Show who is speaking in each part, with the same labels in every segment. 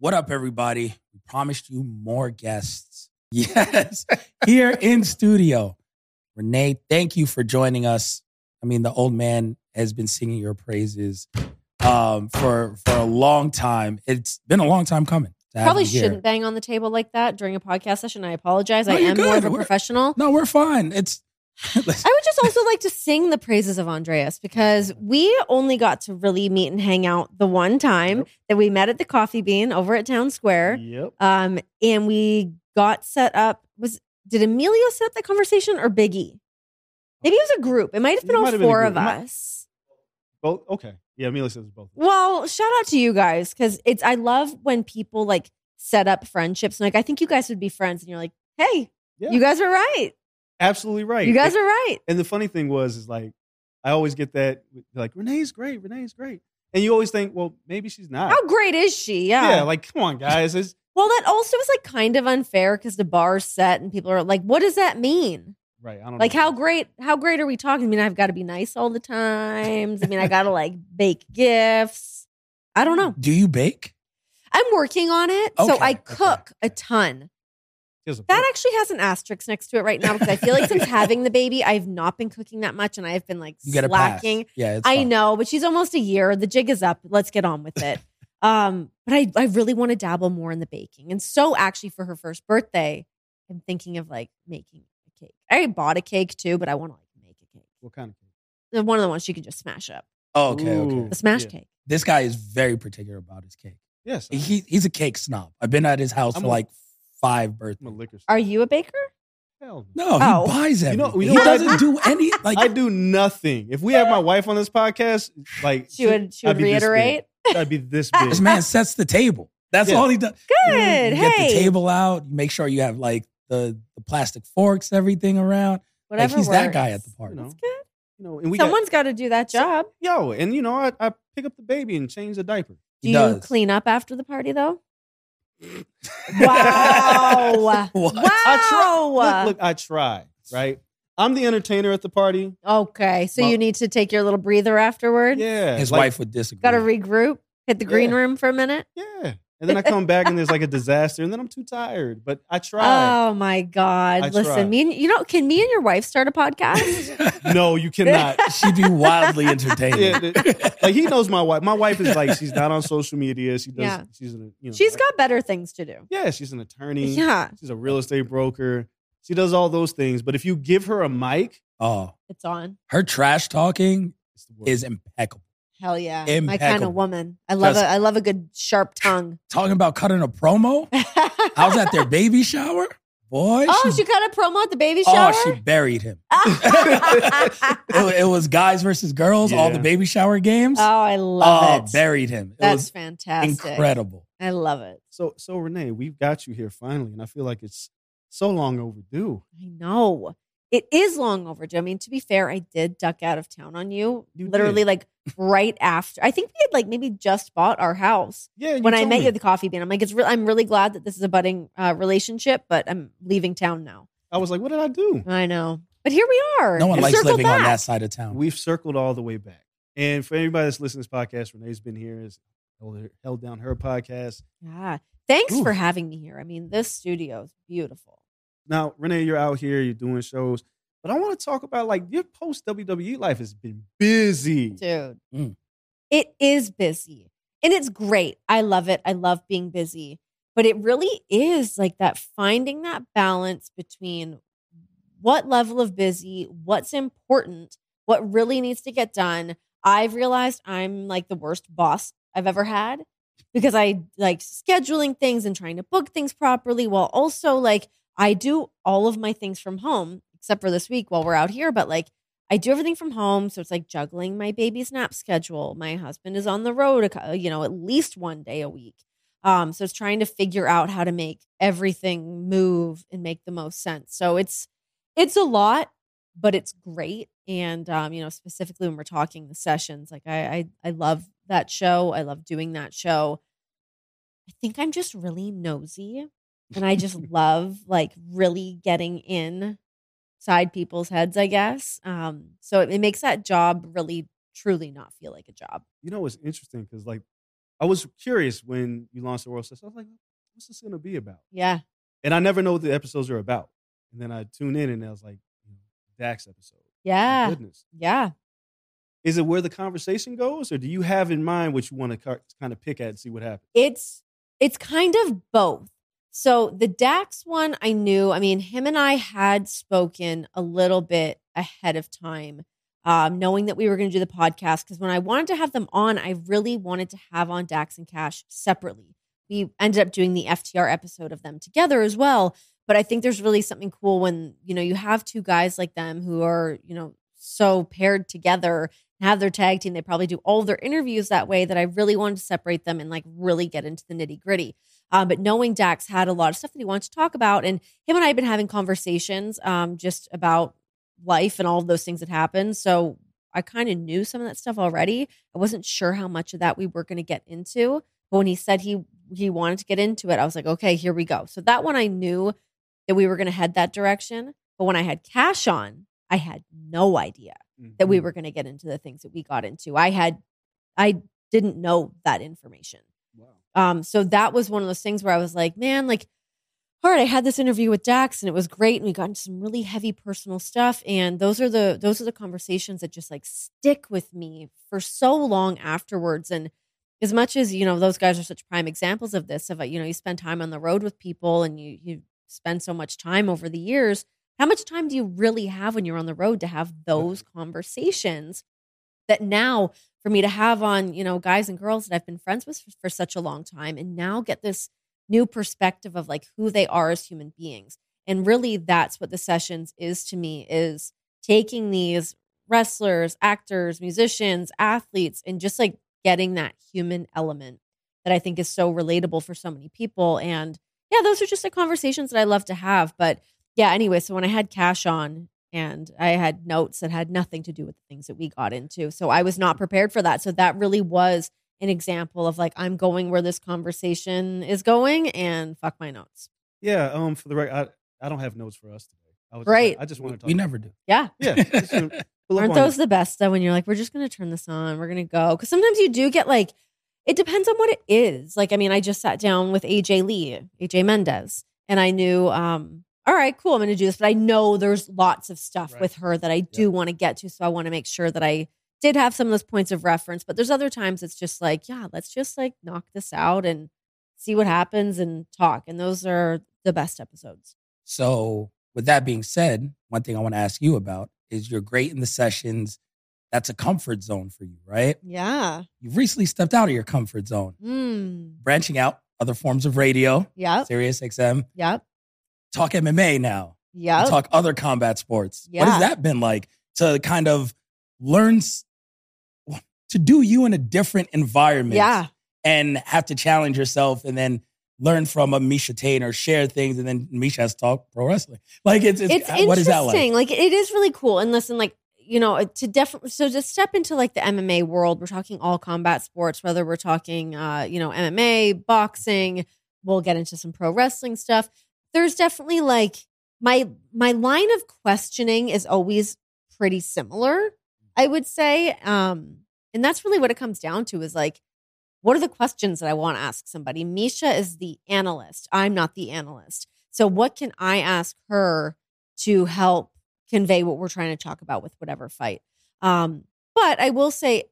Speaker 1: What up, everybody? We promised you more guests. Yes, here in studio. Renee, thank you for joining us. I mean, the old man has been singing your praises um, for for a long time. It's been a long time coming.
Speaker 2: Probably shouldn't bang on the table like that during a podcast session. I apologize.
Speaker 1: No,
Speaker 2: I am more of a
Speaker 1: We're-
Speaker 2: professional.
Speaker 1: No, we're fine. It's
Speaker 2: I would just also like to sing the praises of Andreas because we only got to really meet and hang out the one time that we met at the Coffee Bean over at Town Square.
Speaker 3: Yep.
Speaker 2: Um, and we got set up. Was did Emilio set up the conversation or Biggie? Maybe it was a group. It might have been
Speaker 3: It
Speaker 2: all
Speaker 3: have been
Speaker 2: four of
Speaker 3: might-
Speaker 2: us.
Speaker 3: Both. Okay. Yeah, Emilio says both.
Speaker 2: Well, shout out to you guys because it's I love when people like set up friendships. And like I think you guys would be friends, and you're like, hey,
Speaker 3: Yeah.
Speaker 2: you guys are right.
Speaker 3: Absolutely right.
Speaker 2: You guys
Speaker 3: And-
Speaker 2: are right.
Speaker 3: And the funny thing was, is like, I always get that, like, Renee's great. Renee's great. And you always think, well, maybe she's not.
Speaker 2: How great is she? Yeah.
Speaker 3: Yeah. Like, come on, guys. It's,
Speaker 2: well, that also is like kind of unfair because the bar's set and people are like, what does that mean?
Speaker 3: right. I don't
Speaker 2: Like
Speaker 3: know.
Speaker 2: how great how great are we talking? I mean, I've got to be nice all the times. I mean, I got to like bake gifts. I don't know.
Speaker 1: do you bake?
Speaker 2: I'm working on it. so
Speaker 1: Okay,
Speaker 2: I
Speaker 1: okay,
Speaker 2: cook a ton.
Speaker 3: Here's a
Speaker 2: That
Speaker 3: book.
Speaker 2: actually has an asterisk next to it right now because I feel like since having the baby, I've not been cooking that much and I've been like
Speaker 1: You get pass.
Speaker 2: slacking.
Speaker 1: Yeah, it's
Speaker 2: I
Speaker 1: fine.
Speaker 2: know, but she's almost a year. The jig is up. Let's get on with it. um, but I, I really want to dabble more in the baking. And so actually for her first birthday, I'm thinking of like making a cake. I bought a cake too, but I want to like make a cake.
Speaker 3: What kind of cake?
Speaker 2: The- One of the ones you can just smash up.
Speaker 1: Oh, okay, okay.
Speaker 2: The smash
Speaker 3: Yeah.
Speaker 2: cake.
Speaker 1: This guy is very particular about his cake.
Speaker 3: Yes.
Speaker 1: He, he's a cake snob. I've been at his house
Speaker 3: I'm
Speaker 1: for
Speaker 3: a-
Speaker 1: like five
Speaker 3: I'm a
Speaker 1: birthdays.
Speaker 3: liquor.
Speaker 2: Are you a baker?
Speaker 3: Hell no.
Speaker 1: No, he
Speaker 2: Oh.
Speaker 1: buys
Speaker 3: You
Speaker 1: everything.
Speaker 3: know- you know
Speaker 1: he
Speaker 3: what I
Speaker 1: doesn't do any like.
Speaker 3: I do nothing. If we have my wife on this podcast, like
Speaker 2: She would she
Speaker 3: I'd
Speaker 2: would
Speaker 3: be this big.
Speaker 2: reiterate.
Speaker 3: I'd be this big.
Speaker 1: this man sets the table. That's
Speaker 3: Yeah.
Speaker 1: all he does.
Speaker 2: Good.
Speaker 1: You
Speaker 2: hey.
Speaker 1: get the table out. You make sure you have like the, the plastic forks, everything around.
Speaker 2: Whatever
Speaker 1: like he's that guy at the party.
Speaker 3: You know,
Speaker 2: That's good.
Speaker 3: You know, and we got
Speaker 2: Someone's got to do that job.
Speaker 3: yo, and you know, I, I pick up the baby and change the diaper.
Speaker 2: Do
Speaker 1: He
Speaker 2: you
Speaker 1: does.
Speaker 2: clean up after the party though? Wow.
Speaker 1: What?
Speaker 2: Wow.
Speaker 3: I try. Look, look, I try. Right. I'm the entertainer at the party.
Speaker 2: Okay, so
Speaker 3: Well-
Speaker 2: you need to take your little breather afterward.
Speaker 3: Yeah.
Speaker 1: His
Speaker 3: like-
Speaker 1: wife would disagree.
Speaker 2: Got to regroup, hit the green
Speaker 3: Yeah.
Speaker 2: room for a minute.
Speaker 3: Yeah. And then I come back and there's like a disaster, and then I'm too tired. But I try.
Speaker 2: Oh my god!
Speaker 3: I
Speaker 2: Listen,
Speaker 3: try.
Speaker 2: me and you know, can me and your wife start a podcast?
Speaker 3: no, you cannot.
Speaker 1: She'd be wildly entertaining.
Speaker 3: yeah, like he knows my wife. My wife is like she's not on social media. She does.
Speaker 2: Yeah.
Speaker 3: She's an you know.
Speaker 2: She's got better things to do.
Speaker 3: Yeah, she's an attorney.
Speaker 2: Yeah,
Speaker 3: She's a real estate broker. She does all those things. But if you give her a mic,
Speaker 1: oh,
Speaker 2: it's on.
Speaker 1: her trash talking
Speaker 3: it's the worst.
Speaker 1: is impeccable.
Speaker 2: Hell yeah, my kind of woman. I love
Speaker 1: Just-
Speaker 2: a I love a good sharp tongue.
Speaker 1: Talking about cutting a promo. I was at their baby shower? Boy,
Speaker 2: Oh, she cut a promo at the baby
Speaker 1: oh,
Speaker 2: shower?
Speaker 1: oh, she buried him. It, it was guys versus girls, all the baby shower games.
Speaker 2: oh, I love
Speaker 1: oh,
Speaker 2: it.
Speaker 1: buried him. It
Speaker 2: That's
Speaker 1: was
Speaker 2: fantastic.
Speaker 1: incredible.
Speaker 2: I love it.
Speaker 3: so so Renee, we've got you here finally, and I feel like it's so long overdue.
Speaker 2: I know. It is long overdue. I mean, to be fair, I did duck out of town on you,
Speaker 3: You
Speaker 2: literally
Speaker 3: did.
Speaker 2: like right after. I think we had like maybe just bought our house
Speaker 3: Yeah, you
Speaker 2: when I met
Speaker 3: me.
Speaker 2: you at the coffee bean. I'm like, it's re- I'm really glad that this is a budding uh, relationship, but I'm leaving town now.
Speaker 3: I was like, what did I do?
Speaker 2: I know, but here we are.
Speaker 1: No one
Speaker 2: We've
Speaker 1: likes
Speaker 2: circled
Speaker 1: living on that side of town.
Speaker 3: We've circled all the way back. And for anybody that's listening to this podcast, Renee's been here, has held, held down her podcast.
Speaker 2: Yeah. Thanks
Speaker 3: Ooh.
Speaker 2: for having me here. I mean, this studio is beautiful.
Speaker 3: Now, Renee, you're out here, you're doing shows, but I want to talk about like your post WWE life has been busy.
Speaker 2: Dude.
Speaker 1: Mm.
Speaker 2: It is busy. And it's great. I love it. I love being busy. But it really is like that finding that balance between what level of busy, what's important, what really needs to get done. I've realized I'm like the worst boss I've ever had because I like scheduling things and trying to book things properly while also like I do all of my things from home except for this week while we're out here. But like I do everything from home, so it's like juggling my baby's nap schedule. My husband is on the road, you know, at least one day a week. Um, so it's trying to figure out how to make everything move and make the most sense. So it's it's a lot, but it's great. And um, you know, specifically when we're talking the sessions, like I I, I love that show. I love doing that show. I think I'm just really nosy, and I just love like really getting in side people's heads, I guess. Um, so it, it makes that job really truly not feel like a job.
Speaker 3: You know, it's interesting because like I was curious when you launched the World Series. I was like, what's this going to be about?
Speaker 2: Yeah.
Speaker 3: And I never know what the episodes are about. And then I tune in and I was like, Dax episode. My
Speaker 2: Yeah.
Speaker 3: goodness.
Speaker 2: Yeah.
Speaker 3: Is it where the conversation goes, or do you have in mind what you want to kind of pick at and see what happens?
Speaker 2: It's it's kind of both. So the Dax one I knew, I mean, him and I had spoken a little bit ahead of time, um, knowing that we were going to do the podcast. Because when I wanted to have them on, I really wanted to have on Dax and Cash separately. We ended up doing the FTR episode of them together as well. But I think there's really something cool when, you know, you have two guys like them who are, you know, so paired together have their tag team. They probably do all their interviews that way that I really wanted to separate them and like really get into the nitty gritty. Um, but knowing Dax had a lot of stuff that he wanted to talk about, and him and I have been having conversations um, just about life and all of those things that happened. So I kind of knew some of that stuff already. I wasn't sure how much of that we were going to get into, but when he said he he wanted to get into it, I was like, okay, here we go. So that one I knew that we were going to head that direction. But when I had Cash on, I had no idea that
Speaker 3: Mm-hmm.
Speaker 2: we were going to get into the things that we got into. I had, I didn't know that information.
Speaker 3: Wow.
Speaker 2: Um, so that was one of those things where I was like, man, like, all right, I had this interview with Dax and it was great, and we got into some really heavy personal stuff. And those are the those are the conversations that just like stick with me for so long afterwards. And as much as you know, those guys are such prime examples of this. Of you know, you spend time on the road with people, and you you spend so much time over the years. How much time do you really have when you're on the road to have those conversations? That now for me to have on, you know, guys and girls that I've been friends with for, for such a long time, and now get this new perspective of like who they are as human beings. And really, that's what the sessions is to me is taking these wrestlers, actors, musicians, athletes, and just like getting that human element that I think is so relatable for so many people. And yeah, those are just the conversations that I love to have. But yeah, anyway, so when I had Cash on and I had notes that had nothing to do with the things that we got into, so I was not prepared for that. So that really was an example of like, I'm going where this conversation is going and fuck my notes.
Speaker 3: Yeah. Um. For the record, I, I don't have notes for us today. I was
Speaker 2: Right.
Speaker 3: I just want to talk.
Speaker 1: we never do.
Speaker 2: Yeah.
Speaker 3: Yeah. just to
Speaker 2: Aren't those
Speaker 3: you.
Speaker 2: the best though when you're like, we're just gonna turn this on, we're gonna go? Because sometimes you do get like, it depends on what it is. Like, I mean, I just sat down with AJ Lee, AJ Mendez, and I knew, um, all right, cool, I'm gonna do this, but I know there's lots of stuff
Speaker 3: Right.
Speaker 2: with her that I do want to get to, so I want to make sure that I did have some of those points of reference. But there's other times it's just like, yeah, let's just like knock this out and see what happens and talk. And those are the best episodes.
Speaker 1: So, with that being said, one thing I want to ask you about is you're great in the sessions. That's a comfort zone for you, right?
Speaker 2: Yeah.
Speaker 1: You've recently stepped out of your comfort zone,
Speaker 2: Mm.
Speaker 1: branching out other forms of radio,
Speaker 2: Yeah.
Speaker 1: Sirius XM,
Speaker 2: Yep.
Speaker 1: Talk MMA now, Yeah. talk other combat sports.
Speaker 2: Yeah.
Speaker 1: What has that been like to kind of learn to do you in a different environment
Speaker 2: yeah.
Speaker 1: and have to challenge yourself and then learn from a Miesha Tate or share things, and then Miesha has to talk pro wrestling. Like it's, it's,
Speaker 2: it's
Speaker 1: what is that like?
Speaker 2: Like it is really cool. And listen, like you know, to definitely so to step into like the MMA world, we're talking all combat sports, whether we're talking, uh, you know, MMA, boxing. We'll get into some pro wrestling stuff. There's definitely like my my line of questioning is always pretty similar. I would say, um, and that's really what it comes down to is like what are the questions that I want to ask somebody? Miesha is the analyst. I'm not the analyst. So, what can I ask her to help convey what we're trying to talk about with whatever fight? Um, but I will say,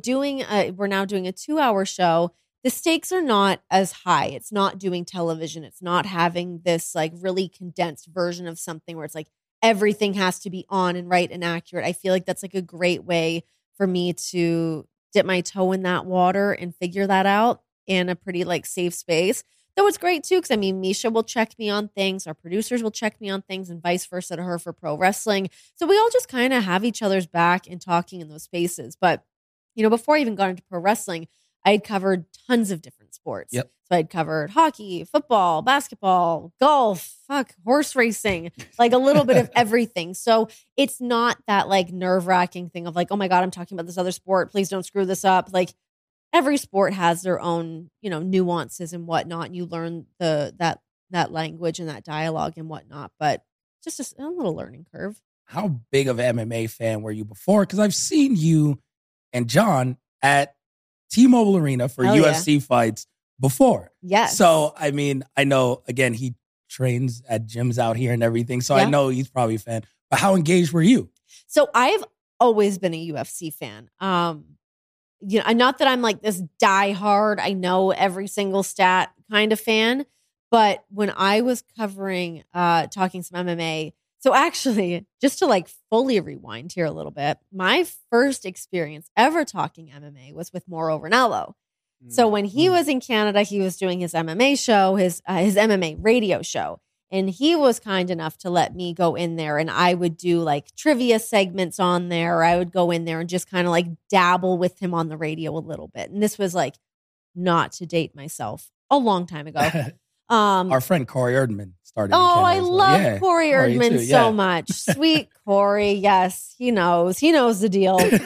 Speaker 2: doing a, we're now doing a two hour show. The stakes are not as high. It's not doing television. It's not having this like really condensed version of something where it's like everything has to be on and right and accurate. I feel like that's like a great way for me to dip my toe in that water and figure that out in a pretty like safe space. Though it's great too, because I mean, Miesha will check me on things, our producers will check me on things, and vice versa to her for pro wrestling. So we all just kind of have each other's back and talking in those spaces. But, you know, before I even got into pro wrestling, I had covered tons of different sports.
Speaker 1: Yep.
Speaker 2: So I'd covered hockey, football, basketball, golf, fuck, horse racing, like a little bit of everything. So it's not that like nerve wracking thing of like, oh my God, I'm talking about this other sport. Please don't screw this up. Like every sport has their own, you know, nuances and whatnot. And you learn the that that language and that dialogue and whatnot. But just a, a little learning curve.
Speaker 1: How big of an MMA fan were you before? Because I've seen you and John at T-Mobile Arena for
Speaker 2: Hell yeah.
Speaker 1: UFC fights before.
Speaker 2: Yes.
Speaker 1: So I mean, I know again he trains at gyms out here and everything. So I know he's probably a fan. But how engaged were you?
Speaker 2: So I've always been a UFC fan. Um, you know, not that I'm like this diehard, I know every single stat kind of fan, but when I was covering uh talking some MMA, so actually, just to like fully rewind here a little bit, my first experience ever talking MMA was with Mauro Ranallo. So when he was in Canada, he was doing his MMA show, his uh, his MMA radio show, and he was kind enough to let me go in there, and I would do like trivia segments on there. Or I would go in there and just kind of like dabble with him on the radio a little bit. And this was like not to date myself a long time ago. Um,
Speaker 1: Our friend Corey Erdman started.
Speaker 2: Oh, I love
Speaker 1: Yeah.
Speaker 2: Corey
Speaker 1: Corey,
Speaker 2: Erdman
Speaker 1: too,
Speaker 2: so much. Sweet Corey. Yes, he knows. He knows the deal.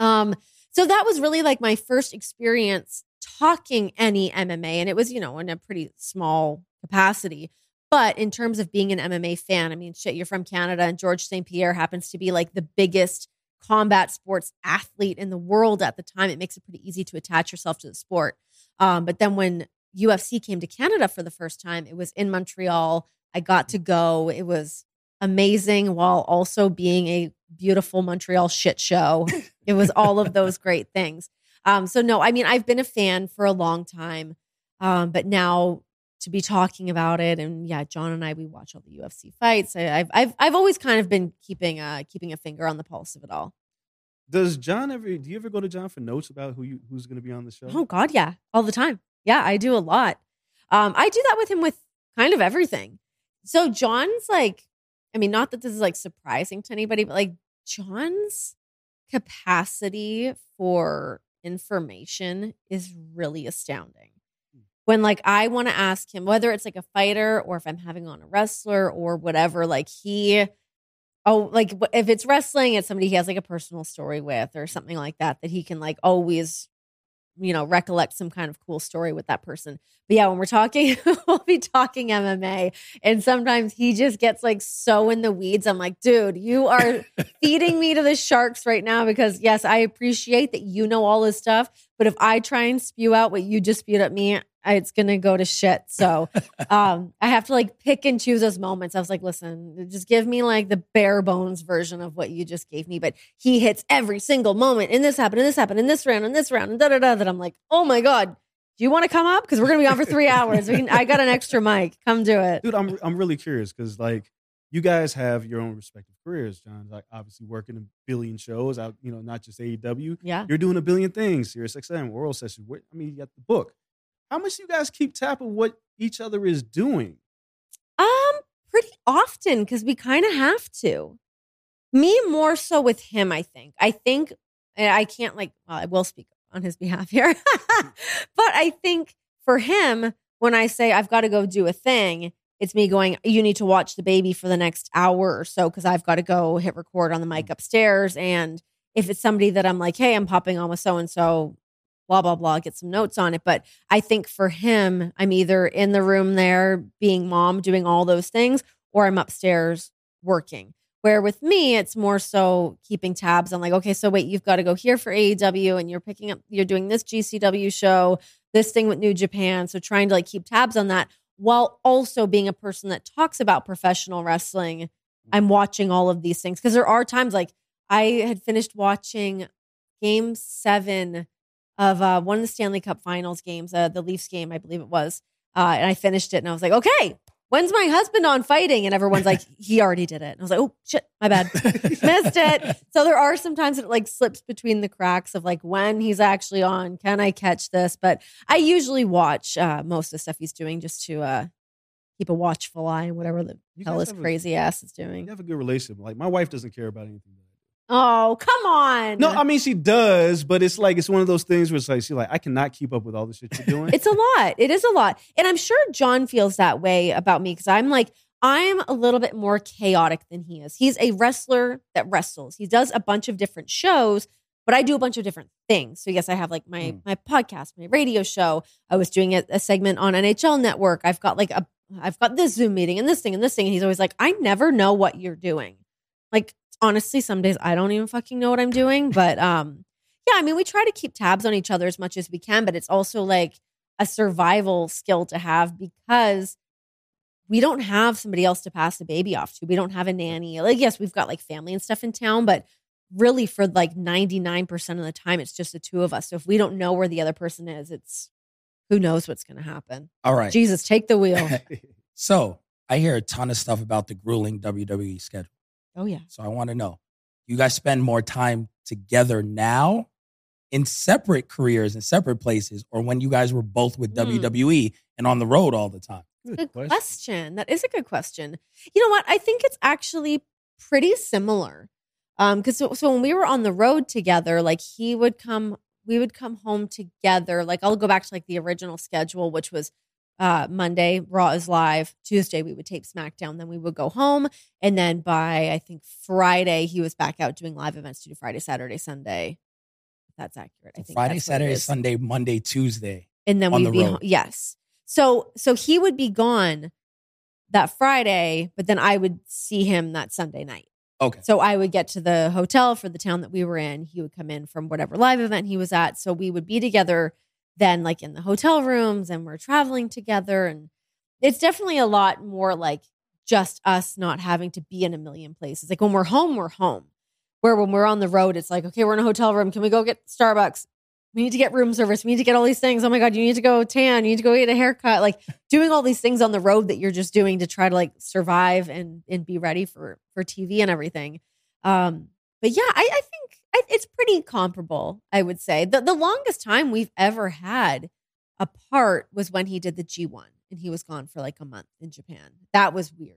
Speaker 2: Um, so that was really like my first experience talking any MMA, and it was, you know, in a pretty small capacity. But in terms of being an MMA fan, I mean, shit, you're from Canada, and Georges St. Pierre happens to be like the biggest combat sports athlete in the world at the time. It makes it pretty easy to attach yourself to the sport. Um, but then when UFC came to Canada for the first time, it was in Montreal. I got to go. It was amazing while also being a beautiful Montreal shit show. it was all of those great things. Um, so no, I mean I've been a fan for a long time, um, but now to be talking about it and yeah, John and I we watch all the UFC fights. I, I've I've I've always kind of been keeping uh keeping a finger on the pulse of it all.
Speaker 3: Does John ever? Do you ever go to John for notes about who you who's going to be on the show?
Speaker 2: Oh God, yeah, all the time. Yeah, I do a lot. Um, I do that with him with kind of everything. So John's like, I mean, not that this is like surprising to anybody, but like John's capacity for information is really astounding. When like I want to ask him whether it's like a fighter or if I'm having on a wrestler or whatever, like he oh like if it's wrestling it's somebody he has like a personal story with or something like that that he can like always you know recollect some kind of cool story with that person. But yeah when we're talking we'll be talking mma and sometimes he just gets like so in the weeds. I'm like dude you are feeding me to the sharks right now because yes i appreciate that you know all this stuff but if i try and spew out what you just spewed at me it's gonna go to shit. So um i have to like pick and choose those moments. I was like listen just give me like the bare bones version of what you just gave me. But he hits every single moment and this happened and this happened and this round and this round and da da da that i'm like oh my god do you want to come up? Because we're gonna be on for three hours. We can, i got an extra mic. Come do it.
Speaker 3: Dude, I'm I'm really curious because like you guys have your own respective careers. John, like obviously working a billion shows out, you know, not just AEW.
Speaker 2: yeah
Speaker 3: You're doing a billion things. Sirius XM, Oral Session. What- I mean, you got the book. How much do you guys keep tap of what each other is doing?
Speaker 2: Um, pretty often because we kind of have to. Me more so with him, I think. I think I can't like well, I will speak on his behalf here, but I think for him, when I say I've got to go do a thing, it's me going, you need to watch the baby for the next hour or so because I've got to go hit record on the mic mm. upstairs. And if it's somebody that I'm like, hey, I'm popping on with so and so, blah, blah, blah, get some notes on it. But I think for him, I'm either in the room there being mom, doing all those things, or I'm upstairs working. Where with me, it's more so keeping tabs on like, okay, so wait, you've got to go here for AEW and you're picking up, you're doing this GCW show, this thing with New Japan. So trying to like keep tabs on that while also being a person that talks about professional wrestling. I'm watching all of these things because there are times like I had finished watching game seven of uh, one of the Stanley Cup finals games, uh, the Leafs game, I believe it was. Uh, and I finished it and I was like, okay, when's my husband on fighting? And everyone's like, he already did it. And I was like, oh shit, my bad. Missed it. So there are some times it like slips between the cracks of like when he's actually on. Can I catch this? But I usually watch uh, most of the stuff he's doing just to uh, keep a watchful eye on whatever the
Speaker 3: You
Speaker 2: hell his
Speaker 3: have a-
Speaker 2: crazy ass is
Speaker 3: You
Speaker 2: doing.
Speaker 3: have a good relationship. Like my wife doesn't care about anything. That I do.
Speaker 2: Oh, come on.
Speaker 3: No, I mean she does, but it's like it's one of those things where it's like she's like, I cannot keep up with all the shit you're doing.
Speaker 2: It's a lot. It is a lot. And I'm sure John feels that way about me because I'm like, I'm a little bit more chaotic than he is. He's a wrestler that wrestles. He does a bunch of different shows, but I do a bunch of different things. So yes, I have like my
Speaker 3: Mm.
Speaker 2: my podcast, my radio show. I was doing a, a segment on NHL Network. I've got like a I've got this Zoom meeting and this thing and this thing. And he's always like, I never know what you're doing. Like honestly, some days I don't even fucking know what I'm doing. But um, yeah, I mean, we try to keep tabs on each other as much as we can, but it's also like a survival skill to have because we don't have somebody else to pass the baby off to. We don't have a nanny. Like, yes, we've got like family and stuff in town, but really for like 99% of the time, it's just the two of us. So if we don't know where the other person is, it's who knows what's going to happen.
Speaker 1: All right.
Speaker 2: Jesus, take the wheel.
Speaker 1: So I hear a ton of stuff about the grueling WWE schedule.
Speaker 2: Oh, yeah.
Speaker 1: So I want to know, you guys spend more time together now in separate careers in separate places, or when you guys were both with
Speaker 2: Hmm.
Speaker 1: WWE and on the road all the time?
Speaker 2: Good question. That is a good question. You know what? I think it's actually pretty similar. Um, because so, so when we were on the road together, like he would come, we would come home together. Like I'll go back to like the original schedule, which was uh Monday, Raw is live. Tuesday we would tape SmackDown, then we would go home. And then by I think Friday, he was back out doing live events to do Friday, Saturday, Sunday. That's accurate. I think
Speaker 1: Friday,
Speaker 2: that's what it
Speaker 1: Saturday, Sunday, Monday, Tuesday.
Speaker 2: and then we'd
Speaker 1: the
Speaker 2: be
Speaker 1: road.
Speaker 2: ho- yes. So so he would be gone that Friday, but then I would see him that Sunday night.
Speaker 1: Okay.
Speaker 2: So I would get to the hotel for the town that we were in. He would come in from whatever live event he was at. So we would be together then like in the hotel rooms and we're traveling together and it's definitely a lot more like just us not having to be in a million places. Like when we're home, we're home. Where when we're on the road, it's like, okay, we're in a hotel room. Can we go get Starbucks? We need to get room service. We need to get all these things. Oh my God, you need to go tan. You need to go get a haircut. Like doing all these things on the road that you're just doing to try to like survive and and be ready for for TV and everything. Um, but yeah, I, I I, it's pretty comparable. I would say the the longest time we've ever had apart was when he did the G1 and he was gone for like a month in Japan. That was weird.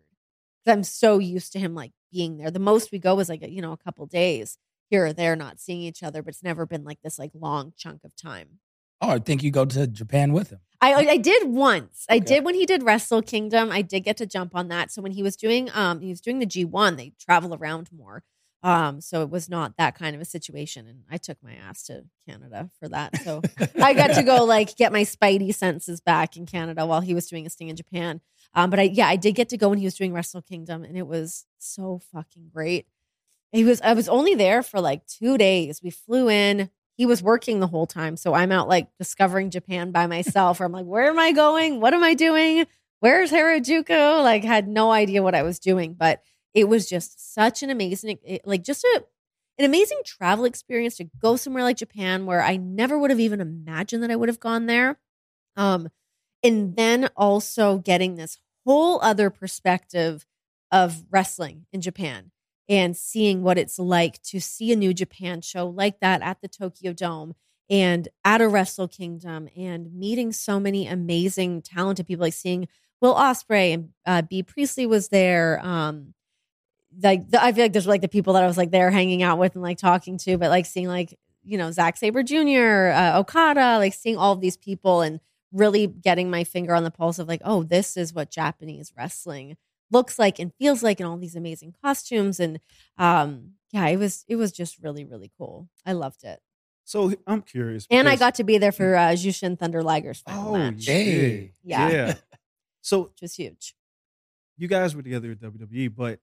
Speaker 2: I'm so used to him like being there. The most we go is like, a, you know, a couple days here or there, not seeing each other, but it's never been like this like long chunk of time.
Speaker 1: Oh, I think you go to Japan with him.
Speaker 2: I I did once. I did when he did Wrestle Kingdom. I did get to jump on that. So when he was doing um he was doing the G1, they travel around more. Um so it was not that kind of a situation and I took my ass to Canada for that. So I got to go like get my spidey senses back in Canada while he was doing his thing in Japan. Um but I yeah, I did get to go when he was doing Wrestle Kingdom and it was so fucking great. He was I was only there for like 2 days. We flew in. He was working the whole time. So I'm out like discovering Japan by myself. Or I'm like, where am I going? What am I doing? Where's Harajuku? Like had no idea what I was doing, but it was just such an amazing like just a an amazing travel experience to go somewhere like Japan where I never would have even imagined that I would have gone there. Um and then also getting this whole other perspective of wrestling in Japan and seeing what it's like to see a new Japan show like that at the Tokyo Dome and at a Wrestle Kingdom and meeting so many amazing, talented people, like seeing Will Ospreay and uh, Bea Priestley was there. Um, like the, I feel like there's like the people that I was like there hanging out with and like talking to, but like seeing like you know Zack Sabre Jr., uh, Okada, like seeing all of these people and really getting my finger on the pulse of like, oh, this is what Japanese wrestling looks like and feels like, and all these amazing costumes. And um, yeah, it was it was just really really cool. I loved it,
Speaker 3: So I'm curious.
Speaker 2: and I got to be there for uh, Jushin Thunder Liger's final
Speaker 3: Oh,
Speaker 2: match,
Speaker 3: yeah.
Speaker 2: Yeah.
Speaker 3: yeah. So
Speaker 2: just huge.
Speaker 3: you guys were together at WWE, but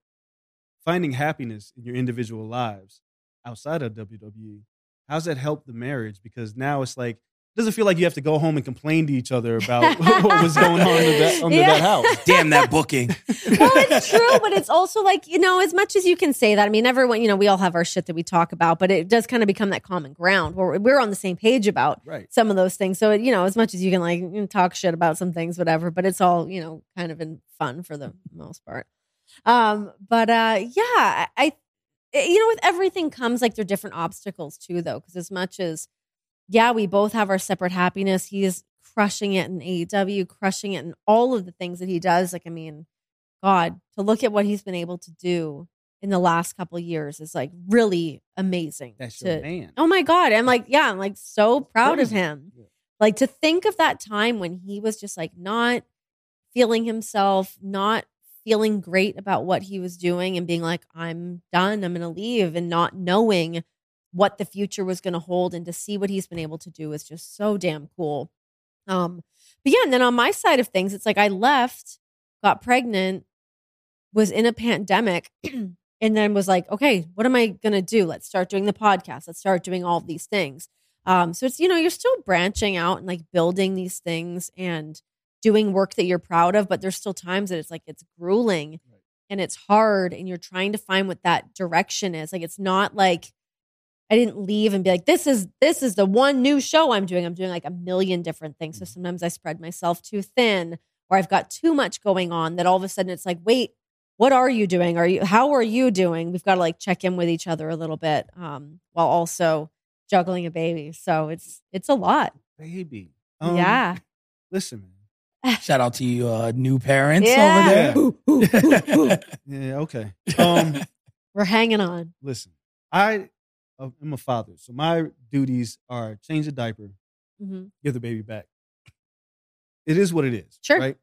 Speaker 3: finding happiness in your individual lives outside of WWE, how's that help the marriage? Because now it's like it doesn't feel like you have to go home and complain to each other about what was going on under that, under
Speaker 2: Yeah.
Speaker 3: that house.
Speaker 1: Damn that booking.
Speaker 2: well, it's true, but it's also like, you know, as much as you can say that, I mean, everyone, you know, we all have our shit that we talk about, but it does kind of become that common ground where we're on the same page about
Speaker 3: Right.
Speaker 2: some of those things. So, you know, as much as you can like talk shit about some things, whatever, but it's all, you know, kind of in fun for the most part. Um, but uh yeah, I you know, with everything comes like there are different obstacles too, though, because as much as yeah, we both have our separate happiness. He is crushing it in AEW, crushing it in all of the things that he does. Like, I mean, God, to look at what he's been able to do in the last couple of years is like really amazing.
Speaker 3: That's
Speaker 2: to-
Speaker 3: your man.
Speaker 2: Oh my God. I'm like, yeah, I'm like so proud of him.
Speaker 3: Yeah.
Speaker 2: Like to think of that time when he was just like not feeling himself, not feeling great about what he was doing and being like, I'm done, I'm going to leave, and not knowing what the future was going to hold and to see what he's been able to do is just so damn cool. Um, but yeah, and then on my side of things, it's like I left, got pregnant, was in a pandemic, and then was like, okay, what am I gonna do? Let's start doing the podcast. Let's start doing all these things. Um, so it's you know you're still branching out and like building these things and doing work that you're proud of, but there's still times that it's like it's grueling
Speaker 3: Right.
Speaker 2: and it's hard, and you're trying to find what that direction is. Like it's not like I didn't leave and be like, this is this is the one new show I'm doing. I'm doing like a million different things. So sometimes I spread myself too thin or I've got too much going on that all of a sudden it's like, wait, what are you doing? Are you how are you doing? We've got to like check in with each other a little bit um, while also juggling a baby. So it's it's a lot.
Speaker 3: Baby.
Speaker 2: yeah.
Speaker 3: Listen, man.
Speaker 1: Shout out to you, uh, new parents
Speaker 2: Yeah.
Speaker 1: over there.
Speaker 3: Yeah, okay. Um,
Speaker 2: We're hanging on.
Speaker 3: listen, I am a father, so my duties are change the diaper,
Speaker 2: hmm
Speaker 3: give the baby back. It is what it is.
Speaker 2: Sure.
Speaker 3: Right.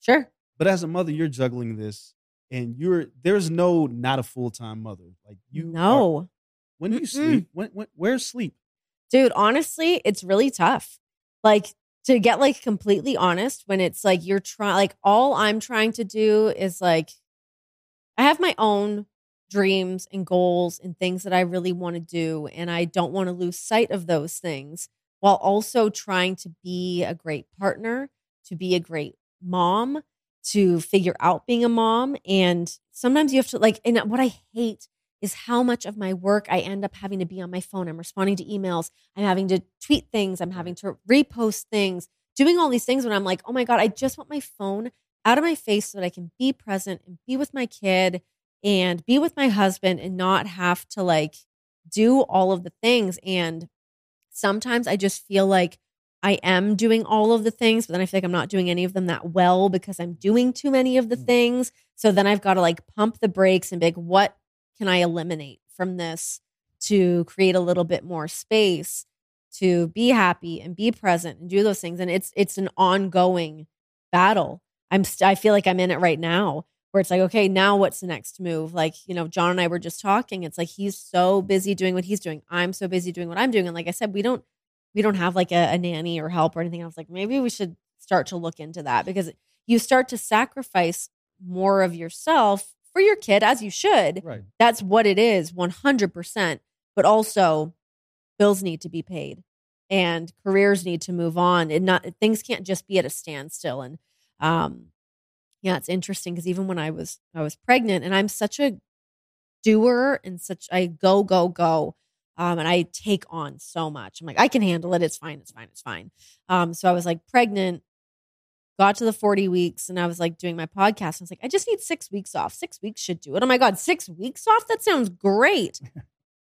Speaker 2: Sure.
Speaker 3: But as a mother, you're juggling this, and you're there's no not a full time mother. Like you. are-
Speaker 2: no.
Speaker 3: when do you
Speaker 2: Mm-mm.
Speaker 3: sleep? When, when where's sleep?
Speaker 2: dude honestly it's really tough like to get like completely honest when it's like you're trying like all i'm trying to do is like i have my own dreams and goals and things that i really want to do and i don't want to lose sight of those things while also trying to be a great partner to be a great mom to figure out being a mom and sometimes you have to like and what i hate is how much of my work I end up having to be on my phone. I'm responding to emails. I'm having to tweet things. I'm having to repost things, doing all these things when I'm like, oh my God, I just want my phone out of my face so that I can be present and be with my kid and be with my husband and not have to like do all of the things. And sometimes I just feel like I am doing all of the things, but then I feel like I'm not doing any of them that well because I'm doing too many of the mm. things. So then I've got to like pump the brakes and be like, what can I eliminate from this to create a little bit more space to be happy and be present and do those things? And it's it's an ongoing battle. I'm st- I feel like I'm in it right now where it's like, okay, now what's the next move? Like, you know, John and I were just talking. It's like he's so busy doing what he's doing. I'm so busy doing what I'm doing. And like I said, we don't we don't have like a, a nanny or help or anything. I was like, maybe we should start to look into that because you start to sacrifice more of yourself for your kid as you should.
Speaker 3: Right.
Speaker 2: That's what it is, 100%. But also, bills need to be paid and careers need to move on and not things can't just be at a standstill and um yeah it's interesting because even when i was i was pregnant and i'm such a doer and such i go go go um and i take on so much i'm like i can handle it it's fine it's fine it's fine um so i was like pregnant got to the 40 weeks and i was like doing my podcast i was like i just need six weeks off six weeks should do it oh my god six weeks off that sounds great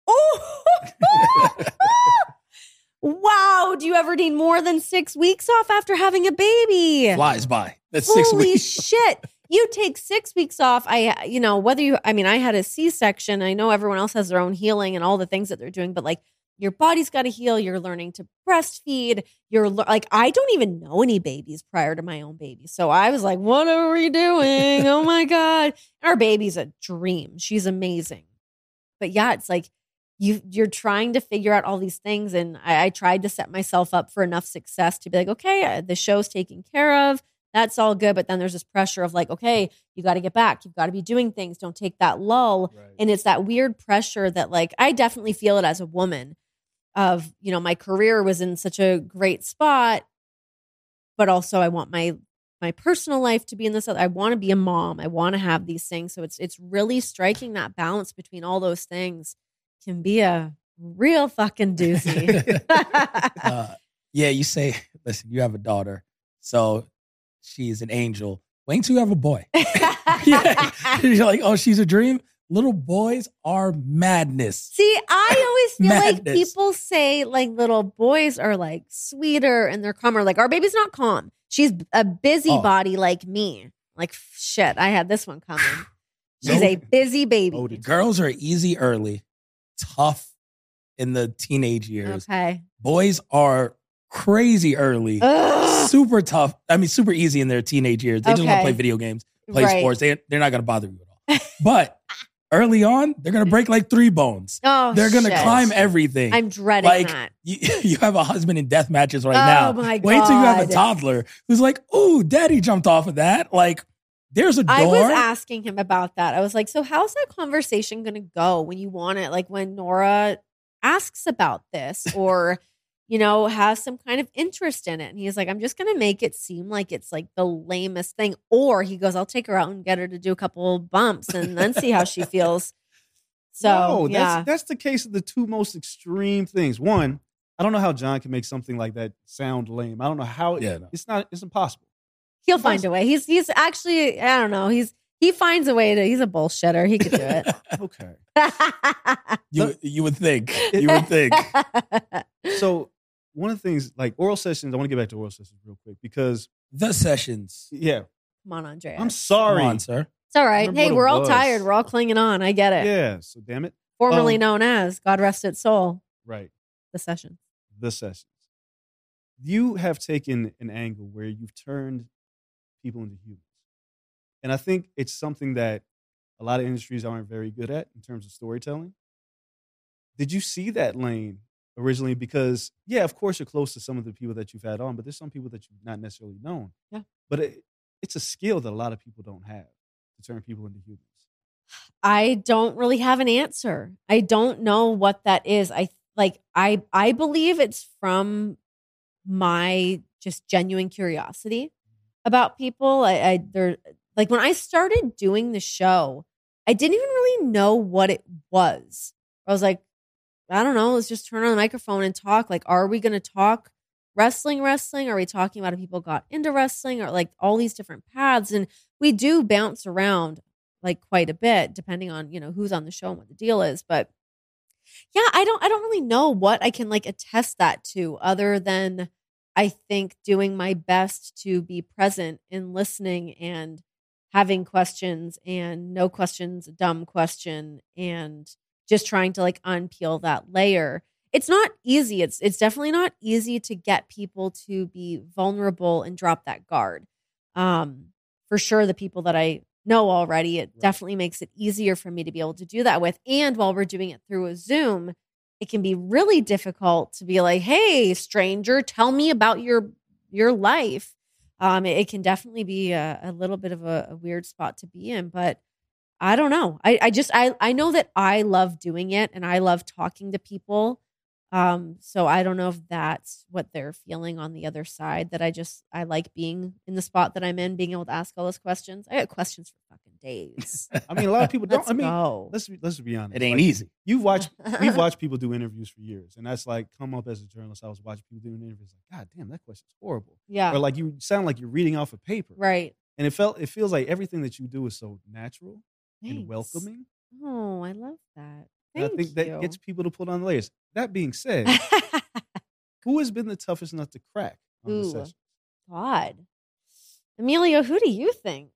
Speaker 2: oh wow do you ever need more than six weeks off after having a baby
Speaker 1: Flies by. That's six
Speaker 2: Holy
Speaker 1: weeks.
Speaker 2: shit. You take six weeks off. I, you know, whether you, I mean, I had a C section. I know everyone else has their own healing and all the things that they're doing, but like your body's got to heal. You're learning to breastfeed. You're like, I don't even know any babies prior to my own baby. So I was like, what are we doing? oh my God. Our baby's a dream. She's amazing. But yeah, it's like you you're trying to figure out all these things. And I, I tried to set myself up for enough success to be like, okay, uh, the show's taken care of. That's all good. But then there's this pressure of like, okay, you got to get back. You've got to be doing things. Don't take that lull.
Speaker 3: Right.
Speaker 2: And it's that weird pressure that like I definitely feel it as a woman of, you know, my career was in such a great spot, but also I want my my personal life to be in this other. I want to be a mom. I want to have these things. So it's it's really striking that balance between all those things can be a real fucking doozy.
Speaker 1: uh, yeah, you say, listen, you have a daughter, so she's an angel. Wait until you have a boy. yeah. You're like, oh, she's a dream. Little boys are madness.
Speaker 2: See, I always feel like people say like little boys are like sweeter and they're calmer. Like our baby's not calm. She's a busybody oh. like me. Like shit, I had this one coming. She's
Speaker 1: No.
Speaker 2: a busy baby.
Speaker 3: Oh,
Speaker 1: Girls are easy early, tough in the teenage years.
Speaker 2: Okay.
Speaker 1: Boys are crazy early,
Speaker 2: Ugh.
Speaker 1: super tough. I mean, super easy in their teenage years. They just want to play video games, play
Speaker 2: Right.
Speaker 1: sports. They, they're not going to bother you at all. But early on, they're going to break like three bones.
Speaker 2: Oh,
Speaker 1: They're going to
Speaker 2: shit.
Speaker 1: climb everything.
Speaker 2: I'm dreading
Speaker 1: like
Speaker 2: that.
Speaker 1: you, you have a husband in death matches right
Speaker 2: Oh,
Speaker 1: now.
Speaker 2: my
Speaker 1: Wait till you have a toddler who's like, "Ooh, daddy jumped off of that." Like, there's a door.
Speaker 2: I was asking him about that. I was like, so how's that conversation going to go when you want it? Like when Nora asks about this or, you know, has some kind of interest in it. And he's like, I'm just going to make it seem like it's like the lamest thing. Or he goes, I'll take her out and get her to do a couple bumps and then see how she feels. So,
Speaker 3: no,
Speaker 2: yeah.
Speaker 3: that's that's the case of the two most extreme things. One, I don't know how John can make something like that sound lame. I don't know how.
Speaker 1: Yeah, no.
Speaker 3: it's not. It's impossible.
Speaker 2: He'll find a way. He's, he's actually, I don't know. He's, he finds a way to, he's a bullshitter. He could do it.
Speaker 3: Okay.
Speaker 1: you you would think. You would think.
Speaker 3: so one of the things like oral sessions, I want to get back to oral sessions real quick because
Speaker 1: The sessions.
Speaker 3: yeah,
Speaker 2: Come on, Andrea.
Speaker 3: I'm sorry.
Speaker 1: Come on, sir.
Speaker 2: It's all right. Hey, we're all
Speaker 3: was.
Speaker 2: tired. We're all clinging on. I get it.
Speaker 3: Yeah. So damn it.
Speaker 2: Formerly
Speaker 3: Um,
Speaker 2: known as God rest its soul,
Speaker 3: Right.
Speaker 2: the sessions.
Speaker 3: The sessions. You have taken an angle where you've turned people into humans. And I think it's something that a lot of industries aren't very good at in terms of storytelling. Did you see that lane originally? Because, yeah, of course, you're close to some of the people that you've had on, but there's some people that you've not necessarily known.
Speaker 2: Yeah.
Speaker 3: But it, it's a skill that a lot of people don't have to turn people into humans.
Speaker 2: I don't really have an answer. I don't know what that is. I like I I believe it's from my just genuine curiosity mm-hmm. about people. I, I they're like when I started doing the show, I didn't even really know what it was. I was like, I don't know, let's just turn on the microphone and talk. Like, are we gonna talk wrestling wrestling? Are we talking about how people got into wrestling or like all these different paths? And we do bounce around like quite a bit depending on you know who's on the show and what the deal is but yeah i don't i don't really know what i can like attest that to other than i think doing my best to be present and listening and having questions and no questions dumb question and just trying to like unpeel that layer. It's not easy. It's it's definitely not easy to get people to be vulnerable and drop that guard. Um for sure the people that i know already it definitely makes it easier for me to be able to do that with. And while we're doing it through a zoom it can be really difficult to be like hey stranger tell me about your your life. Um it, it can definitely be a, a little bit of a, a weird spot to be in but i don't know I, I just I, I know that i love doing it and i love talking to people um so i don't know if that's what they're feeling on the other side that i just i like being in the spot that i'm in being able to ask all those questions i got questions for fucking days
Speaker 3: I mean, a lot of people don't.
Speaker 2: Let's
Speaker 3: I mean,
Speaker 2: go.
Speaker 3: let's be, let's be honest.
Speaker 1: It ain't
Speaker 3: Like,
Speaker 1: easy.
Speaker 3: You've watched we've watched people do interviews for years, and that's like come up as a journalist. I was watching people doing interviews, like, God damn, that question's horrible.
Speaker 2: yeah
Speaker 3: Or like you sound like you're reading off a paper,
Speaker 2: right
Speaker 3: and it felt it feels like everything that you do is so natural and
Speaker 2: Thanks.
Speaker 3: welcoming.
Speaker 2: oh i love that
Speaker 3: And
Speaker 2: Thank
Speaker 3: I think that
Speaker 2: you.
Speaker 3: gets people to put on layers. That being said, who has been the toughest nut to crack on the
Speaker 2: Ooh.
Speaker 3: session?
Speaker 2: God. Emilio, who do you think?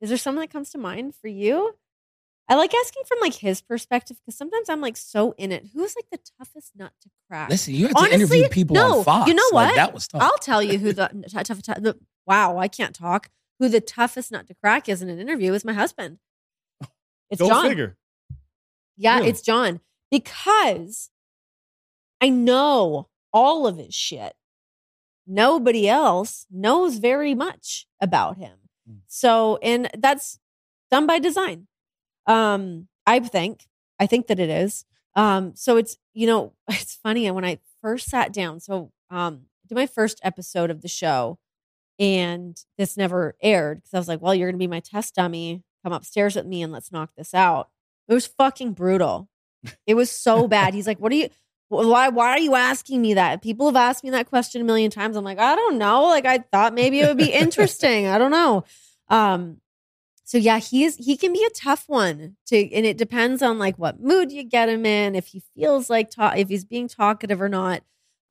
Speaker 2: Is there someone that comes to mind for you? I like asking from like his perspective because sometimes I'm like so in it. Who's like the toughest nut to crack?
Speaker 1: Listen, you had to
Speaker 2: Honestly,
Speaker 1: interview people
Speaker 2: no,
Speaker 1: on Fox.
Speaker 2: you know
Speaker 1: Like,
Speaker 2: what?
Speaker 1: that was tough.
Speaker 2: I'll tell you who the tough, tough, the wow, I can't talk. Who the toughest nut to crack is in an interview is my husband. It's
Speaker 3: Go
Speaker 2: John.
Speaker 3: figure.
Speaker 2: Yeah,
Speaker 3: Really?
Speaker 2: it's John because I know all of his shit. Nobody else knows very much about him.
Speaker 1: Mm.
Speaker 2: So, and that's done by design. Um, I think, I think that it is. Um, so it's, you know, it's funny And when I first sat down. So, um, did my first episode of the show and this never aired because I was like, well, you're going to be my test dummy. Come upstairs with me and let's knock this out. It was fucking brutal. It was so bad. He's like, what are you, why, why are you asking me that? People have asked me that question a million times. I'm like, I don't know. Like, I thought maybe it would be interesting. I don't know. Um, so yeah, he's he can be a tough one to, and it depends on like what mood you get him in, if he feels like ta- if he's being talkative or not.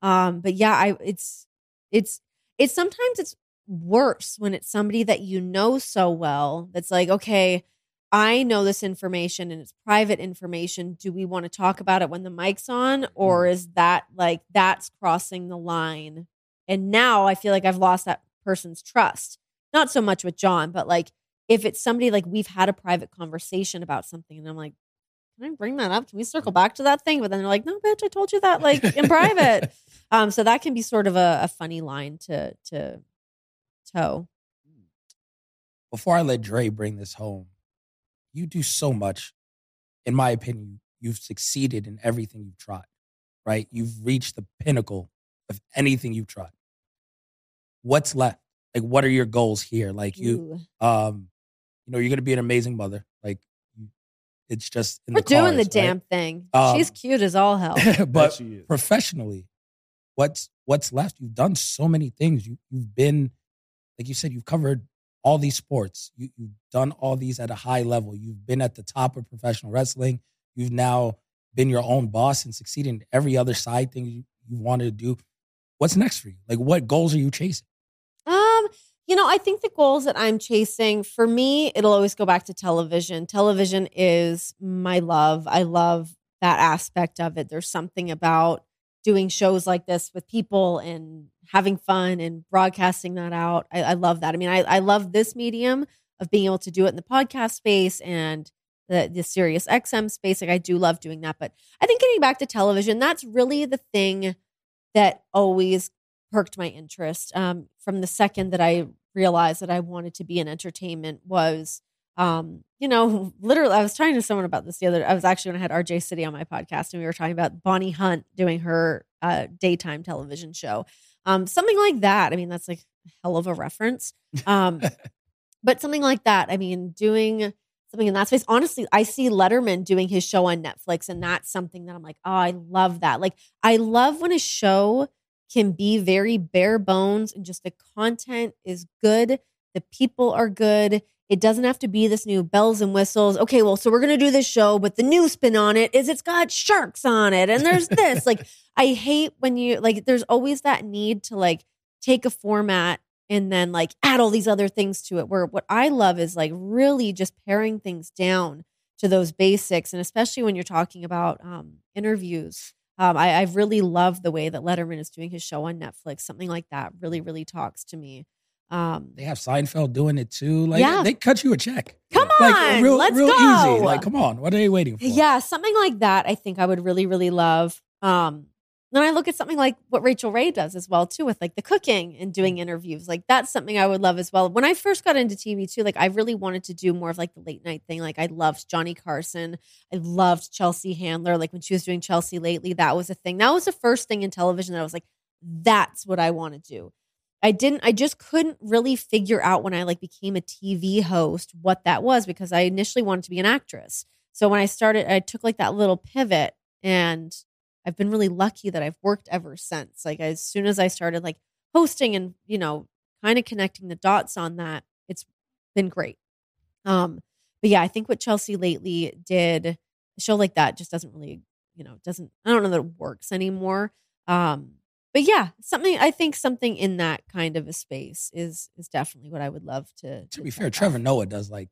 Speaker 2: Um, but yeah, I it's it's it's sometimes it's worse when it's somebody that you know so well that's like, okay, I know this information and it's private information. Do we want to talk about it when the mic's on, or is that like that's crossing the line? And now I feel like I've lost that person's trust. Not so much with John, but like if it's somebody like we've had a private conversation about something and I'm like, can I bring that up? Can we circle back to that thing? But then they're like, no, bitch, I told you that like in private. Um, so that can be sort of a, a funny line to to toe.
Speaker 1: Before I let Dre bring this home, you do so much. In my opinion, you've succeeded in everything you've tried, right? You've reached the pinnacle of anything you've tried. What's left? Like, what are your goals here? Like, you,
Speaker 2: Ooh.
Speaker 1: um, you know, you're going to be an amazing mother. Like, it's just in
Speaker 2: We're
Speaker 1: the
Speaker 2: doing the
Speaker 1: cards,
Speaker 2: damn thing.
Speaker 1: Um,
Speaker 2: She's cute as all hell.
Speaker 1: but professionally, what's what's left? You've done so many things. You you've been, like you said, you've covered all these sports. You you've done all these at a high level. You've been at the top of professional wrestling. You've now been your own boss and succeeded in every other side thing you, you wanted to do. What's next for you? Like what goals are you chasing?
Speaker 2: Um, you know, I think the goals that I'm chasing for me, it'll always go back to television. Television is my love. I love that aspect of it. There's something about doing shows like this with people and having fun and broadcasting that out. I, I love that. I mean, I, I love this medium of being able to do it in the podcast space and the the Sirius XM space. Like I do love doing that. But I think getting back to television, that's really the thing that always perked my interest um, from the second that I realized that I wanted to be in entertainment was, um, you know, literally, I was talking to someone about this the other. I was actually when I had RJ City on my podcast, and we were talking about Bonnie Hunt doing her uh, daytime television show, um, something like that. I mean, that's like a hell of a reference, um, but something like that. I mean, doing something in that space. Honestly, I see Letterman doing his show on Netflix, and that's something that I'm like, oh, I love that. Like, I love when a show can be very bare bones and just the content is good, the people are good. It doesn't have to be this new bells and whistles. Okay, well, so we're gonna do this show, but the new spin on it is it's got sharks on it, and there's this. like, I hate when you like. There's always that need to like take a format and then like add all these other things to it. Where what I love is like really just paring things down to those basics, and especially when you're talking about um, interviews. Um, I, I really love the way that Letterman is doing his show on Netflix. Something like that really, really talks to me. Um,
Speaker 1: They have Seinfeld doing it too. Like
Speaker 2: Yeah.
Speaker 1: they cut you a check.
Speaker 2: come
Speaker 1: Like
Speaker 2: on,
Speaker 1: real,
Speaker 2: let's
Speaker 1: real
Speaker 2: go.
Speaker 1: easy. Like come on, what are you waiting for?
Speaker 2: Yeah, something like that. I think I would really, really love. Um, then I look at something like what Rachael Ray does as well too, with like the cooking and doing interviews. Like that's something I would love as well. When I first got into TV too, like I really wanted to do more of like the late night thing. Like I loved Johnny Carson. I loved Chelsea Handler. Like when she was doing Chelsea Lately, that was a thing. That was the first thing in television that I was like, that's what I want to do. I didn't I just couldn't really figure out when I like became a TV host what that was because I initially wanted to be an actress. So when I started I took like that little pivot and I've been really lucky that I've worked ever since. Like as soon as I started like hosting and, you know, kind of connecting the dots on that, it's been great. Um but yeah, I think what Chelsea Lately did a show like that just doesn't really, you know, doesn't I don't know that it works anymore. Um but yeah, something I think something in that kind of a space is is definitely what I would love to.
Speaker 1: To be fair, Trevor Noah does like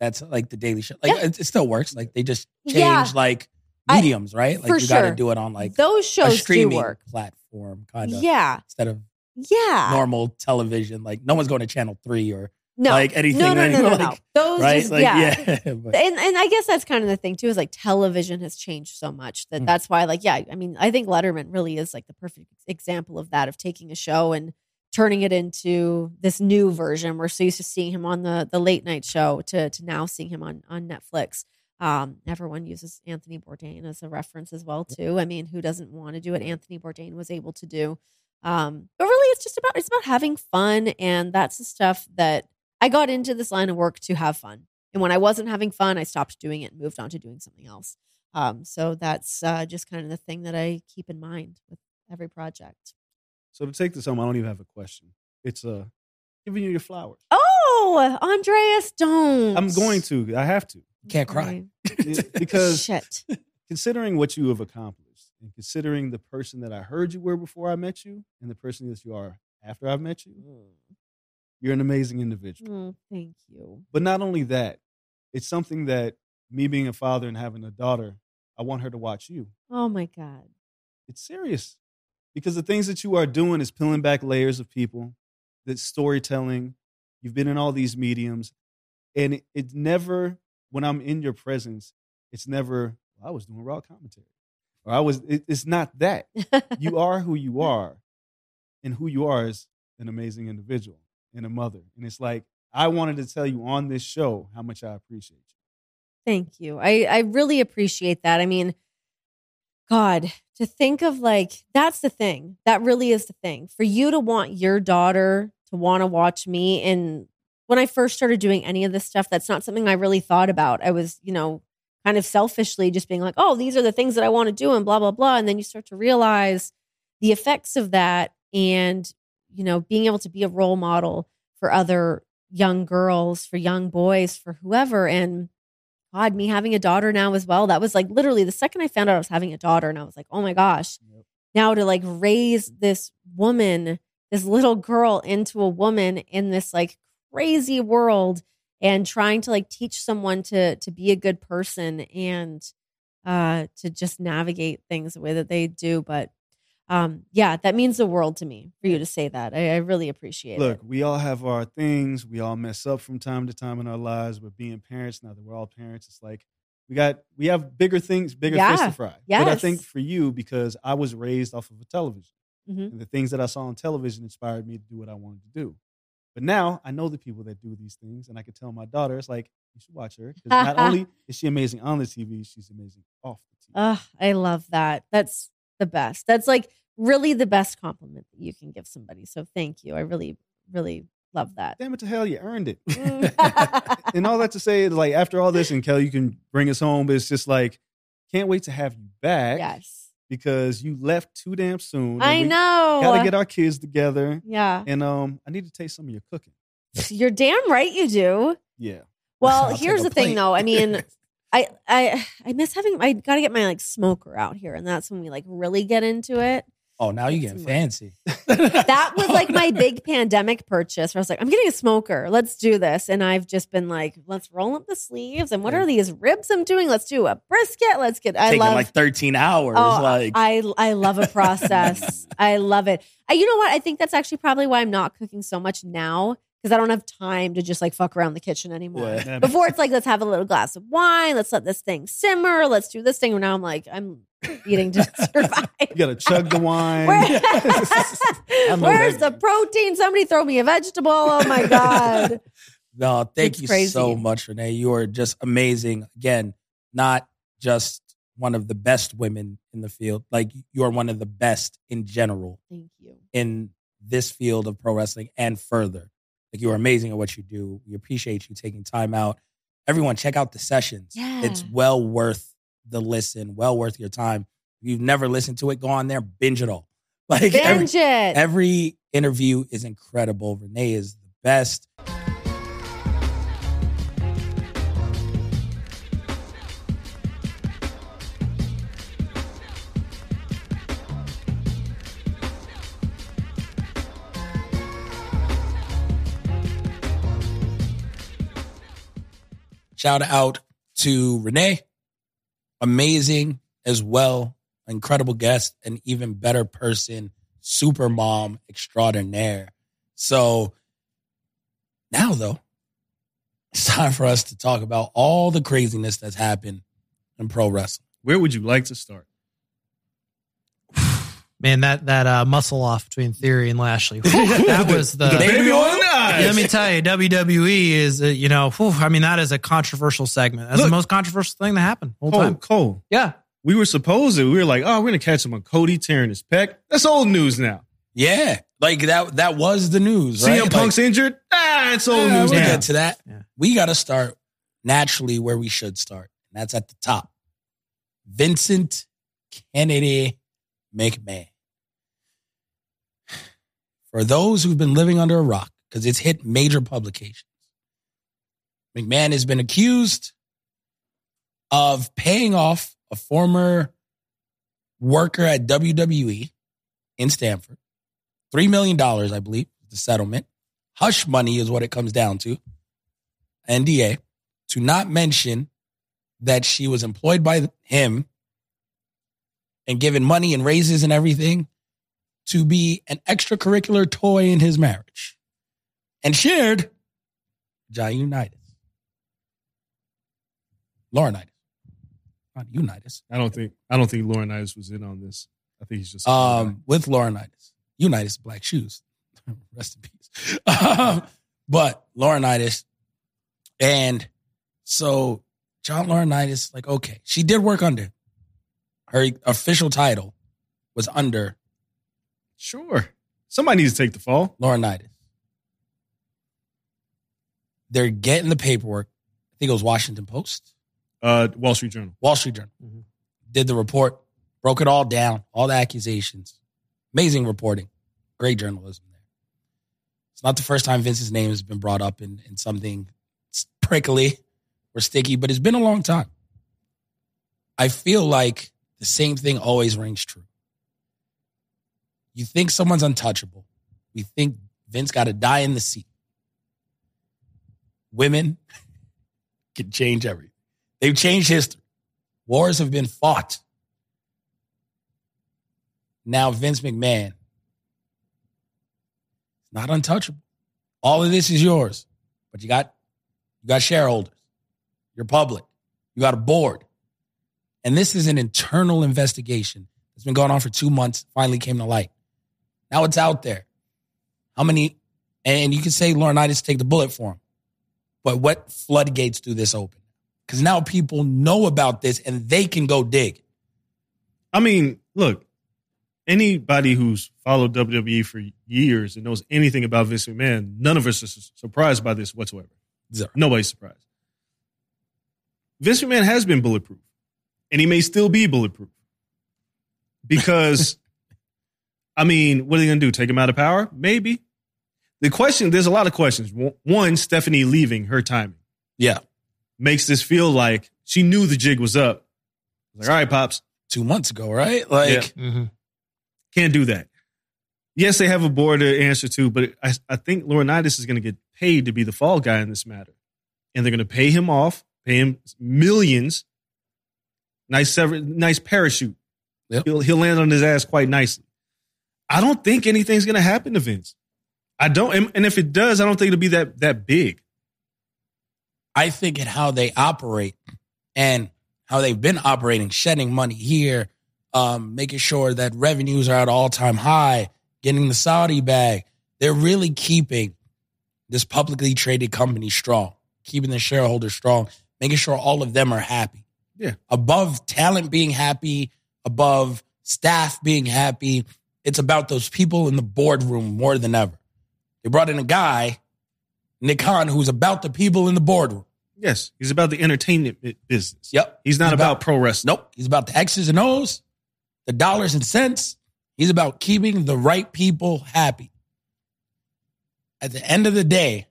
Speaker 1: That's like the Daily Show. Like
Speaker 2: Yeah.
Speaker 1: it, it still works. Like they just change
Speaker 2: Yeah.
Speaker 1: like
Speaker 2: I-
Speaker 1: mediums, right? Like you got to do it on like
Speaker 2: Those
Speaker 1: a
Speaker 2: shows do
Speaker 1: streaming
Speaker 2: work.
Speaker 1: platform, kind of.
Speaker 2: Yeah.
Speaker 1: Instead of
Speaker 2: Yeah.
Speaker 1: normal television, like no one's going to Channel Three or
Speaker 2: no.
Speaker 1: like anything
Speaker 2: no, no, no, no,
Speaker 1: like-
Speaker 2: no. Those
Speaker 1: right.
Speaker 2: just,
Speaker 1: like
Speaker 2: yeah.
Speaker 1: but-
Speaker 2: and and I guess that's kind of the thing too is like television has changed so much that
Speaker 1: Mm.
Speaker 2: that's why like yeah I mean I think Letterman really is like the perfect example of that of taking a show and turning it into this new version. We're so used to seeing him on the the late night show to to now seeing him on on Netflix. Um, everyone uses Anthony Bourdain as a reference as well too. I mean, who doesn't want to do what Anthony Bourdain was able to do? Um, but really, it's just about it's about having fun, and that's the stuff that I got into this line of work to have fun. And when I wasn't having fun, I stopped doing it and moved on to doing something else. Um, so that's uh, just kind of the thing that I keep in mind with every project.
Speaker 3: So to take this home, I don't even have a question. It's uh giving you your flowers.
Speaker 2: Oh, Andreas, don't.
Speaker 3: I'm going to. I have to
Speaker 1: Can't cry.
Speaker 3: Because
Speaker 2: Shit.
Speaker 3: considering what you have accomplished and considering the person that I heard you were before I met you and the person that you are after I've met you, you're an amazing individual.
Speaker 2: Mm, thank you.
Speaker 3: But not only that, it's something that me being a father and having a daughter, I want her to watch you.
Speaker 2: Oh my God.
Speaker 3: It's serious because the things that you are doing is peeling back layers of people, that storytelling. You've been in all these mediums, and it, it never, when I'm in your presence, it's never, I was doing raw commentary. Or I was, it, it's not that. You are who you are, and who you are is an amazing individual and a mother. And it's like, I wanted to tell you on this show how much I appreciate you.
Speaker 2: Thank you. I, I really appreciate that. I mean, God, to think of like, that's the thing. That really is the thing. For you to want your daughter to want to watch me. And when I first started doing any of this stuff, that's not something I really thought about. I was, you know, kind of selfishly just being like, oh, these are the things that I want to do and blah, blah, blah. And then you start to realize the effects of that and, you know, being able to be a role model for other young girls, for young boys, for whoever. And God, me having a daughter now as well. That was like literally the second I found out I was having a daughter, and I was like, oh my gosh.
Speaker 3: Yep.
Speaker 2: Now to like raise this woman, this little girl into a woman in this like crazy world and trying to like teach someone to to be a good person and uh to just navigate things the way that they do. But um yeah, that means the world to me for you to say that. I, I really appreciate
Speaker 3: Look,
Speaker 2: it.
Speaker 3: Look, we all have our things. We all mess up from time to time in our lives. But being parents, now that we're all parents, it's like we got we have bigger things, bigger fish to fry. But I think for you, because I was raised off of a television,
Speaker 2: Mhm.
Speaker 3: and the things that I saw on television inspired me to do what I wanted to do. But now I know the people that do these things, and I can tell my daughter, it's like you should watch her because not only is she amazing on the TV, she's amazing off the TV.
Speaker 2: Oh, I love that. That's the best. That's like really the best compliment that you can give somebody. So thank you. I really, really love that.
Speaker 3: Damn it to hell, you earned it.
Speaker 2: Mm.
Speaker 3: and all that to say, like after all this, and Kelly, you can bring us home. But it's just like, can't wait to have you back
Speaker 2: yes.
Speaker 3: because you left too damn soon.
Speaker 2: I know.
Speaker 3: Gotta get our kids together,
Speaker 2: yeah.
Speaker 3: and um, I need to taste some of your cooking.
Speaker 2: You're damn right you do.
Speaker 3: Yeah,
Speaker 2: Well,
Speaker 1: I'll
Speaker 2: here's the thing though. I mean, I I I miss having I gotta get my like smoker out here, and that's when we like really get into it.
Speaker 1: oh, now you
Speaker 2: Some,
Speaker 1: getting fancy.
Speaker 2: That was like my big pandemic purchase where I was like, I'm getting a smoker. Let's do this. And I've just been like, let's roll up the sleeves. And what are these ribs I'm doing? Let's do a brisket. Let's get I
Speaker 1: taking
Speaker 2: love
Speaker 1: like 13 hours.
Speaker 2: Oh,
Speaker 1: like
Speaker 2: I I love a process. I love it. I, you know what? I think that's actually probably why I'm not cooking so much now because I don't have time to just like fuck around the kitchen anymore.
Speaker 1: Yeah.
Speaker 2: Before it's like let's have a little glass of wine, let's let this thing simmer, let's do this thing. And now I'm like I'm eating to survive.
Speaker 3: you gotta chug the wine.
Speaker 2: Where- Where's the protein? Somebody throw me a vegetable. Oh my god.
Speaker 1: No, thank
Speaker 2: It's
Speaker 1: you
Speaker 2: crazy.
Speaker 1: so much, Renee. You are just amazing. Again, not just one of the best women in the field, like you are one of the best in general
Speaker 2: Thank you.
Speaker 1: in this field of pro wrestling and further. Like you are amazing at what you do. We appreciate you taking time out. Everyone, check out the sessions.
Speaker 2: Yeah.
Speaker 1: It's well worth the listen, well worth your time. If you've never listened to it, go on there, binge it all. Like every,
Speaker 2: Binge it.
Speaker 1: every interview is incredible. Renee is the best. Shout out to Renee. Amazing as well. Incredible guest, an even better person, super mom extraordinaire. So now, though, it's time for us to talk about all the craziness that's happened in pro wrestling.
Speaker 3: Where would you like to start?
Speaker 4: Man, that that uh, muscle off between Theory and Lashley. that was the.
Speaker 3: The baby on the
Speaker 4: let me tell you, WWE is uh, you know, whew, I mean that is a controversial segment. That's
Speaker 3: Look.
Speaker 4: the most controversial thing that happened whole
Speaker 3: Cole,
Speaker 4: time.
Speaker 3: Cole,
Speaker 4: Yeah,
Speaker 3: we were supposed to. We were like, oh, we're gonna catch him on Cody tearing his pec. That's old news now.
Speaker 1: Yeah, like that. That was the news. Right?
Speaker 3: CM Punk's injured. Ah, it's old
Speaker 1: Yeah,
Speaker 3: news
Speaker 1: we'll
Speaker 3: now.
Speaker 1: get to that.
Speaker 4: Yeah.
Speaker 1: We got to start naturally where we should start, and that's at the top. Vincent Kennedy McMahon. For those who've been living under a rock, because it's hit major publications, McMahon has been accused of paying off a former worker at WWE in Stamford, $3 million, I believe, the settlement. Hush money is what it comes down to. NDA to not mention that she was employed by him and given money and raises and everything to be an extracurricular toy in his marriage and shared John Unitas. Laurinaitis. Not Unitas.
Speaker 3: I don't think. I don't think Laurinaitis was in on this. I think he's just.
Speaker 1: um, with Laurinaitis. Unitas, black shoes. Rest in peace. Um, but Laurinaitis, and so John Laurinaitis, like, okay, she did work under. Her official title was under
Speaker 3: sure. Somebody needs to take the fall.
Speaker 1: Laurinaitis. They're getting the paperwork. I think it was Washington Post.
Speaker 3: Uh, Wall Street Journal.
Speaker 1: Wall Street Journal
Speaker 4: Mhm.
Speaker 1: did the report, broke it all down, all the accusations. Amazing reporting, great journalism there. It's not the first time Vince's name has been brought up in, in something prickly or sticky, but it's been a long time. I feel like the same thing always rings true. You think someone's untouchable. We think Vince got to die in the seat. Women can change everything. They've changed history. Wars have been fought. Now Vince McMahon, It's not untouchable. All of this is yours, but you got you got shareholders. You're public. You got a board, and this is an internal investigation that's been going on for two months. Finally came to light. Now it's out there. How many? And you can say Laurinaitis take the bullet for him, but what floodgates do this open? Because now people know about this and they can go dig.
Speaker 3: I mean, look, anybody who's followed WWE for years and knows anything about Vince McMahon, none of us are surprised by this whatsoever.
Speaker 1: Zero.
Speaker 3: Nobody's surprised. Vince McMahon has been bulletproof, and he may still be bulletproof because, I mean, what are they going to do? Take him out of power? Maybe. The question, there's a lot of questions. One, Stephanie leaving her timing
Speaker 1: Yeah.
Speaker 3: makes this feel like she knew the jig was up. Like, all right, pops,
Speaker 1: Two months ago, right? Like,
Speaker 3: Yeah.
Speaker 4: Mhm.
Speaker 3: can't do that. Yes, they have a board to answer to, but I, I think Laurinaitis is going to get paid to be the fall guy in this matter, and they're going to pay him off, pay him millions. Nice, sever- nice parachute.
Speaker 1: Yep.
Speaker 3: He'll he'll land on his ass quite nicely. I don't think anything's going to happen to Vince. I don't, and, and if it does, I don't think it'll be that that big.
Speaker 1: I think at how they operate and how they've been operating, shedding money here, um, making sure that revenues are at all time high, getting the Saudi bag. They're really keeping this publicly traded company strong, keeping the shareholders strong, making sure all of them are happy.
Speaker 3: Yeah.
Speaker 1: Above talent being happy, above staff being happy, it's about those people in the boardroom more than ever. They brought in a guy, Nick Khan, who's about the people in the boardroom.
Speaker 3: Yes, he's about the entertainment business.
Speaker 1: Yep.
Speaker 3: He's not
Speaker 1: He's
Speaker 3: about,
Speaker 1: about-
Speaker 3: pro wrestling.
Speaker 1: Nope. He's about the X's and O's, the dollars and cents. He's about keeping the right people happy. At the end of the day,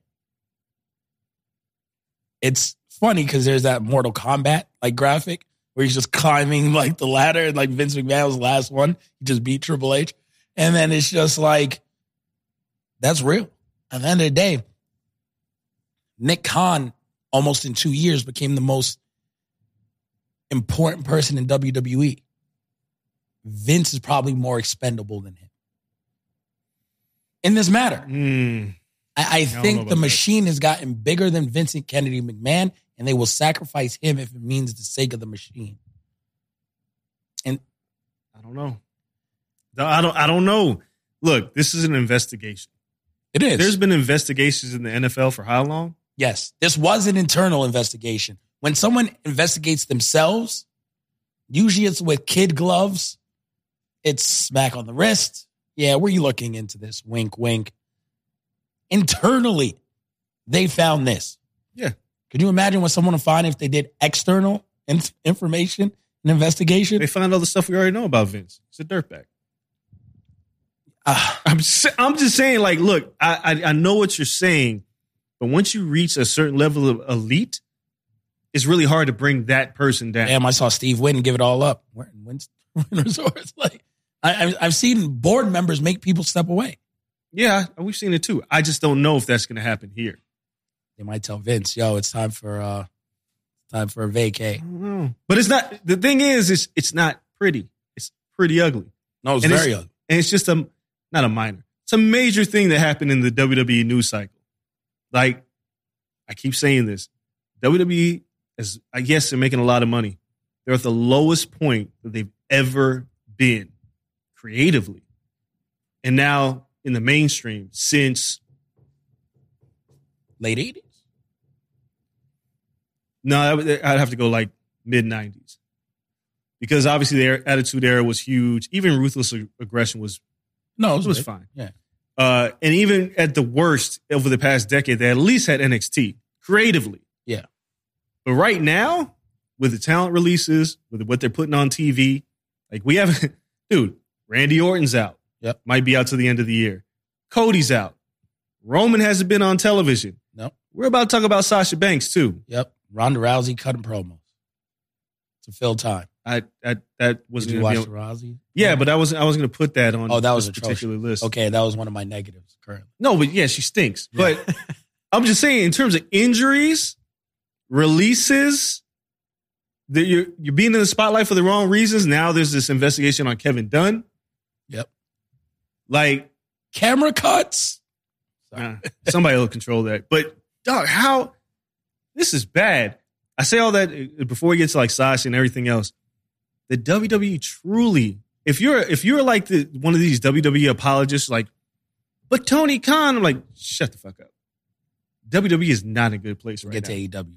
Speaker 1: it's funny because there's that Mortal Kombat like graphic where he's just climbing like the ladder and like Vince McMahon was the last one. He just beat Triple H. And then it's just like, that's real. At the end of the day, Nick Khan almost in two years, became the most important person in WWE. Vince is probably more expendable than him. In this matter,
Speaker 3: Mm,
Speaker 1: I, I think the
Speaker 3: that.
Speaker 1: machine has gotten bigger than Vincent Kennedy McMahon, and they will sacrifice him if it means the sake of the machine.
Speaker 3: And I don't know. I don't. I don't know. Look, this is an investigation.
Speaker 1: It is.
Speaker 3: There's been investigations in the NFL for how long?
Speaker 1: Yes, this was an internal investigation. When someone investigates themselves, usually it's with kid gloves. It's smack on the wrist. Yeah, we're looking into this. Wink, wink. Internally, they found this.
Speaker 3: Yeah.
Speaker 1: Could you imagine what someone would find if they did external information and investigation?
Speaker 3: They found all the stuff we already know about Vince. He's a dirtbag. I'm just, I'm just saying, like, look, I, I I know what you're saying, but once you reach a certain level of elite, it's really hard to bring that person down.
Speaker 1: damn, I saw Steve Wynn give it all up. Wynn resorts. Like, I, I- I've seen board members make people step away.
Speaker 3: Yeah, we've seen it too. I just don't know if that's going to happen here.
Speaker 1: they might tell Vince, "Yo, it's time for uh time for a vacay."
Speaker 3: I don't know. But it's not. The thing is, it's it's not pretty. It's pretty ugly,
Speaker 1: No, it's
Speaker 3: And
Speaker 1: very
Speaker 3: it's-
Speaker 1: ugly.
Speaker 3: and it's just a not a minor. It's a major thing that happened in the WWE news cycle. Like I keep saying this, WWE is. I guess they're making a lot of money. They're at the lowest point that they've ever been creatively, and now in the mainstream since
Speaker 1: Late eighties.
Speaker 3: No, I would- have to go like mid '90s, because obviously their attitude era was huge. Even ruthless aggression was
Speaker 1: No,
Speaker 3: it was
Speaker 1: good.
Speaker 3: fine.
Speaker 1: Yeah.
Speaker 3: Uh, and even at the worst over the past decade, they at least had NXT creatively.
Speaker 1: Yeah.
Speaker 3: But right now, with the talent releases, with what they're putting on TV, like we have, dude, Randy Orton's out.
Speaker 1: Yep.
Speaker 3: Might be out to the end of the year. Cody's out. Roman hasn't been on television.
Speaker 1: Nope.
Speaker 3: We're about to talk about Sasha Banks too.
Speaker 1: Yep. Ronda Rousey cutting promos to fill time.
Speaker 3: I, I that was
Speaker 1: you
Speaker 3: gonna
Speaker 1: watch Rousey?
Speaker 3: Yeah, but I wasn't. I wasn't going to put that on.
Speaker 1: Oh, that was atrocious.
Speaker 3: particular list.
Speaker 1: Okay, that was one of my negatives currently.
Speaker 3: No, but yeah, she stinks.
Speaker 1: Yeah.
Speaker 3: But I'm just saying, in terms of injuries, releases, that you're you're being in the spotlight for the wrong reasons. Now there's this investigation on Kevin Dunn.
Speaker 1: Yep.
Speaker 3: Like
Speaker 1: Camera cuts.
Speaker 3: Uh, somebody will control that. But dog, how this is bad. I say all that uh, before we get to like Sasha and everything else. The WWE truly, if you're if you're like the one of these WWE apologists, like, but Tony Khan, I'm like, shut the fuck up. WWE is not in a good place right
Speaker 1: get
Speaker 3: now.
Speaker 1: to AEW.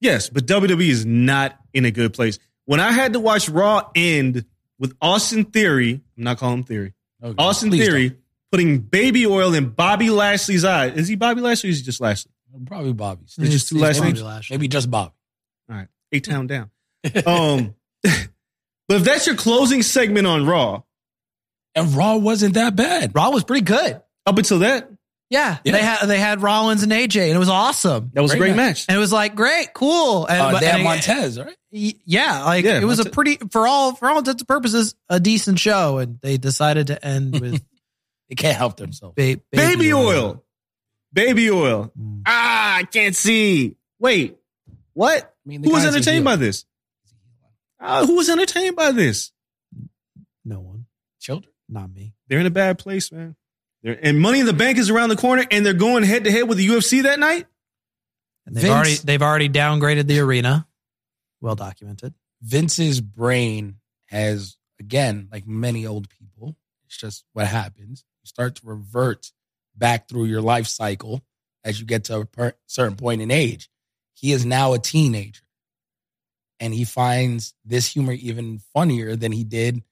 Speaker 3: Yes, but WWE is not in a good place. When I had to watch Raw end with Austin Theory, I'm not calling him Theory,
Speaker 1: Okay,
Speaker 3: Austin
Speaker 1: please
Speaker 3: Theory putting baby oil in Bobby Lashley's eye. Is he Bobby Lashley or is he just Lashley?
Speaker 1: Probably Bobby.
Speaker 3: There's just two
Speaker 4: It's- it's
Speaker 3: last names?
Speaker 4: Lashley.
Speaker 1: Maybe just Bobby.
Speaker 3: All right, eight town down. Um, but if that's your closing segment on Raw,
Speaker 1: And Raw wasn't that bad.
Speaker 4: Raw was pretty good.
Speaker 3: up until that,
Speaker 4: Yeah,
Speaker 1: Yeah.
Speaker 4: they had they had Rollins and AJ, and it was awesome.
Speaker 3: that was
Speaker 1: Great
Speaker 3: a great
Speaker 1: match.
Speaker 3: match.
Speaker 4: And it was like great, cool. And,
Speaker 1: Uh,
Speaker 4: but-
Speaker 1: they had
Speaker 4: and-
Speaker 1: Montez, right?
Speaker 4: y- yeah, like
Speaker 3: Yeah,
Speaker 4: it was a pretty for all for all intents and purposes a decent show, and they decided to end with
Speaker 1: They can't help themselves.
Speaker 4: ba-
Speaker 3: Baby oil. Baby oil.
Speaker 4: Mm.
Speaker 3: Ah, I can't see. Wait, what?
Speaker 1: I mean,
Speaker 3: Who was entertained by this? Uh, who was entertained by this?
Speaker 4: No one,
Speaker 1: children?
Speaker 4: not me.
Speaker 3: They're in a bad place, man. They're, and Money in the Bank is around the corner, and they're going head to head with the UFC that night.
Speaker 4: And they've
Speaker 1: Vince-
Speaker 4: already they've already downgraded the arena. Well documented.
Speaker 1: Vince's brain has, again, like many old people, it's just what happens. You start to revert back through your life cycle as you get to a per- certain point in age. He is now a teenager. And he finds this humor even funnier than he did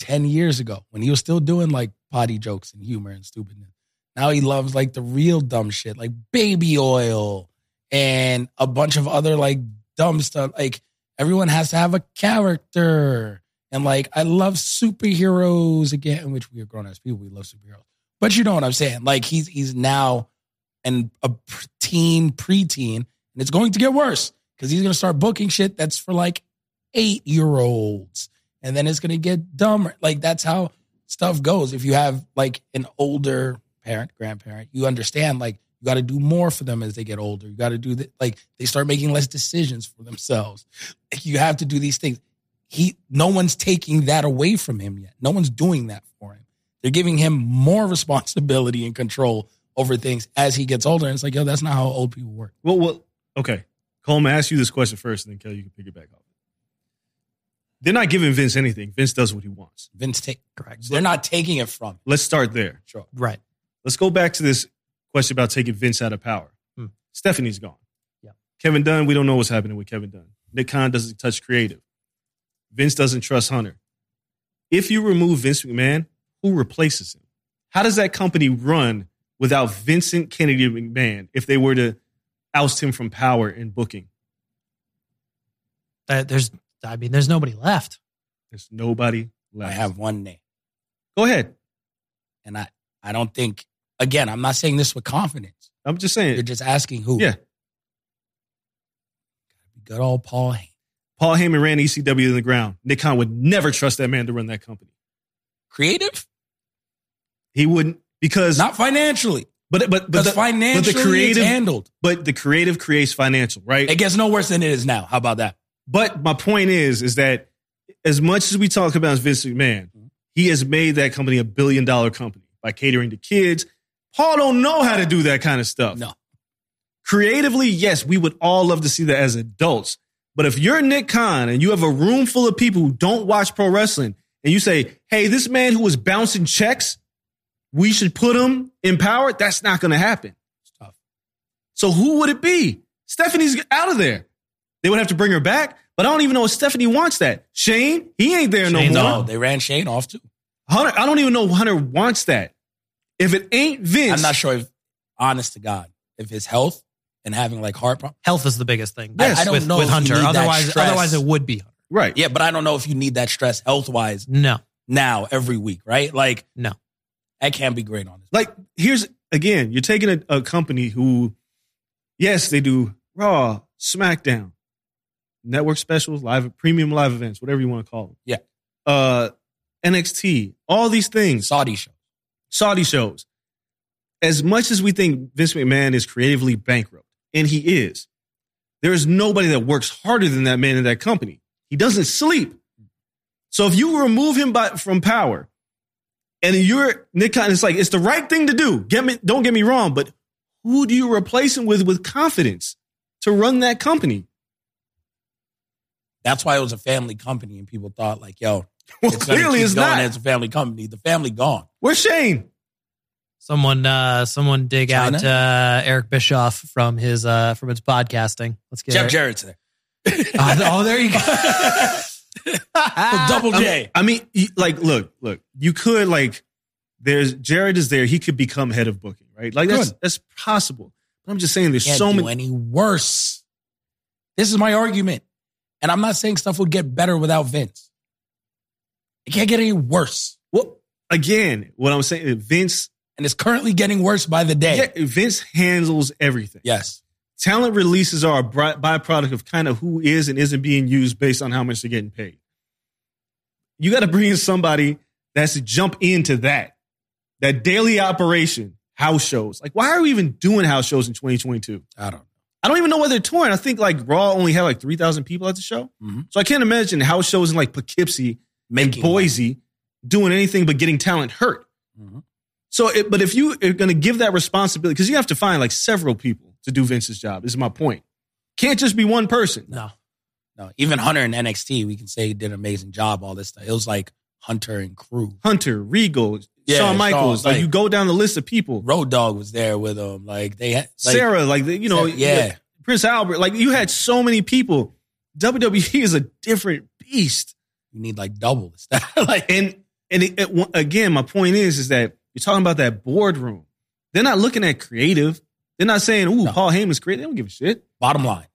Speaker 1: 10 years ago when he was still doing like potty jokes and humor and stupidness. Now he loves like the real dumb shit, like baby oil and a bunch of other like dumb stuff. Like everyone has to have a character. And like I love superheroes again, which we are grown as people, we love superheroes. But you know what I'm saying? Like he's he's now an a teen, preteen, and it's going to get worse because he's gonna start booking shit that's for like eight year olds, and then it's gonna get dumber. Like that's how stuff goes. If you have like an older parent, grandparent, you understand like You got to do more for them as they get older. You got to do that. Like they start making less decisions for themselves. Like you have to do these things. He, no one's taking that away from him yet. No one's doing that for him. They're giving him more responsibility and control over things as he gets older. And it's like, yo, that's not how old people work.
Speaker 3: Well, well, okay. Coleman, ask you this question first, and then Kelly, you can pick it back up. They're not giving Vince anything. Vince does what he wants.
Speaker 1: Vince take correct. They're not taking it from him.
Speaker 3: Let's start there.
Speaker 1: Sure.
Speaker 4: Right.
Speaker 3: Let's go back to this question about taking Vince out of power.
Speaker 4: Hmm.
Speaker 3: Stephanie's gone.
Speaker 4: Yeah.
Speaker 3: Kevin Dunn, we don't know what's happening with Kevin Dunn. Nick Khan doesn't touch creative. Vince doesn't trust Hunter. If you remove Vince McMahon, who replaces him? How does that company run without Vincent Kennedy McMahon if they were to oust him from power in booking?
Speaker 4: Uh, there's, I mean, there's nobody left.
Speaker 3: There's nobody left.
Speaker 1: I have one name.
Speaker 3: Go ahead.
Speaker 1: And I, I don't think, again, I'm not saying this with confidence.
Speaker 3: I'm just saying.
Speaker 1: You're just asking who.
Speaker 3: Yeah.
Speaker 1: Good old Paul Heyman.
Speaker 3: Paul Heyman ran ECW in the ground. Nick Khan would never trust that man to run that company.
Speaker 1: Creative?
Speaker 3: He wouldn't because
Speaker 1: Not financially.
Speaker 3: But but but the,
Speaker 1: financially
Speaker 3: but the creative
Speaker 1: it's handled.
Speaker 3: but the creative creates financial, right?
Speaker 1: It gets no worse than it is now. How about that?
Speaker 3: But my point is, is that as much as we talk about Vince McMahon, he has made that company a billion dollar company by catering to kids. Paul don't know how to do that kind of stuff.
Speaker 1: No.
Speaker 3: Creatively, yes, we would all love to see that as adults. But if you're Nick Khan and you have a room full of people who don't watch pro wrestling, and you say, "Hey, this man who was bouncing checks, we should put him in power," that's not going to happen.
Speaker 1: It's tough.
Speaker 3: So who would it be? Stephanie's out of there. They would have to bring her back, but I don't even know if Stephanie wants that. Shane, he ain't there
Speaker 4: Shane's
Speaker 3: no more.
Speaker 1: No, they ran Shane off too.
Speaker 3: Hunter, I don't even know if Hunter wants that. If it ain't Vince,
Speaker 1: I'm not sure if, honest to God, if his health and having like heart problems.
Speaker 4: Health is the biggest thing.
Speaker 3: Yes. I
Speaker 1: don't
Speaker 4: with,
Speaker 1: know
Speaker 4: with
Speaker 1: if you
Speaker 4: Hunter.
Speaker 1: need
Speaker 4: Otherwise,
Speaker 1: stress.
Speaker 4: otherwise it would be Hunter.
Speaker 3: right.
Speaker 1: Yeah, but I don't know if you need that stress health wise
Speaker 4: No,
Speaker 1: now every week, right? Like,
Speaker 4: no.
Speaker 1: That can't be great on this.
Speaker 3: Like here's again, you're taking a, a company who, yes, they do Raw, SmackDown, network specials, live premium live events, whatever you want to call them.
Speaker 1: Yeah.
Speaker 3: Uh, NXT, all these things,
Speaker 1: Saudi shows.
Speaker 3: Saudi shows. As much as we think Vince McMahon is creatively bankrupt, and he is, there is nobody that works harder than that man in that company. He doesn't sleep. So if you remove him by, from power, and you're Nick Khan, it's like it's the right thing to do. Get me, don't get me wrong, but who do you replace him with with confidence to run that company?
Speaker 1: That's why it was a family company, and people thought like, "Yo,
Speaker 3: Well,
Speaker 1: it's gonna
Speaker 3: clearly it's not.
Speaker 1: as a family company." The family gone.
Speaker 3: Where's Shane?
Speaker 4: Someone, uh, someone dig
Speaker 1: China?
Speaker 4: out uh, Eric Bischoff from his uh, from his podcasting. Let's get
Speaker 1: Jeff
Speaker 4: Eric-
Speaker 1: Jarrett's there.
Speaker 4: Oh, oh, there you go.
Speaker 1: Double J.
Speaker 3: I mean, you- like, look, look, you could like, there's Jarrett is there. He could become head of booking, right? Like that's
Speaker 1: Could.
Speaker 3: that's possible. But I'm just saying, there's
Speaker 1: Can't
Speaker 3: so
Speaker 1: do
Speaker 3: many.
Speaker 1: any worse. This is my argument, and I'm not saying stuff would get better without Vince. It can't get any worse,
Speaker 3: Well, again, what I'm saying, Vince,
Speaker 1: and it's currently getting worse by the day.
Speaker 3: yeah, Vince handles everything.
Speaker 1: Yes.
Speaker 3: Talent releases are a byproduct of kind of who is and isn't being used based on how much they're getting paid. You got to bring in somebody that's to jump into that, that daily operation, house shows. Like, why are we even doing house shows in 2022?
Speaker 1: I don't.
Speaker 3: I don't even know where they're touring. I think like Raw only had like 3,000 people at the show.
Speaker 1: Mhm.
Speaker 3: So I can't imagine house shows in like Poughkeepsie
Speaker 1: Making
Speaker 3: and Boise doing anything but getting talent hurt.
Speaker 1: Mhm.
Speaker 3: So, it, but if you are going to give that responsibility, because you have to find like several people to do Vince's job, This is my point. Can't just be one person.
Speaker 4: No,
Speaker 1: No, even Hunter and NXT, we can say he did an amazing job. All this stuff. It was like Hunter and crew.
Speaker 3: Hunter, Regal,
Speaker 1: Yeah,
Speaker 3: Shawn Michaels.
Speaker 1: Shawn,
Speaker 3: like, you go down the list of people.
Speaker 1: Road Dog was there with them. Like they had like,
Speaker 3: Sarah, like you know,
Speaker 1: yeah.
Speaker 3: Prince Albert. Like you had so many people. WWE is a different beast.
Speaker 1: You need like double this. like
Speaker 3: And and it, it- again, my point is, is that you're talking about that boardroom. They're not looking at creative. They're not saying, "Ooh,
Speaker 1: No.
Speaker 3: Paul Heyman's creative." They don't give a shit.
Speaker 1: bottom line.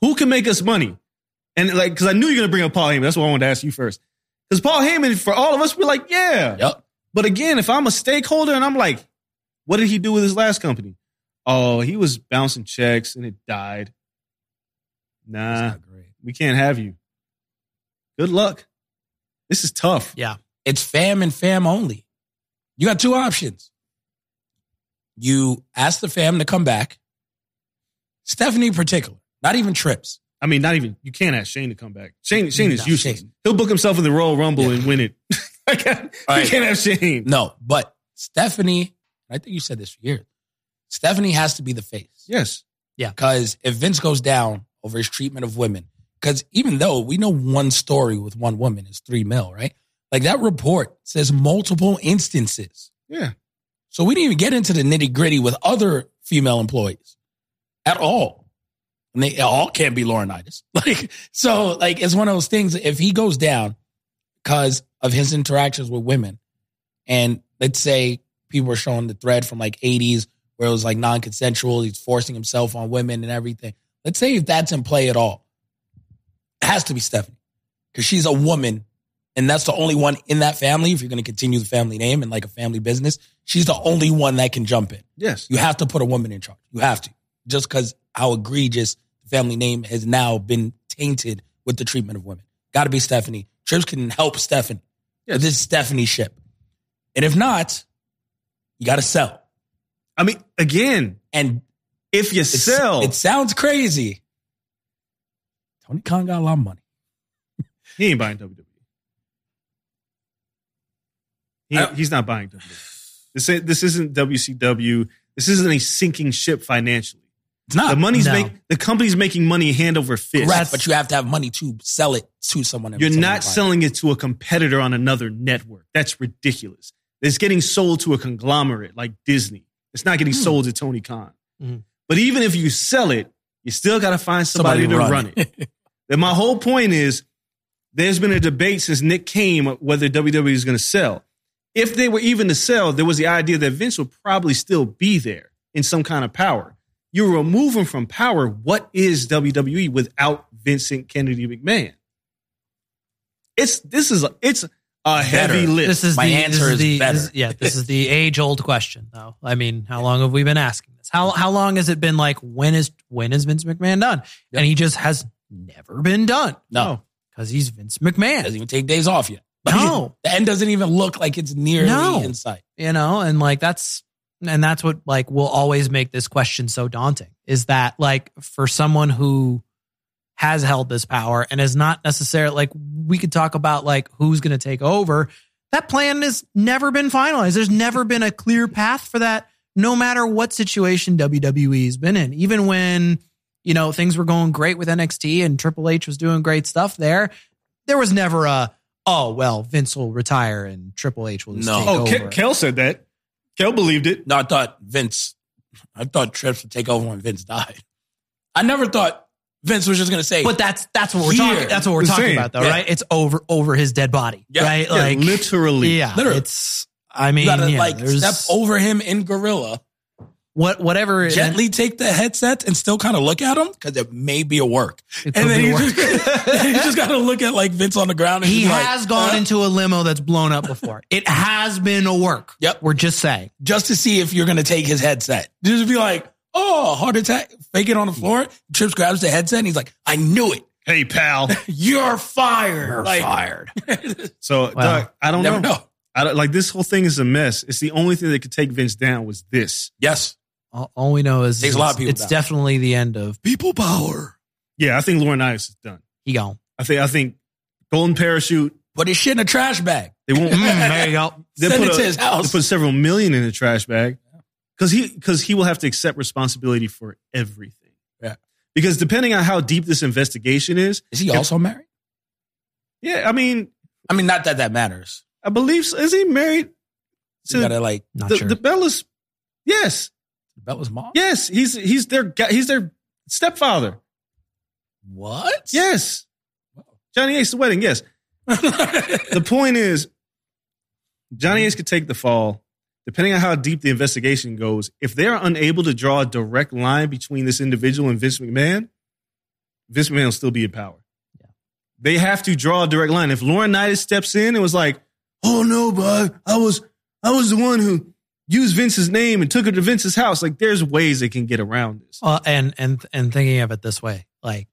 Speaker 3: Who can make us money? And like, because I knew you were gonna bring up Paul Heyman. That's why I wanted to ask you first. Because Paul Heyman, for all of us, we're like, yeah.
Speaker 1: Yep.
Speaker 3: But again, if I'm a stakeholder and I'm like, what did he do with his last company? Oh, he was bouncing checks and it died. Nah,
Speaker 1: not great.
Speaker 3: we can't have you. Good luck. This is tough.
Speaker 4: yeah,
Speaker 1: It's fam and fam only. You got two options. You ask the fam to come back. Stephanie in particular, not even trips.
Speaker 3: I mean, not even you can't ask Shane to come back. Shane mm, Shane is
Speaker 1: No,
Speaker 3: useless.
Speaker 1: Shane.
Speaker 3: He'll book himself in the Royal Rumble
Speaker 1: Yeah.
Speaker 3: and win it. I can't,
Speaker 1: Right.
Speaker 3: You can't have Shane.
Speaker 1: No, but Stephanie, I think you said this for years. Stephanie has to be the face.
Speaker 3: Yes. Yeah.
Speaker 1: Because if Vince goes down over his treatment of women, because even though we know one story with one woman is three mil, right? Like that report says multiple instances.
Speaker 3: Yeah.
Speaker 1: So we didn't even get into the nitty gritty with other female employees at all. And they all can't be Laurinaitis. Like, so like it's one of those things. If he goes down because of his interactions with women, and let's say people were showing the thread from like 80s where it was like non-consensual, he's forcing himself on women and everything. Let's say if that's in play at all, it has to be Stephanie. Because she's a woman and that's the only one in that family. If you're going to continue the family name and like a family business, she's the only one that can jump in.
Speaker 3: Yes.
Speaker 1: You have to put a woman in charge. You have to, just because how egregious the family name has now been tainted with the treatment of women. Got to be Stephanie. Trips can help Stephanie.
Speaker 3: Yes.
Speaker 1: This is Stephanie's ship. And if not, you got to sell.
Speaker 3: I mean, again,
Speaker 1: And
Speaker 3: if you sell,
Speaker 1: it sounds crazy. Tony Khan got a lot of money.
Speaker 3: he ain't buying WWE. He, he's not buying WWE. This this isn't WCW. This isn't a sinking ship financially.
Speaker 1: It's not.
Speaker 3: The money's
Speaker 4: no.
Speaker 3: make the company's making money hand over fist.
Speaker 1: correct, but you have to have money to sell it to someone. and
Speaker 3: You're not
Speaker 1: buy it.
Speaker 3: selling it to a competitor on another network. That's ridiculous. It's getting sold to a conglomerate like Disney. It's not getting sold to Tony Khan.
Speaker 4: Mhm.
Speaker 3: But even if you sell it, you still got to find somebody, to run, it. And my whole point is there's been a debate since Nick came whether WWE is going to sell. If they were even to sell, there was the idea that Vince would probably still be there in some kind of power. You remove him from power. What is WWE without Vincent Kennedy McMahon? It's this is a, it's a heavy
Speaker 1: Better.
Speaker 3: lift.
Speaker 4: This is
Speaker 1: My
Speaker 4: the,
Speaker 1: answer
Speaker 4: this
Speaker 1: is
Speaker 4: the,
Speaker 1: better.
Speaker 4: this- yeah, this is the age old question, though. I mean, how long have we been asking this? How how long has it been? Like, when is when is Vince McMahon done? And he just has never been done
Speaker 1: No,
Speaker 4: because he's Vince McMahon.
Speaker 1: doesn't even take days off yet.
Speaker 4: No.
Speaker 1: the end doesn't even look like it's nearly
Speaker 4: No.
Speaker 1: in sight.
Speaker 4: You know, and like that's and that's what like will always make this question so daunting. Is that like for someone who has held this power and is not necessarily like we could talk about like who's going to take over. That plan has never been finalized. There's never been a clear path for that, no matter what situation WWE's been in. Even when, you know, things were going great with NXT and Triple H was doing great stuff there, there was never a, oh, well, Vince will retire and Triple H will just
Speaker 1: No.
Speaker 4: take
Speaker 3: oh,
Speaker 4: over.
Speaker 3: Ke- Kel said that. Kel believed it.
Speaker 1: No, I thought Vince. I thought Trips would take over when Vince died. I never thought Vince was just going to say,
Speaker 4: But that's that's what we're
Speaker 1: Here.
Speaker 4: talking. That's what we're
Speaker 3: The
Speaker 4: talking
Speaker 3: same.
Speaker 4: about, though,
Speaker 1: Yeah.
Speaker 4: right? It's over over his dead body,
Speaker 1: Yeah.
Speaker 4: right?
Speaker 3: Yeah,
Speaker 4: like
Speaker 3: literally.
Speaker 4: yeah,
Speaker 1: Literally.
Speaker 4: it's. I mean,
Speaker 1: you got to
Speaker 4: yeah,
Speaker 1: like step over him in Gorilla,
Speaker 4: what whatever. it-
Speaker 1: gently take the headset and still kind of look at him because it may be a work.
Speaker 4: it
Speaker 1: And then you just, just got to look at like Vince on the ground. And
Speaker 4: he
Speaker 1: just like,
Speaker 4: has gone
Speaker 1: uh,
Speaker 4: into a limo that's blown up before. It has been a work.
Speaker 1: Yep.
Speaker 4: We're just saying.
Speaker 1: just to see if you're going to take his headset. Just be like, oh, heart attack, fake it on the floor. Trips grabs the headset and he's like, I knew it.
Speaker 3: Hey, pal.
Speaker 1: You're fired.
Speaker 4: You're
Speaker 1: Like-
Speaker 4: fired.
Speaker 3: So,
Speaker 4: Well,
Speaker 3: Doc, I don't
Speaker 1: Never
Speaker 3: know.
Speaker 1: know.
Speaker 3: I don't, like this whole thing is a mess. It's the only thing that could take Vince down was this.
Speaker 1: Yes.
Speaker 4: All, all we know is
Speaker 1: Takes a lot of people
Speaker 4: It's
Speaker 1: down.
Speaker 4: definitely the end of people power.
Speaker 3: Yeah, I think Laurinaitis is done.
Speaker 4: He gone.
Speaker 3: I think I think Golden Parachute.
Speaker 1: Put his shit in a trash bag.
Speaker 3: They won't.
Speaker 4: Mm, there you go.
Speaker 3: they
Speaker 1: Send
Speaker 3: put
Speaker 1: it to his house.
Speaker 3: They put several million in a trash bag because he because he will have to accept responsibility for everything.
Speaker 1: Yeah.
Speaker 3: Because depending on how deep this investigation is,
Speaker 1: Is he also married?
Speaker 3: yeah, I mean,
Speaker 1: I mean, not that that matters.
Speaker 3: I believe so. is he married
Speaker 1: You
Speaker 3: to
Speaker 1: gotta like
Speaker 4: Not
Speaker 3: the,
Speaker 4: sure.
Speaker 3: the Bellas? Yes,
Speaker 1: Bella's mom.
Speaker 3: yes. He's he's their he's their stepfather.
Speaker 1: What?
Speaker 3: Yes, Johnny Ace the wedding. Yes. the point is, Johnny Ace could take the fall. Depending on how deep the investigation goes, if they are unable to draw a direct line between this individual and Vince McMahon, Vince McMahon will still be in power. Yeah. They have to draw a direct line. If Laurinaitis steps in and was like, "Oh no, bud, I was I was the one who used Vince's name and took her to Vince's house," like there's ways they can get around this.
Speaker 4: Uh, and and and thinking of it this way, like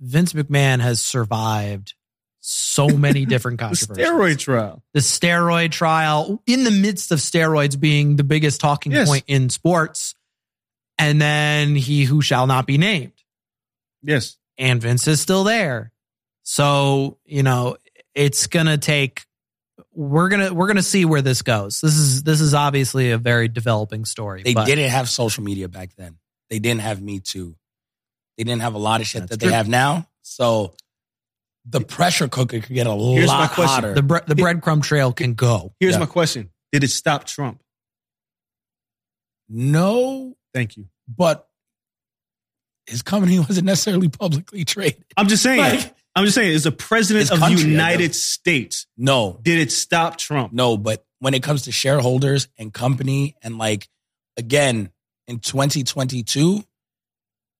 Speaker 4: Vince McMahon has survived so many different
Speaker 3: The
Speaker 4: controversies.
Speaker 3: steroid trial.
Speaker 4: the steroid trial in the midst of steroids being the biggest talking
Speaker 3: Yes.
Speaker 4: point in sports. And then he who shall not be named.
Speaker 3: Yes.
Speaker 4: And Vince is still there. So, you know, it's gonna take we're gonna we're gonna see where this goes. This is this is obviously a very developing story.
Speaker 1: They
Speaker 4: but
Speaker 1: didn't have social media back then. They didn't have Me Too. They didn't have a lot of shit
Speaker 4: That's
Speaker 1: that
Speaker 4: true.
Speaker 1: they have now. So the pressure cooker could get a
Speaker 3: Here's my
Speaker 1: lot
Speaker 3: question.
Speaker 1: hotter.
Speaker 4: the bre- the breadcrumb trail can go.
Speaker 3: Here's
Speaker 1: Yeah.
Speaker 3: my question: Did it stop Trump?
Speaker 1: no,
Speaker 3: Thank you.
Speaker 1: but his company wasn't necessarily publicly traded.
Speaker 3: I'm just saying.
Speaker 1: Like-
Speaker 3: I'm just saying. As the president
Speaker 1: His
Speaker 3: of the
Speaker 1: country, I
Speaker 3: United. States,
Speaker 1: No,
Speaker 3: did it stop Trump?
Speaker 1: no, but when it comes to shareholders and company and like again in 2022,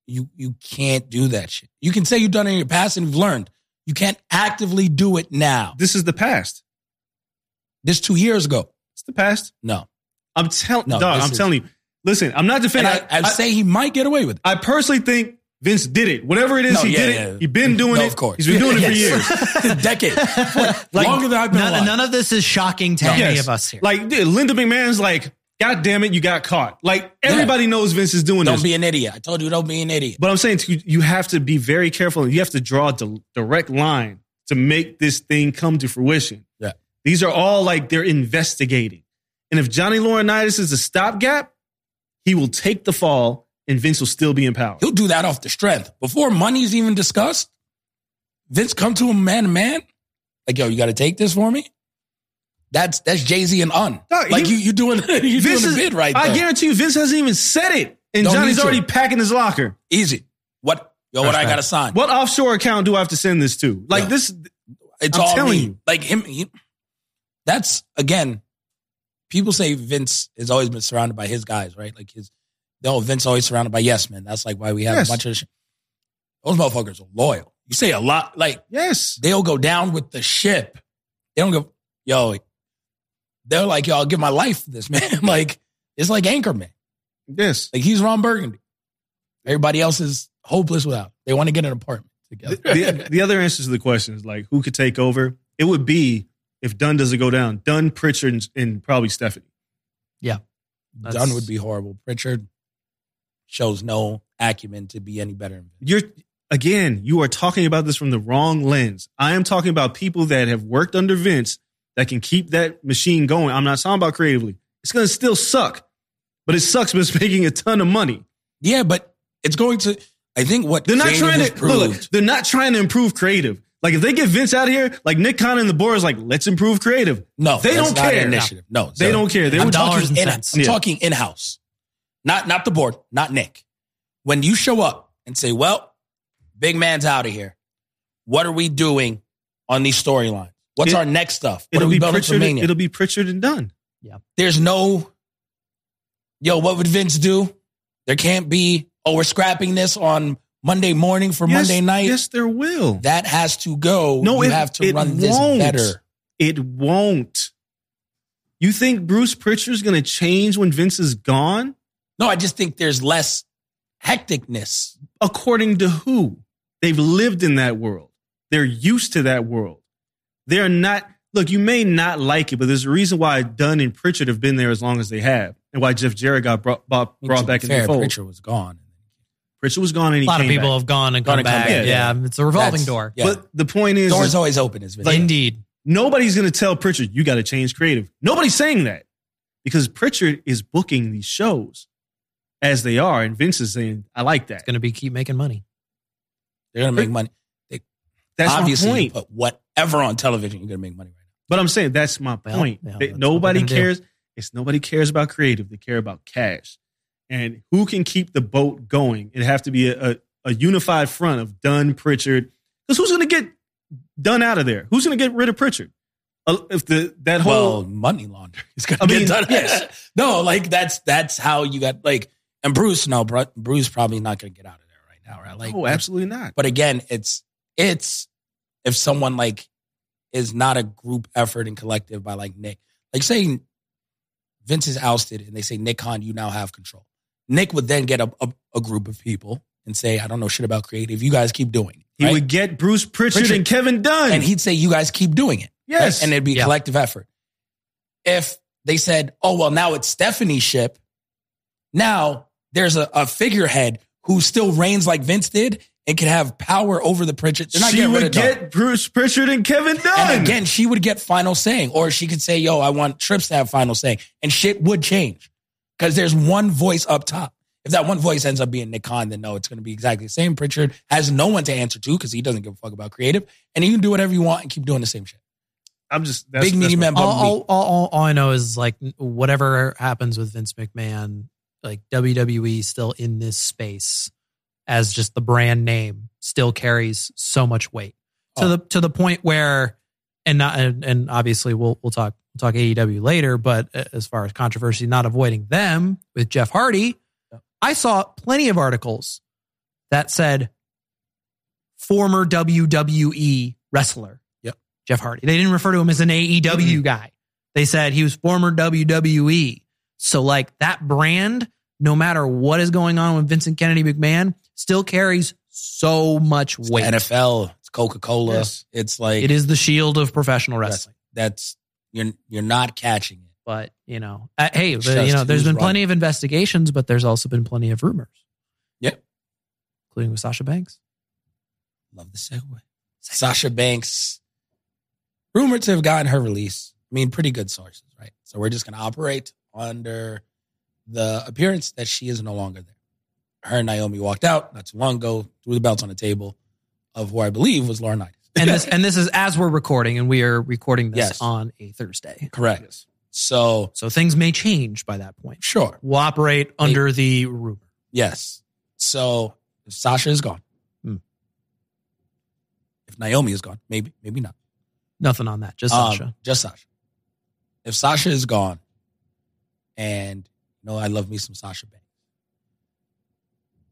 Speaker 1: you you can't do that shit. You can say you've done it in your past and you've learned. You can't actively do it now.
Speaker 3: This is the past.
Speaker 1: This two years ago.
Speaker 3: It's the past.
Speaker 1: No.
Speaker 3: I'm telling.
Speaker 1: No,
Speaker 3: dog, I'm
Speaker 1: is-
Speaker 3: telling you. Listen, I'm not
Speaker 1: And
Speaker 3: defending.
Speaker 1: I, I, say he might get away with it.
Speaker 3: I personally think Vince did it. Whatever it is,
Speaker 1: No,
Speaker 3: he
Speaker 1: yeah,
Speaker 3: did
Speaker 1: yeah.
Speaker 3: it. He's been doing
Speaker 1: No,
Speaker 3: it.
Speaker 1: of course.
Speaker 3: He's been doing it for
Speaker 1: Yes.
Speaker 3: years.
Speaker 1: Decade.
Speaker 4: Like,
Speaker 1: Longer than I've been
Speaker 4: none,
Speaker 1: alive.
Speaker 4: none of this is shocking to any
Speaker 3: Yes.
Speaker 4: of us here.
Speaker 3: Like dude, Linda McMahon's like, God damn it, you got caught. Like everybody knows Vince is doing this.
Speaker 1: Don't be an idiot. I told you don't be an idiot.
Speaker 3: but I'm saying to you, you have to be very careful. You have to draw a di- direct line to make this thing come to fruition.
Speaker 1: Yeah.
Speaker 3: These are all like they're investigating. And if Johnny Laurinaitis is a stopgap, he will take the fall and Vince will still be in power.
Speaker 1: He'll do that off the strength. Before money's even discussed, Vince come to him man to man. Like, yo, you got to take this for me. That's that's Jay Z and Un.
Speaker 3: Dog,
Speaker 1: like
Speaker 3: he-
Speaker 1: you you doing you doing
Speaker 3: Vince
Speaker 1: a
Speaker 3: is-
Speaker 1: bid right
Speaker 3: I
Speaker 1: there.
Speaker 3: guarantee you, Vince hasn't even said it. And
Speaker 1: Don't
Speaker 3: Johnny's
Speaker 1: need to.
Speaker 3: already packing his locker.
Speaker 1: Easy. What yo? What I got to sign?
Speaker 3: What offshore account do I have to send this to? Like
Speaker 1: Yeah.
Speaker 3: this,
Speaker 1: It's
Speaker 3: I'm
Speaker 1: all
Speaker 3: telling
Speaker 1: me.
Speaker 3: you.
Speaker 1: Like him. He, that's again. People say Vince has always been surrounded by his guys, right? Like his. No, Vince always surrounded by yes men. That's like why we have
Speaker 3: Yes.
Speaker 1: a bunch of. sh- Those motherfuckers are loyal. You say a lot. Like
Speaker 3: yes.
Speaker 1: they'll go down with the ship. They don't go, yo. They're like, yo, I'll give my life for this man. like it's like Anchorman.
Speaker 3: Yes.
Speaker 1: Like he's Ron Burgundy. Everybody else is hopeless without. They want to get an apartment together.
Speaker 3: the, the other answer to the question is like, who could take over? It would be if Dunn doesn't go down, Dunn, Pritchard, and, and probably Stephanie.
Speaker 4: That's-
Speaker 1: Dunn would be horrible. Pritchard shows no acumen to be any better.
Speaker 3: You're again, you are talking about this from the wrong lens. I am talking about people that have worked under Vince that can keep that machine going. I'm not talking about creatively. It's gonna still suck, but it sucks, but it's making a ton of money.
Speaker 1: Yeah, but it's going to. I think what
Speaker 3: They're not trying to look, look, they're not trying to improve creative. Like if they get Vince out of here, like Nick Khan and the board is like, let's improve creative.
Speaker 1: No,
Speaker 3: they don't care.
Speaker 1: Initiative. No,
Speaker 3: They
Speaker 1: zero.
Speaker 3: don't care. They were
Speaker 1: talking in. I'm
Speaker 3: Yeah.
Speaker 1: talking in house, not not the board, not Nick. When you show up and say, "Well, big man's out of here. What are we doing on these storylines? What's
Speaker 3: It-
Speaker 1: our next stuff? What
Speaker 3: It'll
Speaker 1: are we
Speaker 3: be
Speaker 1: building for
Speaker 3: Pritchard.
Speaker 1: Mania?"
Speaker 3: It'll be Pritchard and Dunn. Yeah.
Speaker 1: There's no, yo, what would Vince do? There can't be, oh, we're scrapping this on Monday morning for
Speaker 3: Yes,
Speaker 1: Monday night.
Speaker 3: Yes, there will.
Speaker 1: That has to go.
Speaker 3: No,
Speaker 1: you
Speaker 3: it-
Speaker 1: have to
Speaker 3: it
Speaker 1: run this
Speaker 3: won't.
Speaker 1: better.
Speaker 3: It won't. You think Bruce Pritchard's going to change when Vince is gone?
Speaker 1: No, I just think there's less hecticness.
Speaker 3: According to who? They've lived in that world. They're used to that world. They're not. Look, you may not like it, but there's a reason why Dunn and Pritchard have been there as long as they have, and why Jeff Jarrett got brought, brought, brought back
Speaker 1: be
Speaker 3: in the
Speaker 1: fair,
Speaker 3: fold.
Speaker 1: Pritchard was gone.
Speaker 3: Pritchard was gone, and he
Speaker 4: a lot of people
Speaker 3: back.
Speaker 4: have gone and
Speaker 1: Gone
Speaker 4: come
Speaker 1: and come
Speaker 4: back.
Speaker 1: back,
Speaker 4: Yeah,
Speaker 1: yeah.
Speaker 4: it's a revolving
Speaker 1: That's-
Speaker 4: door.
Speaker 1: Yeah.
Speaker 3: But the point is,
Speaker 1: Door's
Speaker 3: is
Speaker 1: always open. Is Vince.
Speaker 4: Indeed.
Speaker 3: nobody's going to tell Pritchard you got to change creative. Nobody's saying that because Pritchard is booking these shows as they are, and Vince is saying, "I like that."
Speaker 4: It's going to be keep making money.
Speaker 1: They're gonna make money.
Speaker 3: That's
Speaker 1: Obviously,
Speaker 3: my
Speaker 1: you
Speaker 3: point.
Speaker 1: put whatever on television, you're gonna make money right
Speaker 3: But I'm saying that's my
Speaker 4: Well,
Speaker 3: point.
Speaker 4: yeah,
Speaker 3: They-
Speaker 4: that's
Speaker 3: nobody
Speaker 4: we're do.
Speaker 3: cares. It's nobody cares about creative. They care about cash. And who can keep the boat going? It have to be a, a, a unified front of Dunn, Pritchard. Because who's going to get Dunn out of there? Who's going to get rid of Pritchard? Uh, if the that whole
Speaker 1: Well, money laundering is gonna
Speaker 3: I
Speaker 1: get
Speaker 3: mean,
Speaker 1: done.
Speaker 3: yes.
Speaker 1: no, like that's that's how you got like. And Bruce, no, Bru- Bruce probably not gonna get out of there right now, right? Like,
Speaker 3: oh, absolutely not.
Speaker 1: But again, it's it's if someone like is not a group effort and collective by like Nick, like say Vince is ousted and they say Nick Khan, you now have control. Nick would then get a, a, a group of people and say, I don't know shit about creative. You guys keep doing it.
Speaker 3: He
Speaker 1: Right.
Speaker 3: would get Bruce Pritchard,
Speaker 1: Pritchard.
Speaker 3: and Kevin Dunn.
Speaker 1: and he'd say, "You guys keep doing it."
Speaker 3: yes.
Speaker 1: right? and it'd be a
Speaker 4: Yeah.
Speaker 1: collective effort. If they said, "Oh well, now it's Stephanie's ship," now there's a, a figurehead who still reigns like Vince did and can have power over the Pritchard. They're not
Speaker 3: she would
Speaker 1: of Dunn.
Speaker 3: get Bruce Pritchard and Kevin Dunn.
Speaker 1: And again, she would get final saying, or she could say, "Yo, I want Trips to have final saying," and shit would change because there's one voice up top. If that one voice ends up being Nick Khan, then no, it's going to be exactly the same. Pritchard has no one to answer to because he doesn't give a fuck about creative, and you can do whatever you want and keep doing the same shit.
Speaker 3: I'm just that's,
Speaker 1: Big
Speaker 3: that's
Speaker 1: meaty man, but
Speaker 4: all, all, all, all I know is like whatever happens with Vince McMahon, like WWE still in this space as just the brand name still carries so much weight to
Speaker 1: Oh.
Speaker 4: the to the point where and not and, and obviously we'll we'll talk we'll talk AEW later, but as far as controversy, not avoiding them with Jeff Hardy, I saw plenty of articles that said former WWE wrestler.
Speaker 1: Yep.
Speaker 4: Jeff Hardy. They didn't refer to him as an AEW mm-hmm. guy. They said he was former WWE. So like that brand, no matter what is going on with Vincent Kennedy McMahon, still carries so much
Speaker 1: It's
Speaker 4: weight.
Speaker 1: NFL, it's Coca Cola.
Speaker 3: Yes.
Speaker 1: It's like
Speaker 4: It is the shield of professional wrestling.
Speaker 1: That's you're you're not catching it.
Speaker 4: But you know, uh, hey,
Speaker 1: It's
Speaker 4: the- you know, there's been plenty of investigations, but there's also been plenty of rumors.
Speaker 1: Yep.
Speaker 4: including with Sasha Banks.
Speaker 1: Love the segue. Sasha Banks, rumored to have gotten her release. I mean, pretty good sources, right? So we're just going to operate under the appearance that she is no longer there. Her and Naomi walked out not too long ago, threw the belts on the table of who I believe was Laurinaitis.
Speaker 4: And this and this is as we're recording, and we are recording this
Speaker 1: Yes.
Speaker 4: on a Thursday.
Speaker 1: Correct. So,
Speaker 4: So things may change by that point.
Speaker 1: sure.
Speaker 4: We'll operate under the rumor.
Speaker 1: Yes. So if Sasha is gone,
Speaker 4: Hmm.
Speaker 1: if Naomi is gone, maybe, maybe not.
Speaker 4: Nothing on that. Just
Speaker 1: Um,
Speaker 4: Sasha.
Speaker 1: just Sasha. If Sasha is gone, and you know, I love me some Sasha Banks.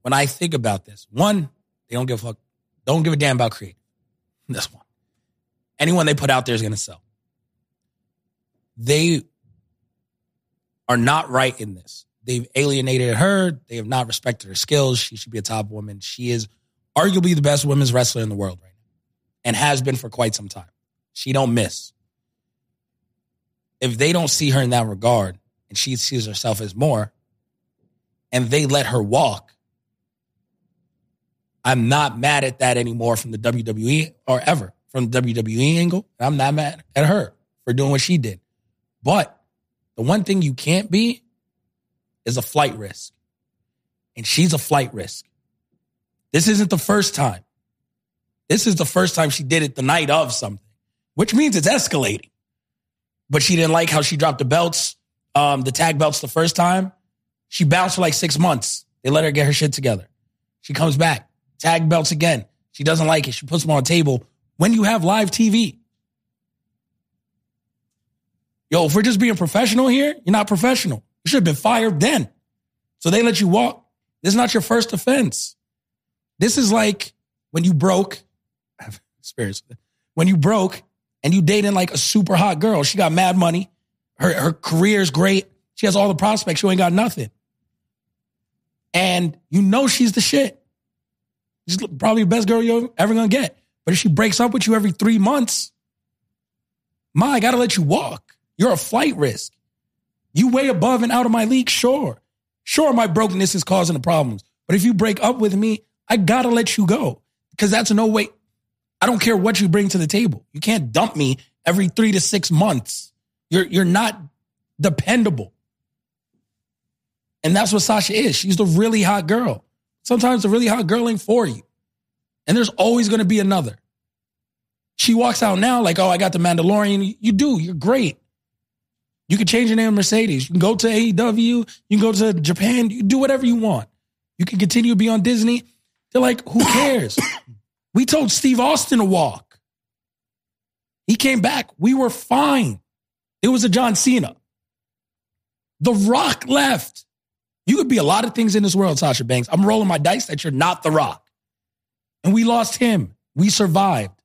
Speaker 1: When I think about this, one, they don't give a fuck, don't give a damn about creative. That's one. Anyone they put out there is going to sell. They are not right in this. They've alienated her. They have not respected her skills. She should be a top woman. She is arguably the best women's wrestler in the world right now, and has been for quite some time. She don't miss. If they don't see her in that regard, and she sees herself as more, and they let her walk, I'm not mad at that anymore from the WWE or ever from the WWE angle. I'm not mad at her for doing what she did. But the one thing you can't be is a flight risk. And she's a flight risk. This isn't the first time. This is the first time she did it the night of something, which means it's escalating. But she didn't like how she dropped the belts, um, the tag belts the first time. She bounced for like six months. They let her get her shit together. She comes back, tag belts again. She doesn't like it. She puts them on a table when you have live TV. Yo, if we're just being professional here, you're not professional. You should have been fired then. So they let you walk. This is not your first offense. This is like when you broke, I've experienced it. When you broke and you dating like a super hot girl. She got mad money. Her her career's great. She has all the prospects. You ain't got nothing. And you know she's the shit. She's probably the best girl you're ever gonna get. But if she breaks up with you every three months, Ma, I gotta let you walk. You're a flight risk. You way above and out of my league, sure. Sure, my brokenness is causing the problems. But if you break up with me, I gotta let you go. Because that's no way. I don't care what you bring to the table. You can't dump me every three to six months. You're you're not dependable. And that's what Sasha is. She's the really hot girl. Sometimes the really hot girl ain't for you. And there's always gonna be another. She walks out now like, oh, I got the Mandalorian. You do, you're great. You can change your name to Mercedes. You can go to AEW. You can go to Japan. You do whatever you want. You can continue to be on Disney. They're like, who cares? we told Steve Austin to walk. He came back. We were fine. It was a John Cena. The Rock left. You could be a lot of things in this world, Sasha Banks. I'm rolling my dice that you're not The Rock. And we lost him. We survived.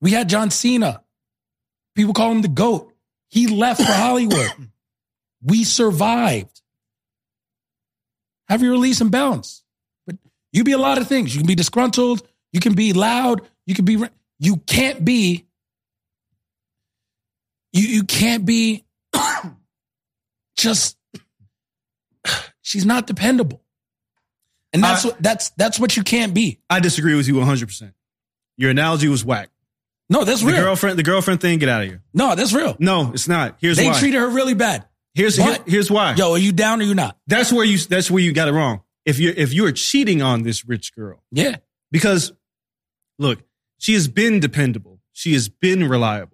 Speaker 1: We had John Cena. People call him the GOAT. He left for Hollywood. We survived. Have your release and bounce. But you be a lot of things. You can be disgruntled. You can be loud. You can be. You can't be. You you can't be. just. She's not dependable, and that's
Speaker 3: I-
Speaker 1: what that's that's what you can't be.
Speaker 3: I disagree with you 100. percent Your analogy was whack.
Speaker 1: No, that's
Speaker 3: The
Speaker 1: real.
Speaker 3: girlfriend, the girlfriend thing, get out of here.
Speaker 1: no, that's real.
Speaker 3: No, it's not. Here's
Speaker 1: They
Speaker 3: why.
Speaker 1: treated her really bad.
Speaker 3: here's here- here's why.
Speaker 1: Yo, are you down or you not?
Speaker 3: That's where you that's where you got it wrong. If you if you are cheating on this rich girl,
Speaker 1: Yeah.
Speaker 3: because look, she has been dependable. She has been reliable.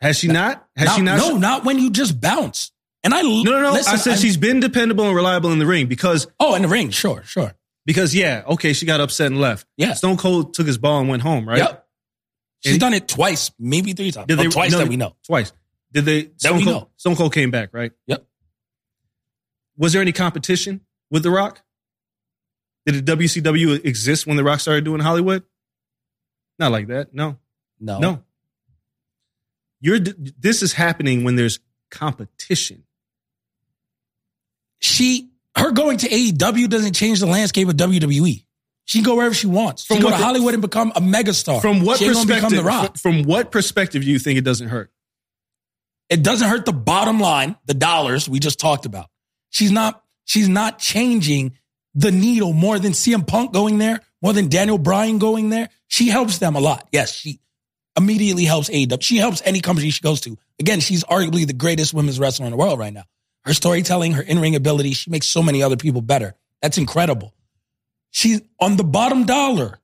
Speaker 3: Has she not? Has
Speaker 1: Not-
Speaker 3: she not?
Speaker 1: No, not when you just bounce. And I
Speaker 3: no, no, no.
Speaker 1: Listen,
Speaker 3: I said
Speaker 1: I'm-
Speaker 3: she's been dependable and reliable in the ring because
Speaker 1: Oh, in the ring, sure, sure.
Speaker 3: because yeah, okay, she got upset and left.
Speaker 1: Yeah.
Speaker 3: Stone Cold took his ball and went home, right?
Speaker 1: Yep. She's
Speaker 3: And-
Speaker 1: done it twice, maybe three times.
Speaker 3: Did they
Speaker 1: twice
Speaker 3: no,
Speaker 1: that we know.
Speaker 3: Twice. Did they? Stone
Speaker 1: we
Speaker 3: Cold,
Speaker 1: know.
Speaker 3: Stone Cold came back, right?
Speaker 1: Yep.
Speaker 3: Was there any competition with The Rock? Did the WCW exist when The Rock started doing Hollywood? Not like that. No.
Speaker 1: No.
Speaker 3: No. You're this is happening when there's competition.
Speaker 1: She her going to AEW doesn't change the landscape of WWE. She can go wherever she wants. She
Speaker 3: From
Speaker 1: can go to
Speaker 3: per-
Speaker 1: Hollywood and become a megastar.
Speaker 3: From what
Speaker 1: she
Speaker 3: perspective?
Speaker 1: become the rock.
Speaker 3: From what perspective do you think it doesn't hurt?
Speaker 1: It doesn't hurt the bottom line, the dollars we just talked about. She's not she's not changing the needle more than CM Punk going there, more than Daniel Bryan going there. She helps them a lot. Yes, she immediately helps AEW. She helps any company she goes to. Again, she's arguably the greatest women's wrestler in the world right now. Her storytelling, her in-ring ability, she makes so many other people better. That's incredible. She's on the bottom dollar.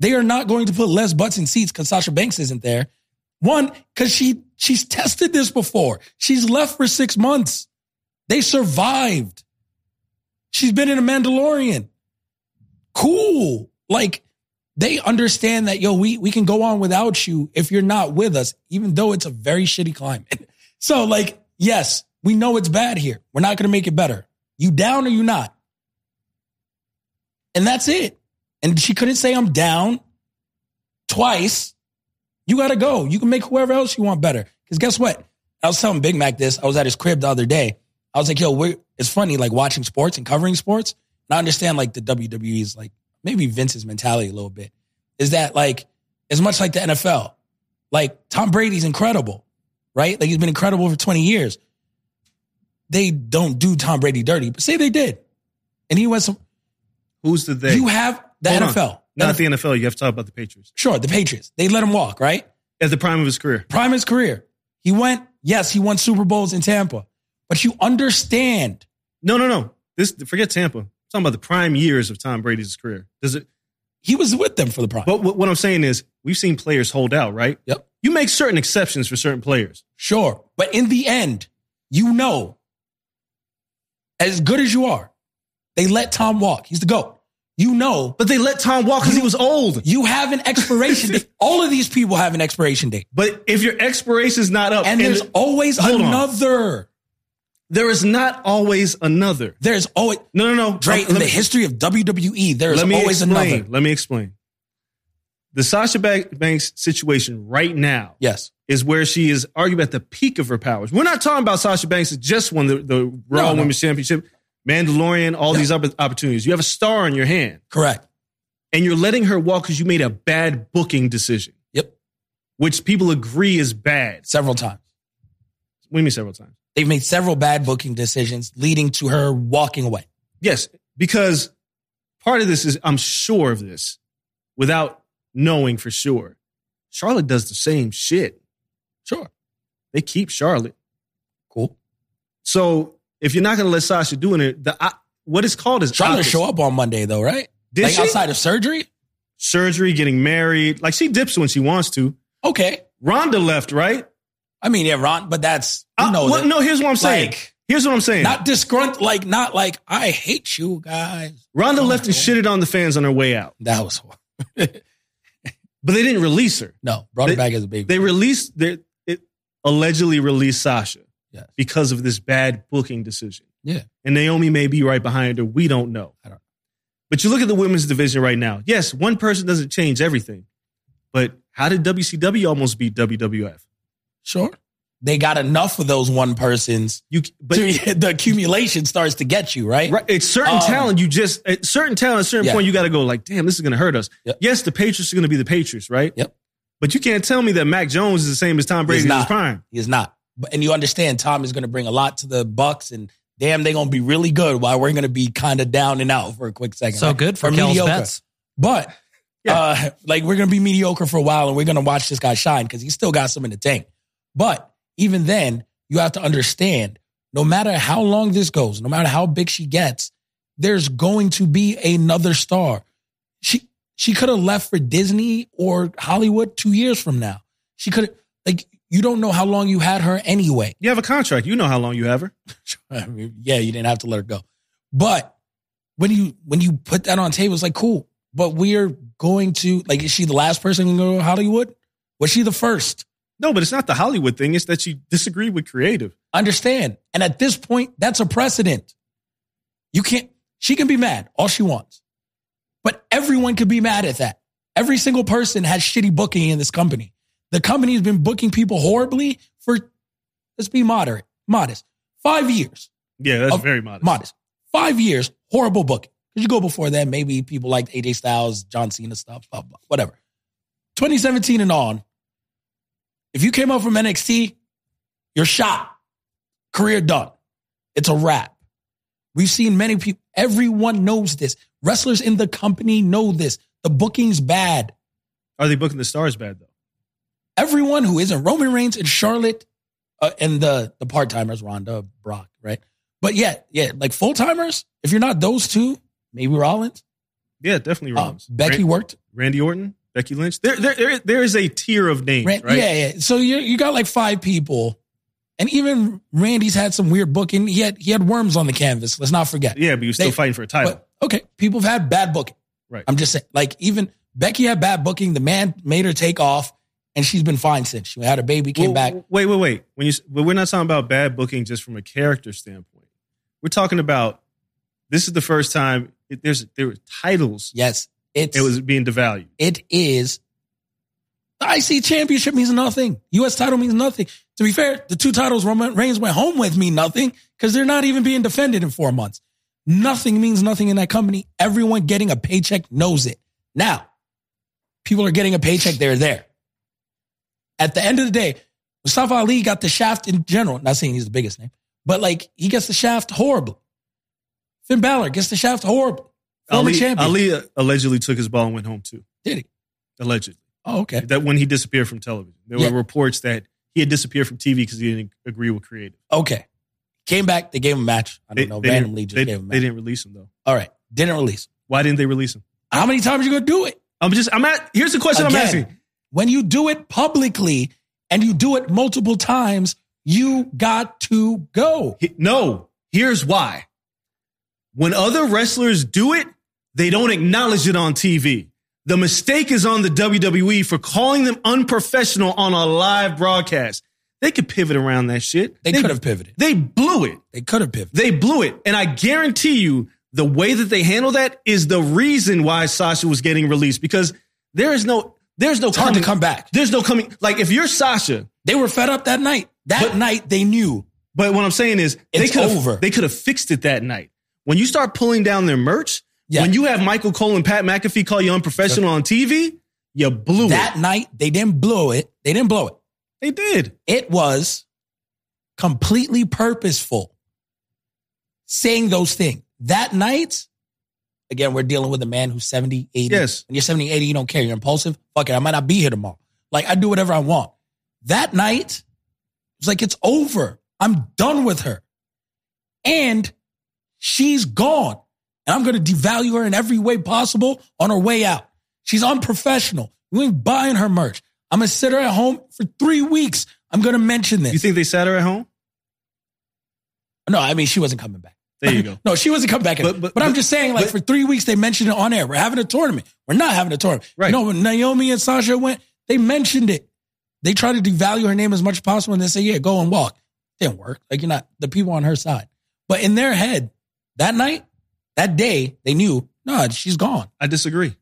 Speaker 1: They are not going to put less butts in seats because Sasha Banks isn't there. One, because she she's tested this before. She's left for six months. They survived. She's been in a Mandalorian. Cool. Like they understand that, yo, we we can go on without you if you're not with us, even though it's a very shitty climate. So, like, yes, we know it's bad here. We're not gonna make it better. You down or you not? And that's it. And she couldn't say I'm down twice. You got to go. You can make whoever else you want better. Because guess what? I was telling Big Mac this. I was at his crib the other day. I was like, yo, it's funny, like watching sports and covering sports. And I understand like the WWE's like maybe Vince's mentality a little bit is that like as much like the NFL, like Tom Brady's incredible, right? Like he's been incredible for 20 years. They don't do Tom Brady dirty, but say they did. And he went some,
Speaker 3: Who's the they?
Speaker 1: you have the
Speaker 3: Hold on.
Speaker 1: NFL.
Speaker 3: Not the NFL. You have to talk about the Patriots
Speaker 1: Sure, the Patriots. They let him walk, right?
Speaker 3: at the prime of his career.
Speaker 1: Prime of his career. He went, yes, he won Super Bowls in Tampa. But you understand,
Speaker 3: No, no, no. This forget Tampa. Talking about the prime years of Tom Brady's career. Does it?
Speaker 1: he was with them for the prime.
Speaker 3: But what, I'm saying is, we've seen players hold out, right?
Speaker 1: Yep.
Speaker 3: You make certain exceptions for certain players.
Speaker 1: Sure. But in the end, you know, as good as you are, they let Tom walk. He's the GOAT. You know,
Speaker 3: But they let Tom walk because he was old.
Speaker 1: you have an expiration date. All of these people have an expiration date.
Speaker 3: But if your expiration's not up,
Speaker 1: And there's always
Speaker 3: another. on. There is not always another.
Speaker 1: There's always,
Speaker 3: No, no, no.
Speaker 1: Dre, in
Speaker 3: let
Speaker 1: the
Speaker 3: me-
Speaker 1: history of WWE,
Speaker 3: let me
Speaker 1: always
Speaker 3: explain.
Speaker 1: another.
Speaker 3: Let me explain. The Sasha Banks situation right now
Speaker 1: Yes.
Speaker 3: is where she is arguably at the peak of her powers. We're not talking about Sasha Banks that just won the, the Raw
Speaker 1: No, no.
Speaker 3: Women's Championship, Mandalorian, all
Speaker 1: Yeah.
Speaker 3: these other opportunities. You have a star in your hand,
Speaker 1: Correct.
Speaker 3: and you're letting her walk because you made a bad booking decision,
Speaker 1: Yep.
Speaker 3: which people agree is bad.
Speaker 1: Several times.
Speaker 3: What do you mean several times?
Speaker 1: They've made several bad booking decisions leading to her walking away.
Speaker 3: Yes, because part of this is I'm sure of this without knowing for sure. Charlotte does the same shit.
Speaker 1: Sure.
Speaker 3: They keep Charlotte.
Speaker 1: Cool.
Speaker 3: So if you're not going to let Sasha do it, the I, what is called is
Speaker 1: Charlotte show up on Monday though, right?
Speaker 3: Did
Speaker 1: like
Speaker 3: she?
Speaker 1: outside of surgery?
Speaker 3: surgery, getting married. Like she dips when she wants to.
Speaker 1: Okay.
Speaker 3: Ronda left, right?
Speaker 1: I mean, yeah, Ron, but that's you
Speaker 3: Uh,
Speaker 1: know
Speaker 3: what-
Speaker 1: that-
Speaker 3: no, here's what I'm saying.
Speaker 1: Like,
Speaker 3: here's what I'm saying.
Speaker 1: not disgruntled, like not like I hate you guys.
Speaker 3: Ronda left and shitted on the fans on her way out,
Speaker 1: That was horrible.
Speaker 3: but they didn't release her.
Speaker 1: no brought
Speaker 3: They-
Speaker 1: it back as a baby.
Speaker 3: They released their it allegedly released Sasha
Speaker 1: yes.
Speaker 3: because of this bad booking decision.
Speaker 1: Yeah.
Speaker 3: And Naomi may be right behind her. We don't know.
Speaker 1: I don't know.
Speaker 3: But you look at the women's division right now. Yes, one person doesn't change everything. But how did WCW almost beat WWF?
Speaker 1: Sure. they got enough of those one persons.
Speaker 3: You, but
Speaker 1: to- the accumulation starts to get you right.
Speaker 3: Right. It's certain
Speaker 1: Um,
Speaker 3: talent. You just at certain talent. At a certain
Speaker 1: Yeah.
Speaker 3: point, you got to go like, damn, this is going to hurt us.
Speaker 1: Yep.
Speaker 3: Yes, the Patriots are going to be the Patriots, right?
Speaker 1: Yep.
Speaker 3: But you can't tell me that Mac Jones is the same as Tom Brady
Speaker 1: He's
Speaker 3: in his
Speaker 1: not.
Speaker 3: prime.
Speaker 1: He is not. But and you understand Tom is going to bring a lot to the Bucs, and damn, they're going to be really good. While we're going to be kind of down and out for a quick second.
Speaker 4: So
Speaker 1: right?
Speaker 4: good for
Speaker 1: Or
Speaker 4: Kel's
Speaker 1: mediocre.
Speaker 4: bets.
Speaker 1: But
Speaker 3: Yeah.
Speaker 1: uh, like we're going to be mediocre for a while, and we're going to watch this guy shine because he's still got some in the tank. But even then, you have to understand, no matter how long this goes, no matter how big she gets, there's going to be another star. She she could have left for Disney or Hollywood two years from now. She could like you don't know how long you had her anyway.
Speaker 3: You have a contract. You know how long you have her.
Speaker 1: I mean, yeah, you didn't have to let her go. But when you when you put that on table, it's like cool. But we're going to like, is she the last person to go to Hollywood? Was she the first?
Speaker 3: No, but it's not the Hollywood thing. It's that you disagree with creative.
Speaker 1: Understand? And at this point, that's a precedent. You can't. She can be mad all she wants, but everyone could be mad at that. Every single person has shitty booking in this company. The company has been booking people horribly for. Let's be moderate, modest. Five years.
Speaker 3: Yeah, that's
Speaker 1: Of-
Speaker 3: very modest.
Speaker 1: modest. Five years, horrible booking. Because you go before that, maybe people liked AJ Styles, John Cena stuff, blah, blah, whatever. 2017 and on, if you came up from NXT, you're shot. Career done. It's a wrap. We've seen many people, everyone knows this. Wrestlers in the company know this. The booking's bad.
Speaker 3: Are they booking the stars bad though?
Speaker 1: Everyone who isn't Roman Reigns and Charlotte uh, and the the part timers, Ronda, Brock, right? But yeah, yeah, like full timers. If you're not those two, maybe Rollins.
Speaker 3: Yeah, definitely
Speaker 1: Uh,
Speaker 3: Rollins.
Speaker 1: Becky
Speaker 3: Ran-
Speaker 1: worked.
Speaker 3: Randy Orton, Becky Lynch. There, there, there, is a tier of names,
Speaker 1: Ran-
Speaker 3: right?
Speaker 1: Yeah, yeah. So you you got like five people, and even Randy's had some weird booking. He had he had worms on the canvas. Let's not forget.
Speaker 3: Yeah, but you're still
Speaker 1: They-
Speaker 3: fighting for a title.
Speaker 1: But okay, people have had bad booking.
Speaker 3: Right.
Speaker 1: I'm just saying, like even Becky had bad booking. The man made her take off, and she's been fine since. She had a baby, came
Speaker 3: Well,
Speaker 1: back.
Speaker 3: Wait, wait, wait. When you, but we're not talking about bad booking just from a character standpoint. We're talking about this is the first time it, there's there were titles.
Speaker 1: Yes, it's
Speaker 3: It was being devalued.
Speaker 1: it is. The IC championship means nothing. U.S. title means nothing. To be fair, the two titles Roman Reigns went home with mean nothing because they're not even being defended in four months. Nothing means nothing in that company. Everyone getting a paycheck knows it. Now, people are getting a paycheck. They're there. At the end of the day, Mustafa Ali got the shaft in general. Not saying he's the biggest name, but like he gets the shaft horribly. Finn Balor gets the shaft horribly.
Speaker 3: Ali,
Speaker 1: champion.
Speaker 3: Ali uh, allegedly took his ball and went home too.
Speaker 1: Did he?
Speaker 3: Allegedly,
Speaker 1: Oh, okay.
Speaker 3: that when he disappeared from television, there
Speaker 1: Yeah.
Speaker 3: were reports that he had disappeared from TV because he didn't agree with creative.
Speaker 1: Okay. Came back. They gave him a match. I don't know.
Speaker 3: didn't-
Speaker 1: randomly just
Speaker 3: they,
Speaker 1: gave him a
Speaker 3: they didn't release him though.
Speaker 1: All right. Didn't release.
Speaker 3: Why didn't they release him?
Speaker 1: How many times are you going to do it?
Speaker 3: I'm just. I'm at. Here's the question I'm asking.
Speaker 1: When you do it publicly and you do it multiple times, you got to go.
Speaker 3: He- No, here's why. When other wrestlers do it, they don't acknowledge it on TV. The mistake is on the WWE for calling them unprofessional on a live broadcast. They could pivot around that shit.
Speaker 1: They could have pivoted.
Speaker 3: They blew it.
Speaker 1: They could have pivoted.
Speaker 3: They blew it. And I guarantee you, the way that they handle that is the reason why Sasha was getting released because there is no, there's no
Speaker 1: It's hard to
Speaker 3: coming,
Speaker 1: come back.
Speaker 3: there's no coming. Like if you're Sasha,
Speaker 1: They were fed up that night. That
Speaker 3: But-
Speaker 1: night they knew.
Speaker 3: But what I'm saying is they
Speaker 1: It's
Speaker 3: could have
Speaker 1: over.
Speaker 3: they could have fixed it that night. When you start pulling down their merch,
Speaker 1: Yeah.
Speaker 3: when you have Michael Cole and Pat McAfee call you unprofessional on TV, you blew
Speaker 1: That
Speaker 3: it.
Speaker 1: That night they didn't blow it. They didn't blow it.
Speaker 3: They did.
Speaker 1: It was completely purposeful saying those things. That night, again, we're dealing with a man who's 70, 80.
Speaker 3: Yes.
Speaker 1: And you're 70, 80, you don't care. You're impulsive. Fuck it. I might not be here tomorrow. Like, I do whatever I want. That night, it's like, it's over. I'm done with her. And she's gone. And I'm going to devalue her in every way possible on her way out. She's unprofessional. We ain't buying her merch. I'm going to sit her at home for three weeks. I'm going to mention this.
Speaker 3: You think they sat her at home?
Speaker 1: no, I mean, she wasn't coming back.
Speaker 3: There you go.
Speaker 1: No, she wasn't coming back. But,
Speaker 3: But- but-
Speaker 1: but I'm just saying, like,
Speaker 3: but-
Speaker 1: for three weeks, they mentioned it on air. We're having a tournament. We're not having a tournament.
Speaker 3: Right.
Speaker 1: You know, when Naomi and Sasha went, they mentioned it. They tried to devalue her name as much as possible and they say, yeah, go and walk. Didn't work. Like, you're not the people on her side. But in their head, that night, that day, they knew, no, she's gone.
Speaker 3: I disagree.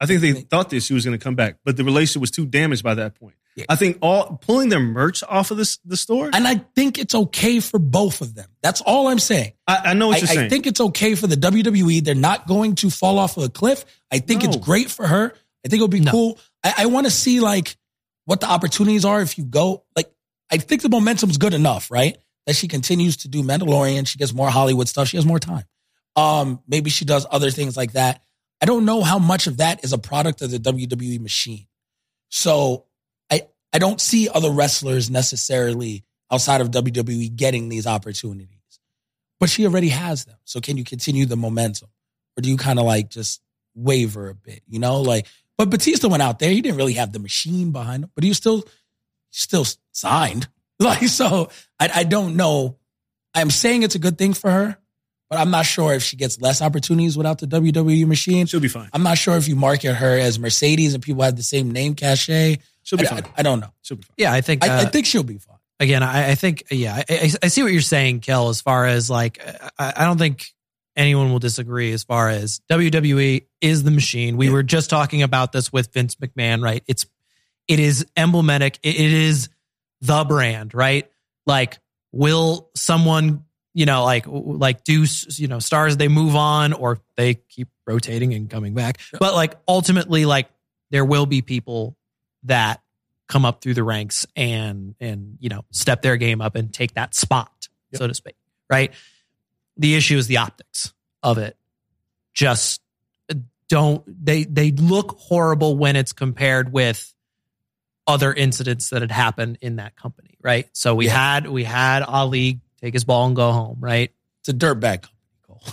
Speaker 3: I think they thought that she was going to come back, but the relationship was too damaged by that point. I think all pulling their merch off of this the store.
Speaker 1: And I think it's okay for both of them. That's all I'm saying.
Speaker 3: I, I know what
Speaker 1: I,
Speaker 3: you're saying.
Speaker 1: I think it's okay for the WWE. They're not going to fall off of a cliff. I think it's great for her. I think it'll be
Speaker 4: No.
Speaker 1: cool. I, I want to see like what the opportunities are if you go. Like, I think the momentum's good enough, right? That she continues to do Mandalorian. She gets more Hollywood stuff. She has more time. Um, maybe she does other things like that. I don't know how much of that is a product of the WWE machine. So I I don't see other wrestlers necessarily outside of WWE getting these opportunities. But she already has them. So can you continue the momentum? Or do you kind of like just waver a bit, you know? Like but Batista went out there, he didn't really have the machine behind him, but he was still still signed. Like so I I don't know. I'm saying it's a good thing for her, but I'm not sure if she gets less opportunities without the WWE machine.
Speaker 3: She'll be fine.
Speaker 1: I'm not sure if you market her as Mercedes and people have the same name cachet.
Speaker 3: She'll be
Speaker 1: I,
Speaker 3: fine.
Speaker 1: I, I don't know.
Speaker 3: She'll be fine.
Speaker 4: Yeah, I think.
Speaker 1: I, I
Speaker 4: uh,
Speaker 1: think she'll be fine.
Speaker 4: again, I, I think, yeah, I, I, I see what you're saying, Kel, as far as like, I, I don't think anyone will disagree as far as WWE is the machine. We were just talking about this with Vince McMahon, right? It's, it is emblematic. It, it is the brand, right? Like, will someone, you know, like, like do, you know, stars, they move on or they keep rotating and coming back. But like, ultimately, like, there will be people that come up through the ranks and and you know step their game up and take that spot so to speak right? The issue is the optics of it. Just uh, don't they they look horrible when it's compared with other incidents that had happened in that company right? So we
Speaker 1: Yeah.
Speaker 4: had we had ali take his ball and go home right
Speaker 1: It's a dirtbag company.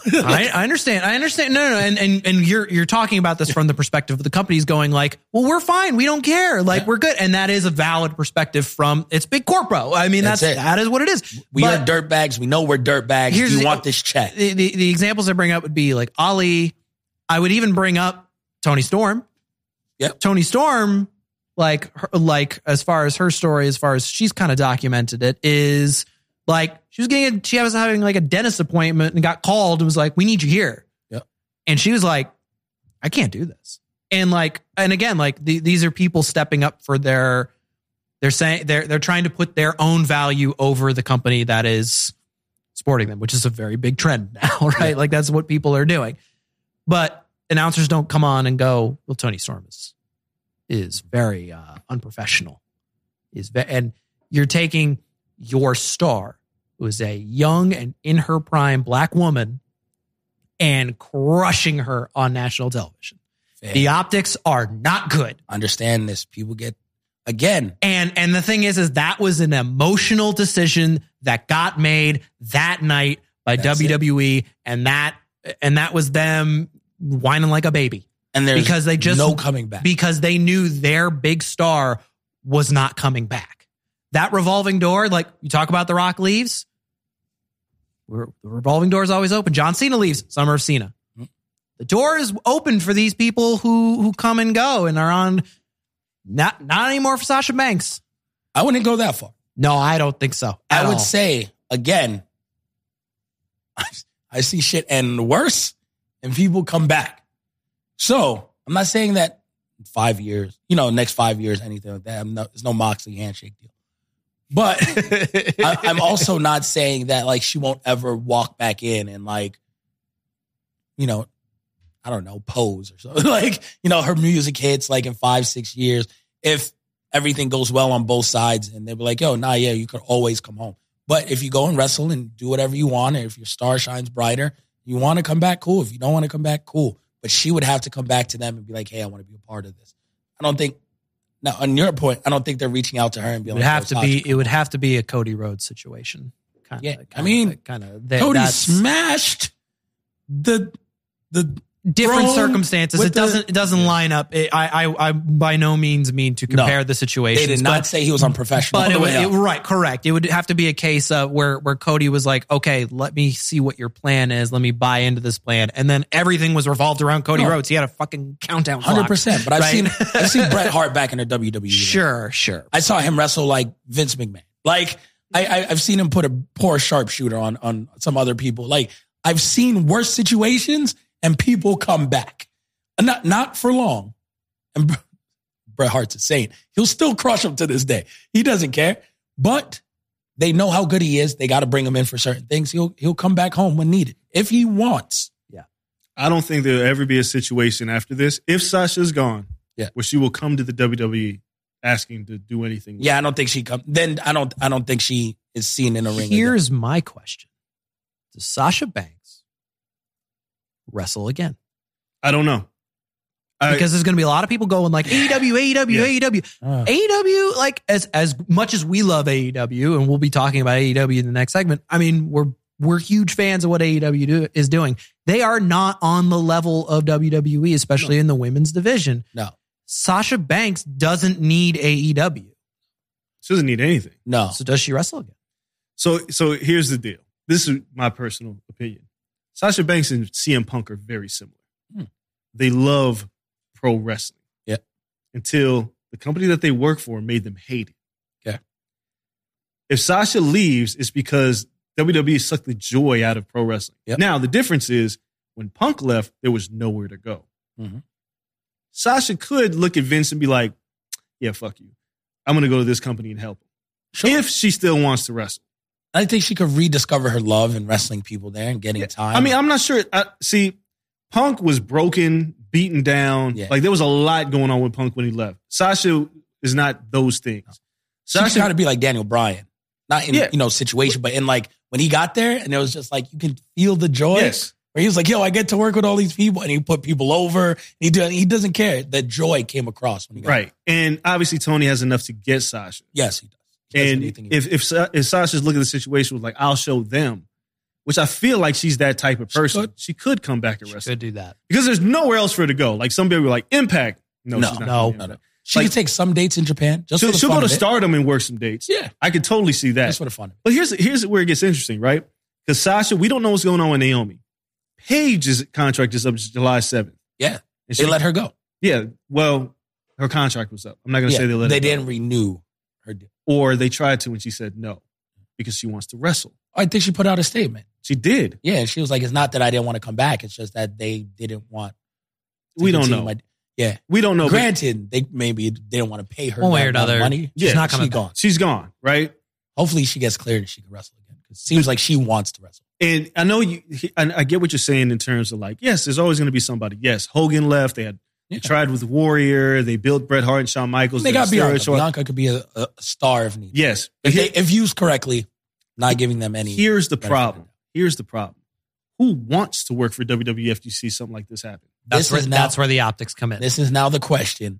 Speaker 4: I, I understand. I understand. No, no, no. And, and and you're you're talking about this from the perspective of the companies going like, well, we're fine. We don't care. Like
Speaker 1: Yeah.
Speaker 4: we're good. And that is a valid perspective from it's big corpo. I mean, that's,
Speaker 1: That's
Speaker 4: that is what it is.
Speaker 1: we
Speaker 4: But
Speaker 1: are dirtbags. We know we're dirtbags.
Speaker 4: Here's
Speaker 1: Do you
Speaker 4: the-
Speaker 1: want this check?
Speaker 4: the, the the examples I bring up would be like Ali. I would even bring up Toni Storm.
Speaker 1: Yep.
Speaker 4: Toni Storm, like her, like as far as her story, as far as she's kind of documented it, is like she was getting a, she was having like a dentist appointment and got called and was like, "We need you here."
Speaker 1: Yep.
Speaker 4: And she was like, "I can't do this." And like, and again, like the, these are people stepping up for their. They're saying they're they're trying to put their own value over the company that is sporting them, which is a very big trend now, right? Like that's what people are doing. But announcers don't come on and go, "Well, Toni Storm is is very uh, unprofessional." Is ve- and you're taking your star, who is a young and in her prime black woman, and crushing her on national television. The optics are not good.
Speaker 1: Understand this. People get again.
Speaker 4: And and the thing is, is that was an emotional decision that got made that night by
Speaker 1: That's it.
Speaker 4: WWE, and that and that was them whining like a baby
Speaker 1: And there's
Speaker 4: because they just
Speaker 1: no coming back.
Speaker 4: because they knew their big star was not coming back. That revolving door, like you talk about, the Rock leaves. The revolving door is always open. John Cena leaves. Summer of Cena.
Speaker 1: Mm.
Speaker 4: The door is open for these people who who come and go and are on. Not not anymore for Sasha Banks.
Speaker 1: I wouldn't go that far.
Speaker 4: No, I don't think so.
Speaker 1: I would
Speaker 4: all.
Speaker 1: say again, I see shit end worse and people come back. So I'm not saying that five years, you know, next five years, anything like that. I'm no, there's no Moxley handshake deal. But I, I'm also not saying that like she won't ever walk back in and like, you know, I don't know, pose or something. like, you know, her music hits like in five, six years. If everything goes well on both sides and they'll be like, yo, nah, yeah, you could always come home. But if you go and wrestle and do whatever you want, and if your star shines brighter, you want to come back, cool. If you don't want to come back, cool. But she would have to come back to them and be like, hey, I want to be a part of this. I don't think, now on your point, I don't think they're reaching out to her and
Speaker 4: It
Speaker 1: being
Speaker 4: would
Speaker 1: like,
Speaker 4: have to be. It would have to be a Cody Rhodes situation. Kind
Speaker 1: Yeah, I mean,
Speaker 4: kind of
Speaker 1: Cody smashed the the
Speaker 4: different
Speaker 1: thrown
Speaker 4: circumstances.
Speaker 1: with
Speaker 4: It doesn't.
Speaker 1: the-
Speaker 4: it doesn't line up. It, I, I. I by no means mean to
Speaker 1: No.
Speaker 4: compare the situation.
Speaker 1: They did not say he was unprofessional.
Speaker 4: But it,
Speaker 1: the
Speaker 4: would- it, right, correct. It would have to be a case of where where Cody was like, okay, let me see what your plan is. Let me buy into this plan, and then everything was revolved around Cody
Speaker 1: No.
Speaker 4: Rhodes. He had a fucking countdown.
Speaker 1: Hundred percent. But I've
Speaker 4: right?
Speaker 1: seen I've seen Bret Hart back in the WWE.
Speaker 4: sure, sure.
Speaker 1: I saw him wrestle like Vince McMahon. Like I, I I've seen him put a poor sharpshooter on on some other people. Like I've seen worse situations and people come back, not not for long. And Bret Hart's a saint. He'll still crush him to this day. He doesn't care. But they know how good he is. They got to bring him in for certain things. He'll he'll come back home when needed if he wants. Yeah.
Speaker 3: I don't think there'll ever be a situation after this, if Sasha's gone,
Speaker 1: Yeah.
Speaker 3: where she will come to the WWE asking to do anything.
Speaker 1: Yeah, I don't think she come. Then I don't. I don't think she is seen in a ring. again.
Speaker 4: Here's my question: Does Sasha Banks wrestle again?
Speaker 3: I don't know. I-
Speaker 4: Because there's going to be a lot of people going like AEW, AEW,
Speaker 3: Yeah.
Speaker 4: AEW,
Speaker 1: Uh,
Speaker 4: AEW. Like as as much as we love AEW, and we'll be talking about AEW in the next segment. I mean, we're we're huge fans of what AEW do, is doing. They are not on the level of WWE, especially in the women's division.
Speaker 1: no,
Speaker 4: Sasha Banks doesn't need AEW.
Speaker 3: she doesn't need anything.
Speaker 1: no.
Speaker 4: So does she wrestle again?
Speaker 3: So so here's the deal. This is my personal opinion. Sasha Banks and CM Punk are very similar.
Speaker 1: Hmm.
Speaker 3: They love pro wrestling.
Speaker 1: Yeah.
Speaker 3: Until the company that they work for made them hate it.
Speaker 1: Okay.
Speaker 3: If Sasha leaves, it's because WWE sucked the joy out of pro wrestling.
Speaker 1: Yep.
Speaker 3: Now the difference is when Punk left, there was nowhere to go.
Speaker 1: Mhm.
Speaker 3: Sasha could look at Vince and be like, "Yeah, fuck you. I'm gonna go to this company and help."
Speaker 1: Sure.
Speaker 3: If she still wants to wrestle.
Speaker 1: I think she could rediscover her love in wrestling people there and getting time.
Speaker 3: I mean, I'm not sure. I, see, Punk was broken, beaten down.
Speaker 1: Yeah.
Speaker 3: Like there was a lot going on with Punk when he left. Sasha is not those things.
Speaker 1: could
Speaker 3: Sasha,
Speaker 1: try to be like Daniel Bryan, not in
Speaker 3: Yeah.
Speaker 1: you know situation, but in like when he got there and it was just like you can feel the joy.
Speaker 3: yes,
Speaker 1: Where he was like, "Yo, I get to work with all these people," and he put people over. He do, he doesn't care. That joy came across when he got
Speaker 3: right. And obviously Tony has enough to get Sasha.
Speaker 1: Yes, he does.
Speaker 3: And if if, if Sasha's looking at the situation with like, I'll show them, which I feel like she's that type of
Speaker 1: She
Speaker 3: person.
Speaker 1: could.
Speaker 3: She could come back and
Speaker 4: She
Speaker 3: wrestle
Speaker 4: could do that.
Speaker 3: because there's nowhere else for her to go. Like some people were like Impact. No,
Speaker 1: No,
Speaker 3: she's not
Speaker 4: no,
Speaker 1: no, no. She
Speaker 3: Like-
Speaker 1: could take some dates in Japan just
Speaker 3: She'll, she'll go to. Stardom and work some dates.
Speaker 1: Yeah,
Speaker 3: I could totally see that.
Speaker 1: just for the fun.
Speaker 3: But here's here's where it gets interesting, right? Because Sasha, we don't know what's going on with Naomi. Paige's contract is up July 7th.
Speaker 1: Yeah,
Speaker 3: And
Speaker 1: they
Speaker 3: she-
Speaker 1: let her go.
Speaker 3: Yeah, well, her contract was up. I'm not going to
Speaker 1: Yeah,
Speaker 3: say they let
Speaker 1: they didn't renew her deal.
Speaker 3: Or they tried to and she said no because she wants to wrestle.
Speaker 1: Oh, I think she put out a statement.
Speaker 3: She did.
Speaker 1: Yeah, she was like, "It's not that I didn't want to come back. It's just that they didn't want." to
Speaker 3: We don't know.
Speaker 1: my- yeah,
Speaker 3: We don't know. but
Speaker 1: granted, they maybe didn't want to pay her
Speaker 4: One way or another,
Speaker 1: Money.
Speaker 4: she's not coming
Speaker 1: She's gone.
Speaker 3: she's gone, right?
Speaker 1: Hopefully, she gets cleared and she can wrestle again. Because it seems like she wants to wrestle.
Speaker 3: And I know you. I, I get what you're saying in terms of like, yes, there's always going to be somebody. Yes, Hogan left. They had
Speaker 1: Yeah.
Speaker 3: tried with Warrior. They built Bret Hart and Shawn Michaels.
Speaker 1: They got
Speaker 3: a
Speaker 1: Bianca.
Speaker 3: steroid show.
Speaker 1: Bianca could be a, a star if needed.
Speaker 3: Yes,
Speaker 1: if,
Speaker 3: here-
Speaker 1: they, if used correctly, not giving them any.
Speaker 3: here's the problem. Here's the problem. Who wants to work for WWF if you see something like this happen?
Speaker 4: That's
Speaker 1: This
Speaker 4: where
Speaker 1: is now-
Speaker 4: that's where the optics come in.
Speaker 1: This is now the question.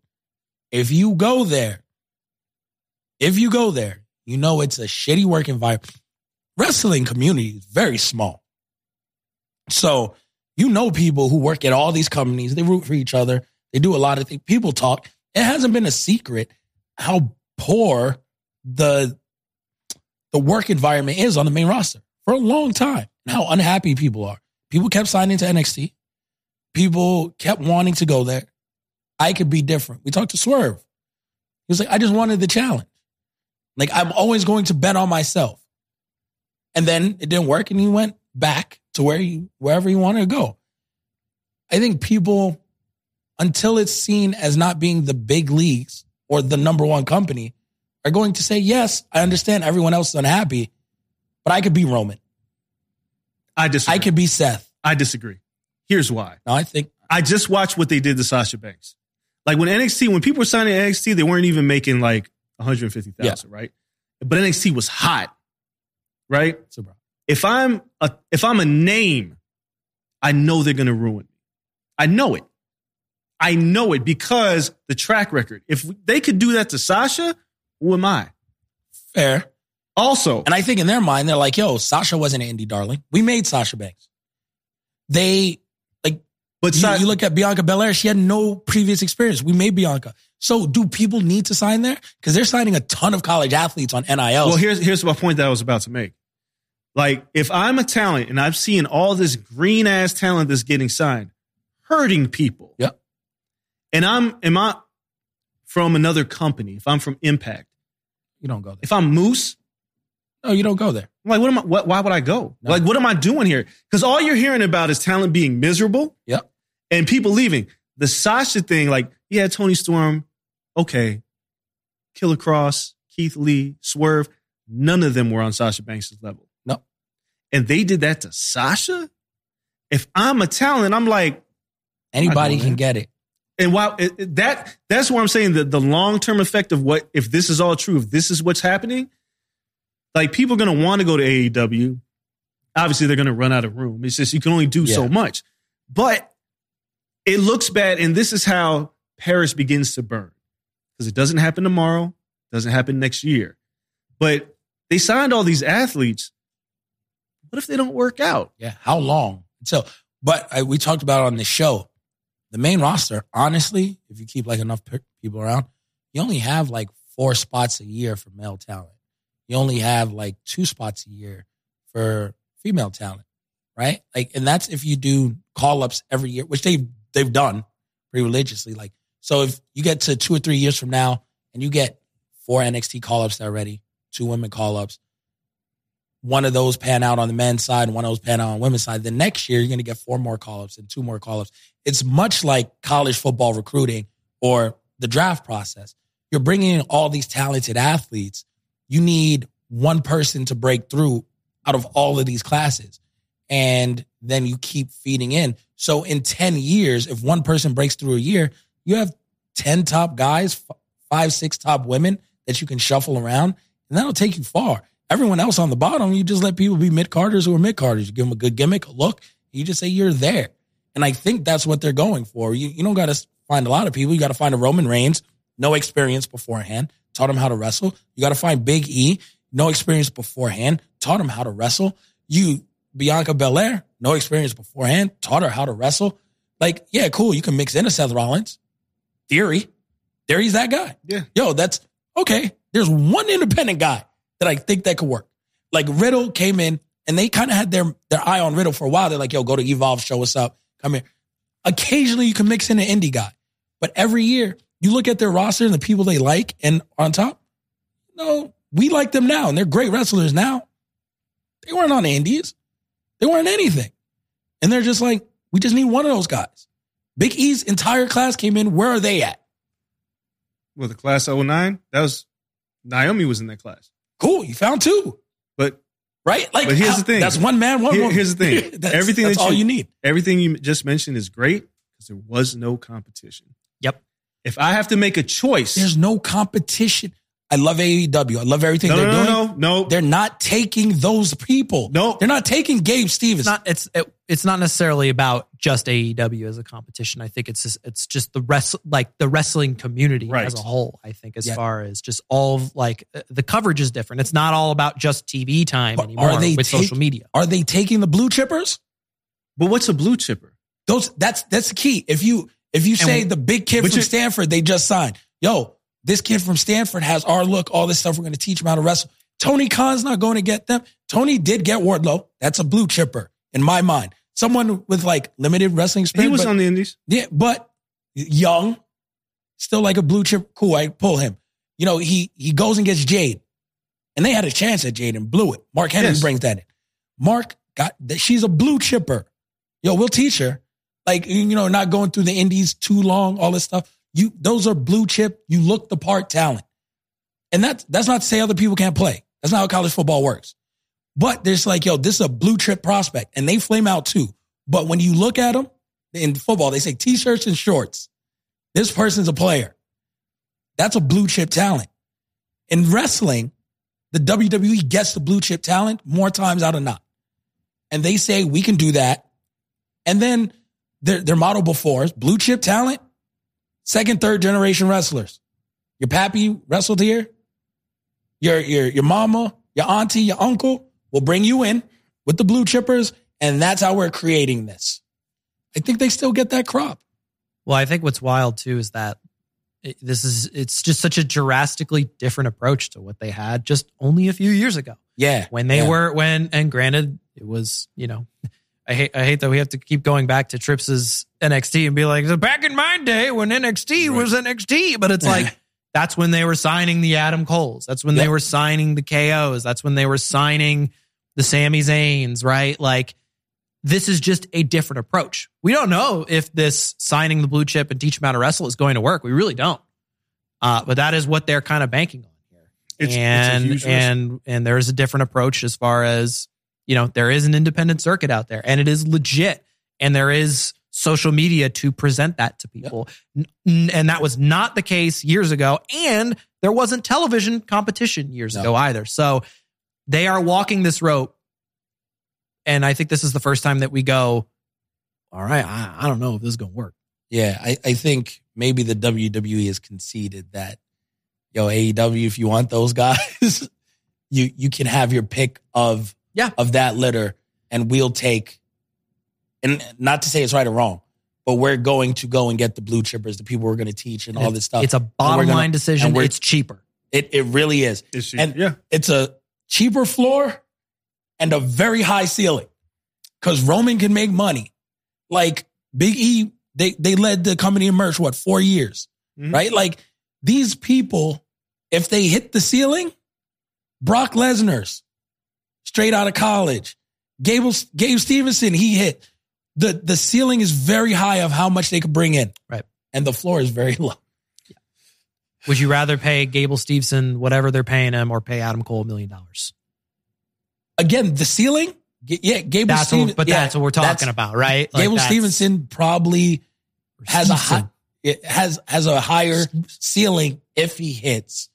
Speaker 1: If you go there, if you go there, you know it's a shitty work environment. Wrestling community is very small. So you know people who work at all these companies, they root for each other, they do a lot of things. People talk. It hasn't been a secret how poor the the work environment is on the main roster for a long time and how unhappy people are. People kept signing to NXT. People kept wanting to go there. I could be different. We talked to Swerve. He was like, I just wanted the challenge. Like, I'm always going to bet on myself. And then it didn't work and he went back to where he, wherever he wanted to go. I think people, until it's seen as not being the big leagues or the number one company, are going to say, yes, I understand everyone else is unhappy, but I could be Roman.
Speaker 3: I disagree.
Speaker 1: I could be Seth.
Speaker 3: I disagree. Here's why.
Speaker 1: No, I think
Speaker 3: I just watched what they did to Sasha Banks. Like when NXT, when people were signing NXT, they weren't even making like 150,000, right? But NXT was hot, right?
Speaker 1: so, bro.
Speaker 3: If I'm a if I'm a name, I know they're gonna ruin me. I know it. I know it because the track record. If they could do that to Sasha, who am I?
Speaker 1: Fair.
Speaker 3: Also,
Speaker 1: And I think in their mind, they're like, yo, Sasha wasn't Andy darling. We made Sasha Banks. They, like,
Speaker 3: but
Speaker 1: you,
Speaker 3: Sa-
Speaker 1: you look at Bianca Belair, she had no previous experience. We made Bianca. So do people need to sign there? Because they're signing a ton of college athletes on NIL.
Speaker 3: Well, here's here's my point that I was about to make. Like, if I'm a talent and I've seen all this green ass talent that's getting signed, hurting people.
Speaker 1: Yep.
Speaker 3: And I'm am I from another company? If I'm from Impact,
Speaker 1: you don't go there.
Speaker 3: if I'm Moose,
Speaker 1: No, you don't go there.
Speaker 3: I'm like, what am I? What, why would I go?
Speaker 1: No.
Speaker 3: Like, what am I doing here? Because all you're hearing about is talent being miserable
Speaker 1: Yep.
Speaker 3: and people leaving. The Sasha thing, like, yeah, Toni Storm okay, Killer Kross, Keith Lee, Swerve, none of them were on Sasha Banks' level.
Speaker 1: No.
Speaker 3: And they did that to Sasha? If I'm a talent, I'm like,
Speaker 1: Anybody
Speaker 3: doing
Speaker 1: can
Speaker 3: that.
Speaker 1: get it.
Speaker 3: And while it, it- that that's where I'm saying that the long term effect of what if this is all true, if this is what's happening, like people are gonna want to go to AEW. Obviously, they're gonna run out of room. It's just you can only do so much. But it looks bad, and this is how Paris begins to burn. Because it doesn't happen tomorrow, doesn't happen next year. But they signed all these athletes. What if they don't work out?
Speaker 1: Yeah. How long? So, but I, we talked about it on the show. The main roster, honestly, if you keep like enough people around, you only have like four spots a year for male talent. You only have like two spots a year for female talent, right? Like, and that's if you do call ups every year, which they've they've done pretty religiously. Like, so if you get to two or three years from now and you get four NXT call ups that are ready, two women call ups, one of those pan out on the men's side, and one of those pan out on the women's side. The next year, you're going to get four more call ups and two more call ups. It's much like college football recruiting or the draft process. You're bringing in all these talented athletes. You need one person to break through out of all of these classes. And then you keep feeding in. So in 10 years, if one person breaks through a year, you have 10 top guys, five, six top women that you can shuffle around, and that'll take you far. Everyone else on the bottom, you just let people be mid carders who are mid carders. You give them a good gimmick, a look, you just say you're there. And I think that's what they're going for. You, you don't got to find a lot of people. You got to find a Roman Reigns, no experience beforehand, taught him how to wrestle. You got to find Big E, no experience beforehand, taught him how to wrestle. You, Bianca Belair, no experience beforehand, taught her how to wrestle. Like, yeah, cool. You can mix in a Seth Rollins. Theory. Theory's that guy.
Speaker 3: Yeah.
Speaker 1: Yo, that's okay. There's one independent guy that I think that could work. Like Riddle came in and they kind of had their their eye on Riddle for a while. They're like, yo, go to Evolve, show us up, come here. Occasionally you can mix in an indie guy. But every year you look at their roster and the people they like and on top, no, we like them now and they're great wrestlers now. They weren't on the indies. They weren't anything. And they're just like, we just need one of those guys. Big E's entire class came in. Where are they at?
Speaker 3: Well, the class 09, that was Naomi was in that class.
Speaker 1: Cool. You found two,
Speaker 3: But
Speaker 1: right? Like,
Speaker 3: But here's
Speaker 1: how-
Speaker 3: the thing.
Speaker 1: That's one man, one
Speaker 3: Here-
Speaker 1: woman.
Speaker 3: here's the thing.
Speaker 1: that's,
Speaker 3: Everything
Speaker 1: that's
Speaker 3: that
Speaker 1: all
Speaker 3: you-
Speaker 1: you need.
Speaker 3: everything you just mentioned is great because there was no competition.
Speaker 4: Yep.
Speaker 3: If I have to make a choice,
Speaker 1: There's no competition. I love AEW. I love everything
Speaker 3: no,
Speaker 1: they're
Speaker 3: no,
Speaker 1: doing.
Speaker 3: no, no, no.
Speaker 1: They're not taking those people.
Speaker 3: No.
Speaker 1: They're not taking Gabe Stevens.
Speaker 4: It's not it's it, it's not necessarily about just AEW as a competition. I think it's just, it's just the rest like the wrestling community
Speaker 3: Right.
Speaker 4: as a whole. I think as
Speaker 1: Yeah.
Speaker 4: far as just all of, like uh, the coverage is different. It's not all about just TV time
Speaker 1: But
Speaker 4: anymore
Speaker 1: are they
Speaker 4: with
Speaker 1: take-
Speaker 4: social media.
Speaker 1: Are they taking the blue chippers?
Speaker 3: But what's a blue chipper?
Speaker 1: Those that's that's the key. If you if you say
Speaker 4: And-
Speaker 1: the big kid from Stanford they just signed, yo, this kid from Stanford has our look, all this stuff. We're going to teach him how to wrestle. Tony Khan's not going to get them. Tony did get Wardlow. That's a blue chipper in my mind. Someone with like limited wrestling
Speaker 3: He was
Speaker 1: but-
Speaker 3: on the Indies.
Speaker 1: Yeah, but young, still like a blue chip. Cool, I pull him. You know, he he goes and gets Jade, and they had a chance at Jade and blew it. Mark Henry
Speaker 3: Yes.
Speaker 1: brings that in. Mark got that. She's a blue chipper. Yo, we'll teach her. Like you know, not going through the indies too long, all this stuff. You those are blue chip. You look the part talent, and that's that's not to say other people can't play. That's not how college football works. But there's like, yo, this is a blue chip prospect, and they flame out too. But when you look at them in football, they say t-shirts and shorts. This person's a player. That's a blue chip talent. In wrestling, the WWE gets the blue chip talent more times out of not. And they say we can do that. And then their, their motto before is blue chip talent, second, third generation wrestlers. Your pappy wrestled here. Your, your, your mama, your auntie, your uncle will bring you in with the blue chippers. And that's how we're creating this. I think they still get that crop.
Speaker 4: Well, I think what's wild too is that it, this is it's just such a drastically different approach to what they had just only a few years ago
Speaker 1: Yeah.
Speaker 4: when they
Speaker 1: yeah.
Speaker 4: were when and granted it was you know I hate I hate that we have to keep going back to Trips's NXT and be like back in my day when NXT was NXT, but it's like that's when they were signing the Adam Coles. That's when they were signing the KOs. That's when they were signing the Sami Zayns, right? Like this is just a different approach. We don't know if this signing the blue chip and teach them how to wrestle is going to work. We really don't. Uh, but that is what they're kind of banking on here.
Speaker 3: It's- it's
Speaker 4: and
Speaker 3: risk.
Speaker 4: and and there's a different approach as far as you know there is an independent circuit out there and it is legit and there is social media to present that to people. N- and that was not the case years ago and there wasn't television competition years
Speaker 1: No.
Speaker 4: ago either. So they are walking this rope and i think this is the first time that we go all right i, I don't know if this is going to work.
Speaker 1: Yeah, I, I think maybe the WWE has conceded that, yo, AEW, if you want those guys, you you can have your pick of
Speaker 4: Yeah.
Speaker 1: of that litter, and we'll take. And not to say it's right or wrong, but we're going to go and get the blue chippers, the people we're going to teach, and all this stuff.
Speaker 4: it's a bottom
Speaker 1: gonna-
Speaker 4: line decision
Speaker 1: and we're-
Speaker 4: it's cheaper
Speaker 1: it it really is.
Speaker 3: It's,
Speaker 1: And-
Speaker 3: yeah.
Speaker 1: It's a cheaper floor and a very high ceiling because Roman can make money. Like Big E, they they led the company in merch what four years,
Speaker 3: Mhm.
Speaker 1: right? Like these people, if they hit the ceiling, Brock Lesnar's straight out of college, Gable Gabe Stevenson, he hit the the ceiling is very high of how much they could bring in,
Speaker 4: Right.
Speaker 1: And the floor is very low.
Speaker 4: Would you rather pay Gable Stevenson whatever they're paying him or pay Adam Cole a million dollars?
Speaker 1: Again, the ceiling, yeah, Gable
Speaker 4: That's
Speaker 1: Stevenson,
Speaker 4: what, but
Speaker 1: yeah,
Speaker 4: that's what we're talking about, right? Like
Speaker 1: Gable Stevenson probably has a high, it has has a higher ceiling if he hits.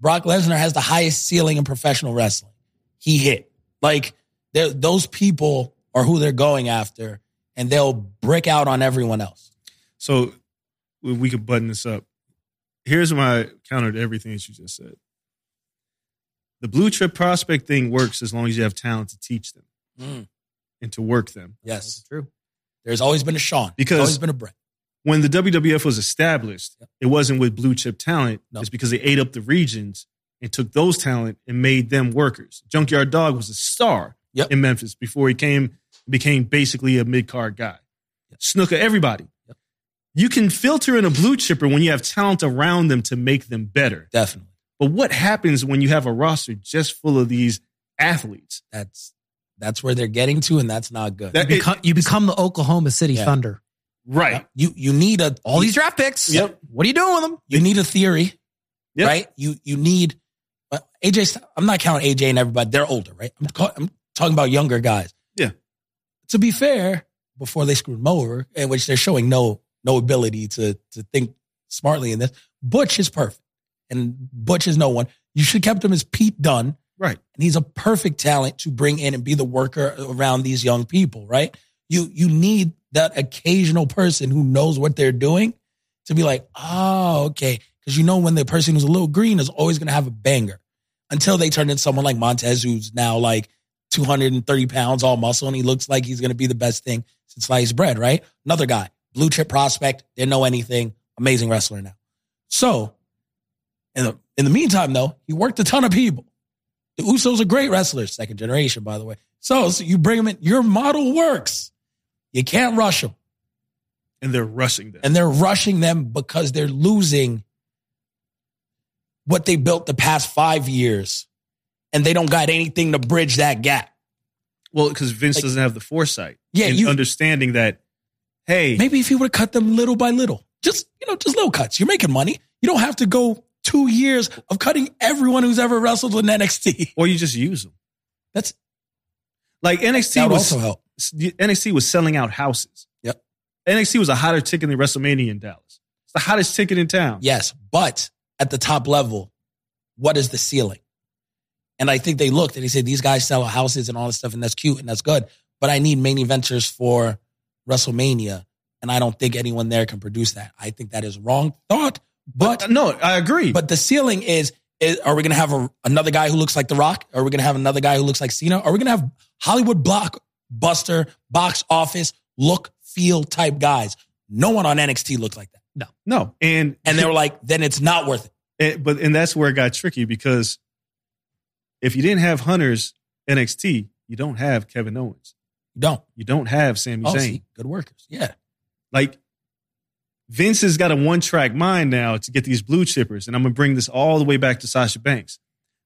Speaker 1: Brock Lesnar has the highest ceiling in professional wrestling. He hit like those people are who they're going after, and they'll break out on everyone else.
Speaker 3: So we we could button this up. Here's my counter to everything that you just said. The blue chip prospect thing works as long as you have talent to teach them
Speaker 1: Mm,
Speaker 3: and to work them.
Speaker 1: yes,
Speaker 4: true.
Speaker 1: there's always been a Sean.
Speaker 3: Because-
Speaker 1: There's always been a Brett.
Speaker 3: When the WWF was established,
Speaker 1: Yep.
Speaker 3: it wasn't with blue chip talent.
Speaker 1: No.
Speaker 3: It's because they ate up the regions and took those talent and made them workers. Junkyard Dog was a star
Speaker 1: Yep.
Speaker 3: in Memphis before he came became basically a mid card guy. Snuka, everybody.
Speaker 1: Yep.
Speaker 3: You can filter in a blue chipper when you have talent around them to make them better.
Speaker 1: Definitely,
Speaker 3: But what happens when you have a roster just full of these athletes?
Speaker 1: that's that's where they're getting to, and that's not good.
Speaker 3: That-
Speaker 4: You become, you become the Oklahoma City
Speaker 1: Yeah.
Speaker 4: Thunder.
Speaker 3: Right.
Speaker 1: you you need a
Speaker 4: All these draft picks.
Speaker 3: Yep.
Speaker 4: What are you doing with them?
Speaker 1: you need a theory,
Speaker 3: Yep.
Speaker 1: right? You you need AJ. I'm not counting AJ and everybody. They're older, right? I'm, ca- I'm talking about younger guys.
Speaker 3: Yeah.
Speaker 1: To be fair, before they screwed him over, in which they're showing no no ability to to think smartly in this. Butch is perfect, and Butch is no one. You should have kept him as Pete Dunne,
Speaker 3: Right.
Speaker 1: and he's a perfect talent to bring in and be the worker around these young people, right? You you need that occasional person who knows what they're doing to be like, oh, okay. Because you know when the person who's a little green is always gonna have a banger. Until they turn into someone like Montez, who's now like 230 pounds, all muscle, and he looks like he's gonna be the best thing since sliced bread, right? Another guy, blue chip prospect, didn't know anything, amazing wrestler now. So in the in the meantime, though, he worked a ton of people. The Usos are great wrestlers, second generation, by the way. So, so you bring them in, your model works. You can't rush them.
Speaker 3: And they're rushing them.
Speaker 1: And they're rushing them because they're losing what they built the past five years. And they don't got anything to bridge that gap.
Speaker 3: well, because Vince
Speaker 1: Like-
Speaker 3: doesn't have the foresight.
Speaker 1: Yeah,
Speaker 3: and
Speaker 1: you-
Speaker 3: understanding that, hey,
Speaker 1: Maybe if he would have cut them little by little, just, you know, just little cuts. You're making money. You don't have to go two years of cutting everyone who's ever wrestled in NXT.
Speaker 3: or you just use them.
Speaker 1: That's
Speaker 3: Like NXT
Speaker 1: that would
Speaker 3: was
Speaker 1: also help.
Speaker 3: NXT was selling out houses.
Speaker 1: Yep.
Speaker 3: NXT was a hotter ticket than WrestleMania in Dallas. It's the hottest ticket in town.
Speaker 1: Yes, but at the top level, what is the ceiling? And I think they looked and they said these guys sell houses and all this stuff, and that's cute and that's good. But I need main eventers for WrestleMania, and I don't think anyone there can produce that. I think that is wrong thought. But
Speaker 3: But no, I agree.
Speaker 1: but the ceiling is, is are we going to have a, another guy who looks like The Rock? Are we going to have another guy who looks like Cena? Are we going to have Hollywood blockbuster, box office, look, feel type guys? No one on NXT looked like that.
Speaker 3: No, no, and
Speaker 1: And they were like, then it's not worth it.
Speaker 3: and, but and that's where it got tricky because if you didn't have Hunter's NXT, you don't have Kevin Owens.
Speaker 1: You don't.
Speaker 3: You don't have Sami
Speaker 1: Oh,
Speaker 3: Zayn.
Speaker 1: see, good workers. Yeah.
Speaker 3: Like Vince has got a one track mind now to get these blue chippers, and I'm gonna bring this all the way back to Sasha Banks.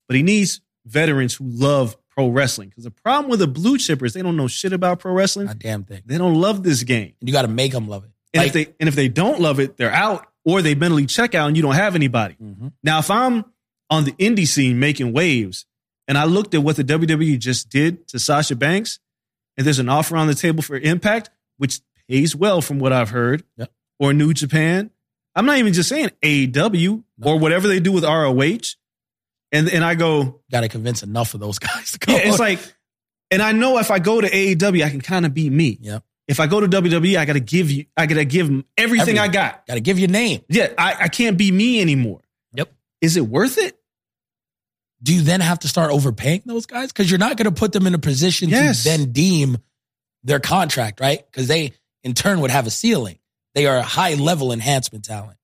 Speaker 3: But he needs veterans who love pro wrestling because the problem with the blue chippers, they don't know shit about pro wrestling.
Speaker 1: A damn thing.
Speaker 3: They don't love this game,
Speaker 1: And you got to make them love it.
Speaker 3: And
Speaker 1: Like,
Speaker 3: if they and if they don't love it, they're out. or they mentally check out and you don't have anybody.
Speaker 1: Mhm.
Speaker 3: Now, if I'm on the indie scene making waves and I looked at what the WWE just did to Sasha Banks, and there's an offer on the table for Impact, which pays well from what I've heard,
Speaker 1: Yep.
Speaker 3: or New Japan. I'm not even just saying AEW or whatever they do with ROH. And, and I go,
Speaker 1: Got to convince enough of those guys to come.
Speaker 3: yeah, it's like, and I know if I go to AEW, I can kind of be me.
Speaker 1: yeah,
Speaker 3: If I go to WWE, I got to give you, I got to give them everything I got.
Speaker 1: got to give your name.
Speaker 3: Yeah, I, I can't be me anymore.
Speaker 4: Yep.
Speaker 3: Is it worth it?
Speaker 1: Do you then have to start overpaying those guys? Because you're not going to put them in a position
Speaker 3: Yes.
Speaker 1: to then deem their contract, right? Because they in turn would have a ceiling. They are high level enhancement talent.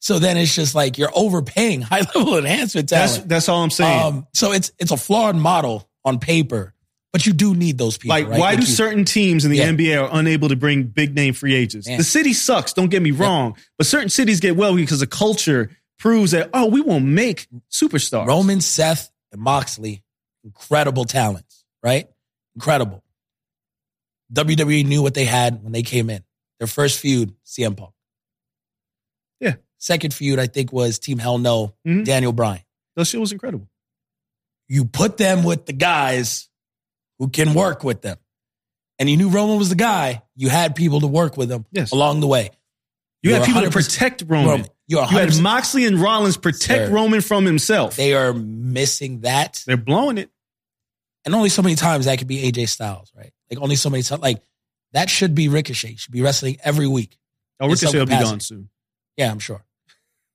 Speaker 1: So then it's just like you're overpaying high level enhancement
Speaker 3: That's
Speaker 1: talent.
Speaker 3: that's all I'm saying.
Speaker 1: Um, so it's it's a flawed model on paper, but you do need those people.
Speaker 3: like,
Speaker 1: right?
Speaker 3: why do
Speaker 1: you-
Speaker 3: certain teams in the
Speaker 1: Yeah.
Speaker 3: NBA are unable to bring big name free agents?
Speaker 1: Yeah.
Speaker 3: The city sucks. Don't get me wrong, but certain cities get well because the culture proves that oh, we won't make superstars.
Speaker 1: Roman, Seth, and Moxley, incredible talents, right? Incredible. WWE knew what they had when they came in. Their first feud, CM Punk.
Speaker 3: Yeah.
Speaker 1: Second feud, I think, was Team Hell No,
Speaker 3: Mhm.
Speaker 1: Daniel Bryan.
Speaker 3: that shit was incredible.
Speaker 1: You put them with the guys who can work with them. And you knew Roman was the guy. You had people to work with him
Speaker 3: Yes.
Speaker 1: along the way.
Speaker 3: You
Speaker 1: You're
Speaker 3: had people to protect Roman.
Speaker 1: Roman.
Speaker 3: You had Moxley and Rollins protect. Roman from himself.
Speaker 1: They are missing that.
Speaker 3: They're blowing it.
Speaker 1: and only so many times that could be AJ Styles, right? Like only so many times. Like that should be Ricochet. Should be wrestling every week.
Speaker 3: Oh, Ricochet will be gone soon.
Speaker 1: Yeah, I'm sure.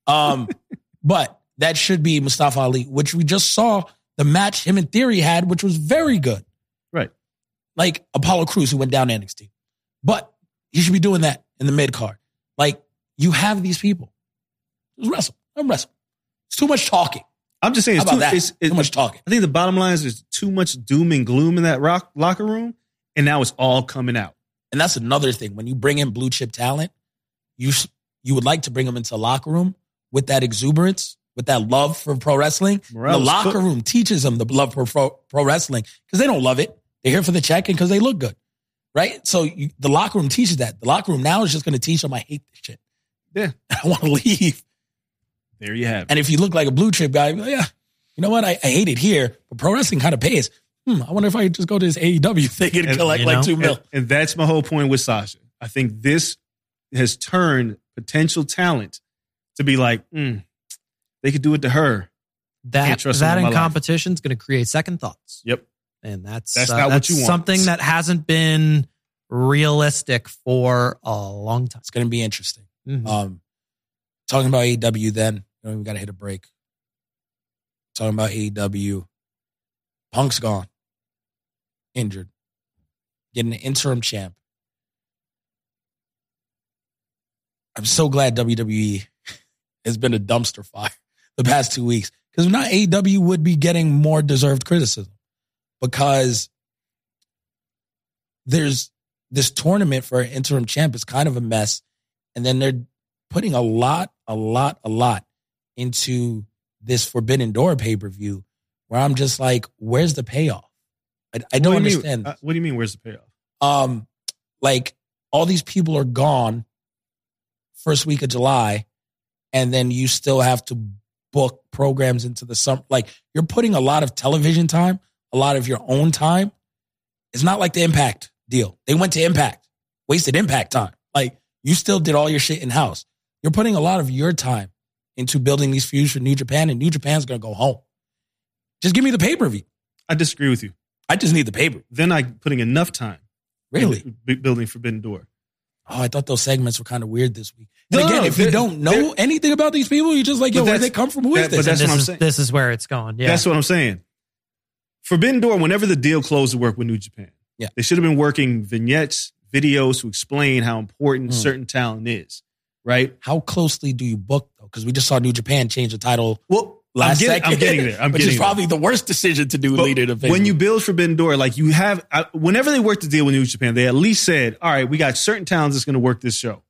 Speaker 1: Um, but that should be Mustafa Ali, which we just saw the match him and Theory had, which was very good. Like Apollo Crews, who went down to NXT. But he should be doing that in the mid card. Like you have these people. Just wrestle. 'em wrestle. It's too much talking.
Speaker 3: I'm just saying, it's too, it's, it's
Speaker 1: too much talking.
Speaker 3: I think the bottom line is there's too much doom and gloom in that rock, locker room, and now it's all coming out.
Speaker 1: And that's another thing. When you bring in blue chip talent, you you would like to bring them into the locker room with that exuberance, with that love for pro wrestling.
Speaker 3: Morale
Speaker 1: the locker
Speaker 3: cooked.
Speaker 1: room teaches them the love for pro, pro wrestling because they don't love it. They're here for the check and because they look good, right? So you, the locker room teaches that. The locker room now is just going to teach them I hate this shit.
Speaker 3: Yeah.
Speaker 1: I want to leave.
Speaker 3: There you have it.
Speaker 1: And if you look like a blue chip guy, you'd like, yeah, you know what? I, I hate it here, but pro wrestling kind of pays. Hmm, I wonder if I could just go to this AEW thing and,
Speaker 3: And,
Speaker 1: collect
Speaker 4: you
Speaker 1: like two mil.
Speaker 3: And, and that's my whole point with Sasha. I think this has turned potential talent to be like, mm, they could do it to her.
Speaker 4: That
Speaker 3: Can't
Speaker 4: that
Speaker 3: in
Speaker 4: in
Speaker 3: my life.
Speaker 4: competition is going to create second thoughts.
Speaker 3: Yep.
Speaker 4: And that's
Speaker 3: That's
Speaker 4: uh,
Speaker 3: not what
Speaker 4: that's
Speaker 3: you want.
Speaker 4: something that hasn't been realistic for a long time.
Speaker 1: It's going to be interesting.
Speaker 4: Mhm.
Speaker 1: Um, talking about AEW, then you know, we got to hit a break. Talking about AEW, Punk's gone, injured, getting an interim champ. I'm so glad WWE has been a dumpster fire the past two weeks because not AEW would be getting more deserved criticism because there's this tournament for an interim champ is kind of a mess, and then they're putting a lot, a lot, a lot into this Forbidden Door pay per view, where I'm just like, where's the payoff? I, I don't
Speaker 3: What do
Speaker 1: understand.
Speaker 3: Uh, what do you mean? Where's the payoff?
Speaker 1: um, like all these people are gone first week of July, and then you still have to book programs into the summer. Like you're putting a lot of television time, a lot of your own time. It's not like the Impact deal. They went to Impact, wasted Impact time. Like you still did all your shit in house. You're putting a lot of your time into building these feuds for New Japan, and New Japan's gonna go home. Just give me the pay per view.
Speaker 3: I disagree with you.
Speaker 1: I just need the pay per view.
Speaker 3: Then I putting enough time.
Speaker 1: Really?
Speaker 3: in building Forbidden Door.
Speaker 1: Oh, I thought those segments were kind of weird this week.
Speaker 3: No,
Speaker 1: again,
Speaker 3: no,
Speaker 1: if you don't know anything about these people, you're just like,
Speaker 3: But
Speaker 1: yo, where
Speaker 3: that's-
Speaker 1: they come from? Who is
Speaker 3: that- but
Speaker 1: this?
Speaker 3: that's
Speaker 4: this
Speaker 3: what I'm
Speaker 4: is
Speaker 3: saying.
Speaker 4: this is where it's going. Yeah,
Speaker 3: That's what I'm saying. Forbidden Door, whenever the deal closed to work with New Japan,
Speaker 1: Yeah.
Speaker 3: they should have been working vignettes, videos to explain how important
Speaker 1: Mm.
Speaker 3: certain talent is, right?
Speaker 1: How closely do you book though? Because we just saw New Japan change the title
Speaker 3: Well,
Speaker 1: last
Speaker 3: I'm getting,
Speaker 1: second.
Speaker 3: I'm getting there. I'm
Speaker 1: which
Speaker 3: getting
Speaker 1: is probably the worst decision to do
Speaker 3: there.
Speaker 1: leading to
Speaker 3: when you build Forbidden Door, like you have, I, whenever they worked the deal with New Japan, they at least said, "All right, we got certain talents that's going to work this show."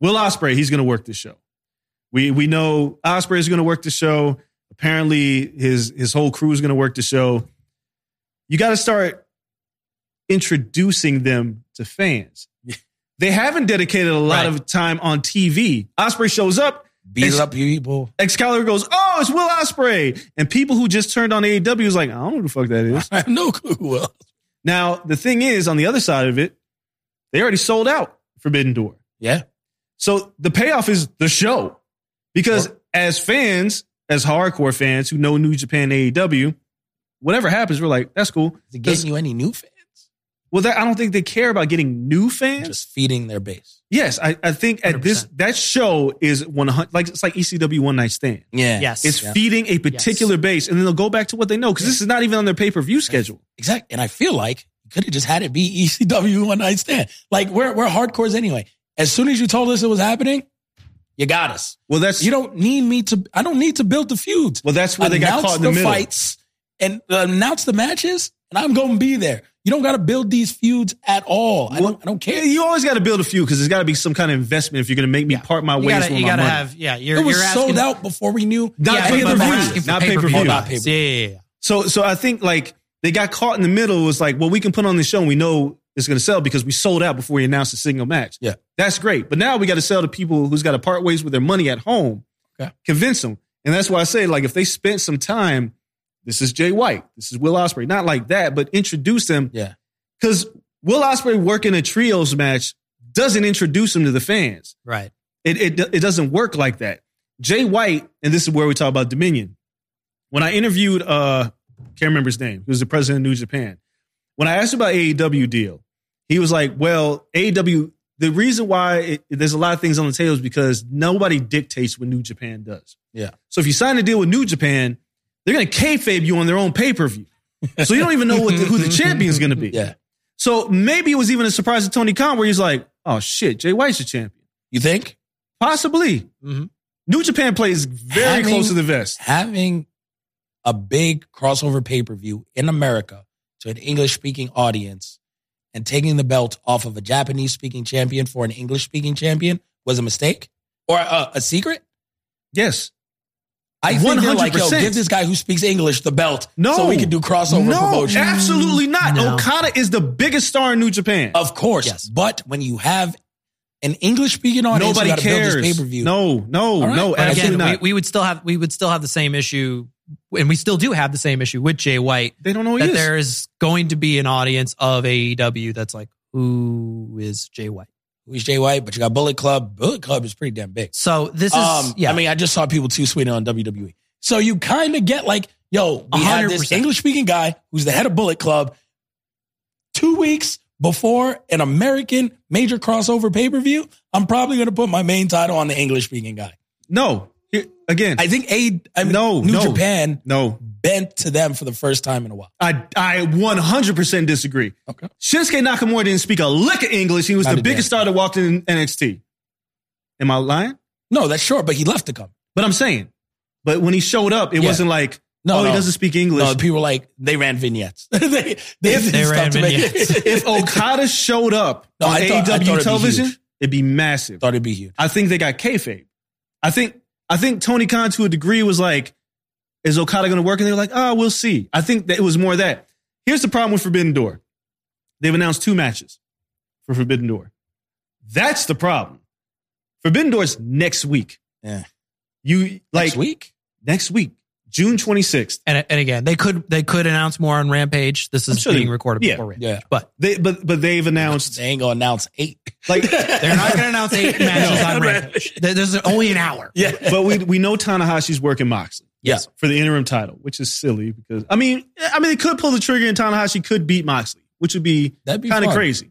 Speaker 3: Will Ospreay, he's going to work this show. We we know Ospreay is going to work the show. Apparently, his his whole crew is going to work the show. You got to start introducing them to fans. they haven't dedicated a lot
Speaker 4: Right.
Speaker 3: of time on TV. Ospreay shows up,
Speaker 1: Beat
Speaker 3: It's-
Speaker 1: up people.
Speaker 3: Excalibur goes, "Oh, it's Will Ospreay," and people who just turned on AEW is like, "I don't know who the fuck that is."
Speaker 1: I have no clue. who else.
Speaker 3: Now the thing is, on the other side of it, they already sold out Forbidden Door.
Speaker 1: Yeah.
Speaker 3: So the payoff is the show. Because as fans, as hardcore fans who know New Japan AEW, whatever happens, we're like, that's cool.
Speaker 1: Is it getting you any new fans?
Speaker 3: Well, that, I don't think they care about getting new fans.
Speaker 1: Just feeding their base.
Speaker 3: yes, I, I think at this
Speaker 4: 100%.
Speaker 3: that show is one hundred like it's like ECW One Night Stand.
Speaker 1: Yeah.
Speaker 4: Yes.
Speaker 3: It's
Speaker 1: Yeah.
Speaker 3: feeding a particular base, and then they'll go back to what they know because this is not even on their pay per view schedule.
Speaker 1: Exactly. And I feel like you could have just had it be ECW one night stand. Like we're we're hardcores anyway. As soon as you told us it was happening, you got us.
Speaker 3: Well, that's
Speaker 1: You don't need me to. I don't need to build the feuds.
Speaker 3: well, that's where they got
Speaker 1: Announce
Speaker 3: caught in the, middle.
Speaker 1: fights and uh, announce the matches, and I'm going to be there. You don't got to build these feuds at all. I don't. I don't care.
Speaker 3: You always got to build a few because there's got to be some kind of investment if you're going to make me part my ways
Speaker 4: gotta,
Speaker 3: with
Speaker 4: you
Speaker 3: my
Speaker 4: gotta
Speaker 3: money.
Speaker 4: have, yeah, you're,
Speaker 1: it was
Speaker 4: you're
Speaker 1: sold out before we knew.
Speaker 3: Not
Speaker 4: yeah,
Speaker 3: pay per view, not
Speaker 4: pay-per-view.
Speaker 3: pay per view.
Speaker 1: not pay-per-view.
Speaker 4: Yeah, yeah, yeah.
Speaker 3: So, so I think like they got caught in the middle. It was like, well, we can put on the show and we know it's going to sell because we sold out before we announced a single match.
Speaker 1: Yeah.
Speaker 3: that's great. But now we got to sell to people who's got to part ways with their money at home.
Speaker 1: Okay.
Speaker 3: convince them, and that's why I say like if they spent some time, this is Jay White, this is Will Ospreay, not like that, but introduce them
Speaker 1: Yeah.
Speaker 3: because Will Ospreay working a trios match doesn't introduce him to the fans.
Speaker 4: Right.
Speaker 3: It, it it doesn't work like that. Jay White, and this is where we talk about Dominion. When I interviewed, uh, can't remember his name. He was the president of New Japan. When I asked about AEW deal, he was like, "Well, AEW. The reason why it, there's a lot of things on the table is because nobody dictates what New Japan does.
Speaker 1: Yeah.
Speaker 3: So if you sign a deal with New Japan, they're going to kayfabe you on their own pay per view. So you don't even know what the, who the champion is going to be.
Speaker 1: Yeah.
Speaker 3: So maybe it was even a surprise to Tony Khan where he's like, "Oh shit, Jay White's the champion."
Speaker 1: You think
Speaker 3: Possibly.
Speaker 4: Mhm.
Speaker 3: New Japan plays very
Speaker 1: Having-
Speaker 3: close to the vest.
Speaker 1: having a big crossover pay per view in America to an English speaking audience and taking the belt off of a Japanese speaking champion for an English speaking champion was a mistake or a, a secret?
Speaker 3: Yes.
Speaker 1: I think they're like, yo,
Speaker 3: 100%.
Speaker 1: give this guy who speaks English the belt
Speaker 3: No.
Speaker 1: so we can do crossover
Speaker 3: no,
Speaker 1: promotion.
Speaker 3: Absolutely not.
Speaker 4: No.
Speaker 3: Okada is the biggest star in New Japan.
Speaker 1: Of course.
Speaker 4: Yes.
Speaker 1: But when you have an English speaking audience,
Speaker 3: Nobody
Speaker 1: you gotta build
Speaker 3: cares.
Speaker 1: this pay per view.
Speaker 3: No, no,
Speaker 1: right.
Speaker 3: no,
Speaker 1: But
Speaker 4: But
Speaker 3: absolutely
Speaker 4: again, we,
Speaker 3: not.
Speaker 4: we would still have we would still have the same issue, and we still do have the same issue with Jay White.
Speaker 3: they don't know who he
Speaker 4: that
Speaker 3: is.
Speaker 4: there is going to be an audience of AEW that's like, who is Jay White?
Speaker 1: Who's Jay White? But you got Bullet Club. Bullet Club is pretty damn big.
Speaker 4: So this is
Speaker 1: Um,
Speaker 4: yeah.
Speaker 1: I mean, I just saw people too sweeting on WWE. So you kind of get like, yo, we had this
Speaker 4: 100%.
Speaker 1: English speaking guy who's the head of Bullet Club two weeks before an American major crossover pay per view. I'm probably going to put my main title on the English speaking guy.
Speaker 3: no. Again,
Speaker 1: I think A, I mean,
Speaker 3: No,
Speaker 1: New
Speaker 3: no.
Speaker 1: Japan
Speaker 3: no.
Speaker 1: Bent to them for the first time in a while.
Speaker 3: I I 100% disagree.
Speaker 1: Okay.
Speaker 3: Shinsuke Nakamura didn't speak a lick of English. He was
Speaker 1: Not
Speaker 3: the biggest
Speaker 1: damn
Speaker 3: star that walked in NXT. Am I lying?
Speaker 1: No, that's sure, but he left to come.
Speaker 3: But I'm saying, but when he showed up, it
Speaker 1: Yeah.
Speaker 3: wasn't like,
Speaker 1: No,
Speaker 3: oh,
Speaker 1: no.
Speaker 3: he doesn't speak English.
Speaker 1: No, people were like they ran vignettes. they they, did
Speaker 4: They ran
Speaker 1: to make it-
Speaker 4: vignettes.
Speaker 3: if Okada showed up
Speaker 1: No,
Speaker 3: on
Speaker 1: I thought- I thought it'd be
Speaker 3: television, it'd be massive.
Speaker 1: thought it'd be huge.
Speaker 3: I think they got kayfabe. I think I think Tony Khan to a degree was like, is Okada going to work? And they were like, oh, we'll see. I think that it was more that. Here's the problem with Forbidden Door. They've announced two matches for Forbidden Door. That's the problem. Forbidden Door's next week.
Speaker 1: Yeah.
Speaker 3: You like
Speaker 1: Next week.
Speaker 3: next week, June 26th.
Speaker 4: and and again, they could they could announce more on Rampage. This is
Speaker 3: sure
Speaker 4: being
Speaker 3: they-
Speaker 4: recorded
Speaker 3: yeah.
Speaker 4: before Rampage,
Speaker 1: Yeah.
Speaker 4: but
Speaker 3: They but but they've announced
Speaker 1: They ain't gonna announce eight.
Speaker 3: like
Speaker 4: they're not going to announce eight matches
Speaker 1: No.
Speaker 4: on Rampage. There- There's only an hour.
Speaker 1: Yeah.
Speaker 3: but we we know Tanahashi's working Moxley.
Speaker 1: Yes.
Speaker 3: for the interim title, which is silly because I mean, I mean, they could pull the trigger and Tanahashi could beat Moxley, which would be
Speaker 1: That'd be
Speaker 3: kind of crazy.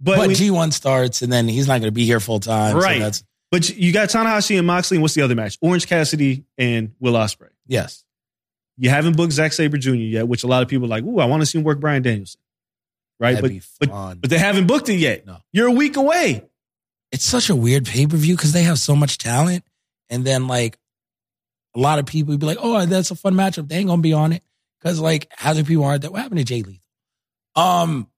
Speaker 3: But
Speaker 1: But
Speaker 3: we-
Speaker 1: G1 starts and then he's not going to be here full time. so
Speaker 3: Right.
Speaker 1: that's,
Speaker 3: but you got Tanahashi and Moxley, and what's the other match? Orange Cassidy and Will Ospreay.
Speaker 1: yes.
Speaker 3: You haven't booked Zack Sabre Jr. yet, which a lot of people are like, "Ooh, I want to see him work Bryan Danielson." Right,
Speaker 1: That'd
Speaker 3: but
Speaker 1: be
Speaker 3: but but they haven't booked it yet.
Speaker 1: No.
Speaker 3: You're a week away.
Speaker 1: It's such a weird pay per view because they have so much talent. And then, like, a lot of people would be like, oh, that's a fun matchup. They ain't going to be on it. Because, like, how do people aren't that? What happened to Jay Lethal? Um,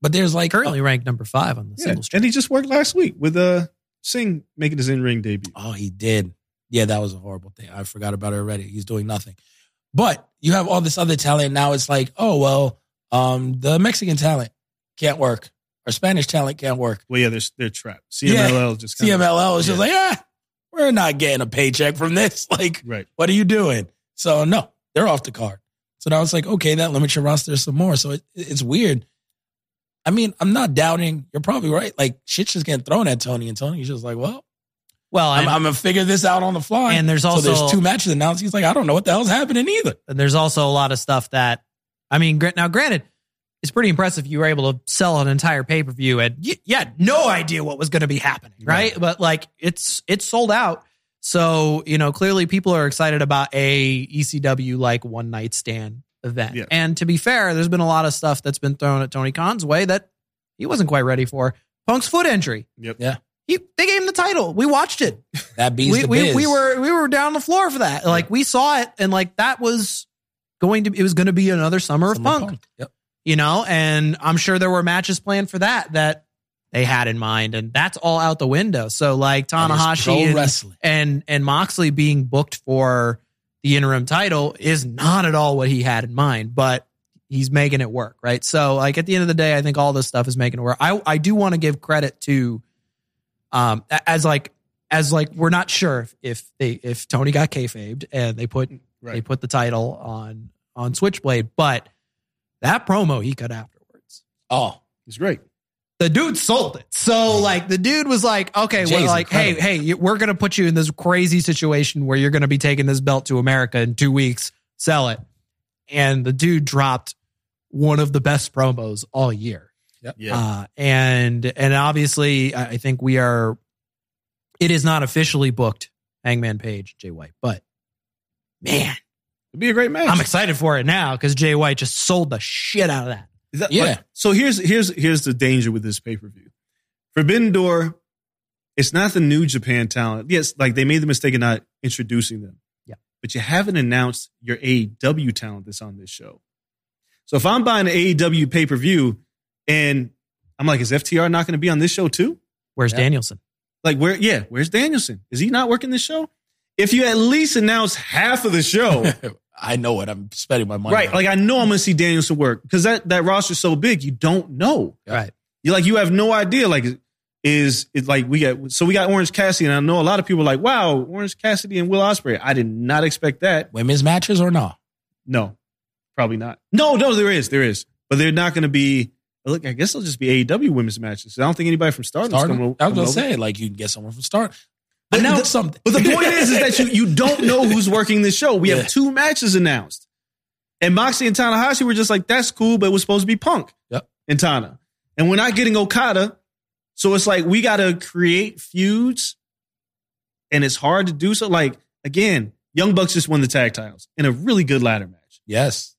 Speaker 1: But there's like,
Speaker 4: Currently ranked number five on the
Speaker 3: Yeah.
Speaker 4: singles.
Speaker 3: And he just worked last week with uh Singh making his in ring debut.
Speaker 1: Oh, he did. Yeah, that was a horrible thing. I forgot about it already. He's doing nothing. But you have all this other talent. Now it's like, oh well, um, the Mexican talent can't work. Our Spanish talent can't work.
Speaker 3: Well, yeah, they're they're trapped. CMLL just kinda-
Speaker 1: CMLL is just
Speaker 3: Yeah.
Speaker 1: like, ah, we're not getting a paycheck from this. Like,
Speaker 3: right.
Speaker 1: what are you doing? So no, they're off the card. So now it's like, okay, that limits your roster some more. So it, it's weird. I mean, I'm not doubting. You're probably right. Like shit's just getting thrown at Tony, and Tony's just like, well,
Speaker 4: Well,
Speaker 1: I'm, I'm gonna figure this out on the fly.
Speaker 4: and there's
Speaker 1: so
Speaker 4: also
Speaker 1: there's two matches announced. He's like, I don't know what the hell's happening either.
Speaker 4: And there's also a lot of stuff that, I mean, now granted, it's pretty impressive you were able to sell an entire pay per view and you, you had no idea what was going to be happening, right? But like it's it's sold out, so you know clearly people are excited about a ECW like one night stand event.
Speaker 3: Yeah.
Speaker 4: And to be fair, there's been a lot of stuff that's been thrown at Tony Khan's way that he wasn't quite ready for. Punk's foot injury.
Speaker 3: Yep.
Speaker 1: Yeah.
Speaker 4: He, they gave him the title. We watched it
Speaker 1: That beats
Speaker 4: we,
Speaker 1: the
Speaker 4: we,
Speaker 1: biz.
Speaker 4: we were we were down on the floor for that. Like we saw it, and like that was going to it was going to be another summer of
Speaker 1: Summer
Speaker 4: punk,
Speaker 1: Yep.
Speaker 4: You know. And I'm sure there were matches planned for that that they had in mind, and that's all out the window. So like Tanahashi and, and and Moxley being booked for the interim title is not at all what he had in mind, but he's making it work, right? So like at the end of the day, I think all this stuff is making it work. I I do want to give credit to um as like as like we're not sure if, if they if Tony got kayfabed and they put they put the title on on Switchblade, but that promo he cut afterwards.
Speaker 1: Oh,
Speaker 3: It's great.
Speaker 4: The dude sold it. So like the dude was like, okay,
Speaker 1: Jay's
Speaker 4: well, like, hey,
Speaker 1: incredible.
Speaker 4: hey, you- we're gonna put you in this crazy situation where you're gonna be taking this belt to America in two weeks. Sell it. And the dude dropped one of the best promos all year.
Speaker 3: Yeah.
Speaker 4: Uh, and and obviously, I I think we are. It is not officially booked. Hangman Page, Jay White, but man,
Speaker 3: It'd be a great match.
Speaker 4: I'm excited for it now because Jay White just sold the shit out of that.
Speaker 3: Is that-
Speaker 1: Yeah.
Speaker 3: but- so here's here's here's the danger with this pay per view. Forbidden Door, it's not the new Japan talent. Yes, like they made the mistake of not introducing them.
Speaker 4: Yeah.
Speaker 3: But you haven't announced your AEW talent that's on this show. So if I'm buying an AEW pay per view and I'm like, is FTR not going to be on this show too?
Speaker 4: Where's
Speaker 1: Yeah.
Speaker 4: Danielson?
Speaker 3: Like where? Yeah, where's Danielson? Is he not working this show? If you at least announce half of the show,
Speaker 1: I know what I'm spending my money.
Speaker 3: right?
Speaker 1: on.
Speaker 3: Like I know I'm going to see Danielson work because that that roster's so big, you don't know.
Speaker 4: Right.
Speaker 3: You like you have no idea. Like is it like we got so we got Orange Cassidy, and I know a lot of people are like, wow, Orange Cassidy and Will Ospreay. I did not expect that.
Speaker 1: women's matches or no?
Speaker 3: No, probably not. No, no, there is, there is, but they're not going to be. Look, I guess it'll just be AEW women's matches. I don't think anybody from Stardom.
Speaker 1: Stardom?
Speaker 3: Coming,
Speaker 1: I was
Speaker 3: coming
Speaker 1: gonna say like you can get someone from Start.
Speaker 3: But
Speaker 1: Announce
Speaker 3: the-
Speaker 1: something.
Speaker 3: But the point is, is that you you don't know who's working this show. We
Speaker 1: Yeah.
Speaker 3: have two matches announced, and Moxley and Tanahashi were just like, "That's cool," but it was supposed to be Punk
Speaker 1: Yep.
Speaker 3: and Tana, and we're not getting Okada, so it's like we got to create feuds, and it's hard to do so. Like again, Young Bucks just won the tag titles in a really good ladder match.
Speaker 1: yes.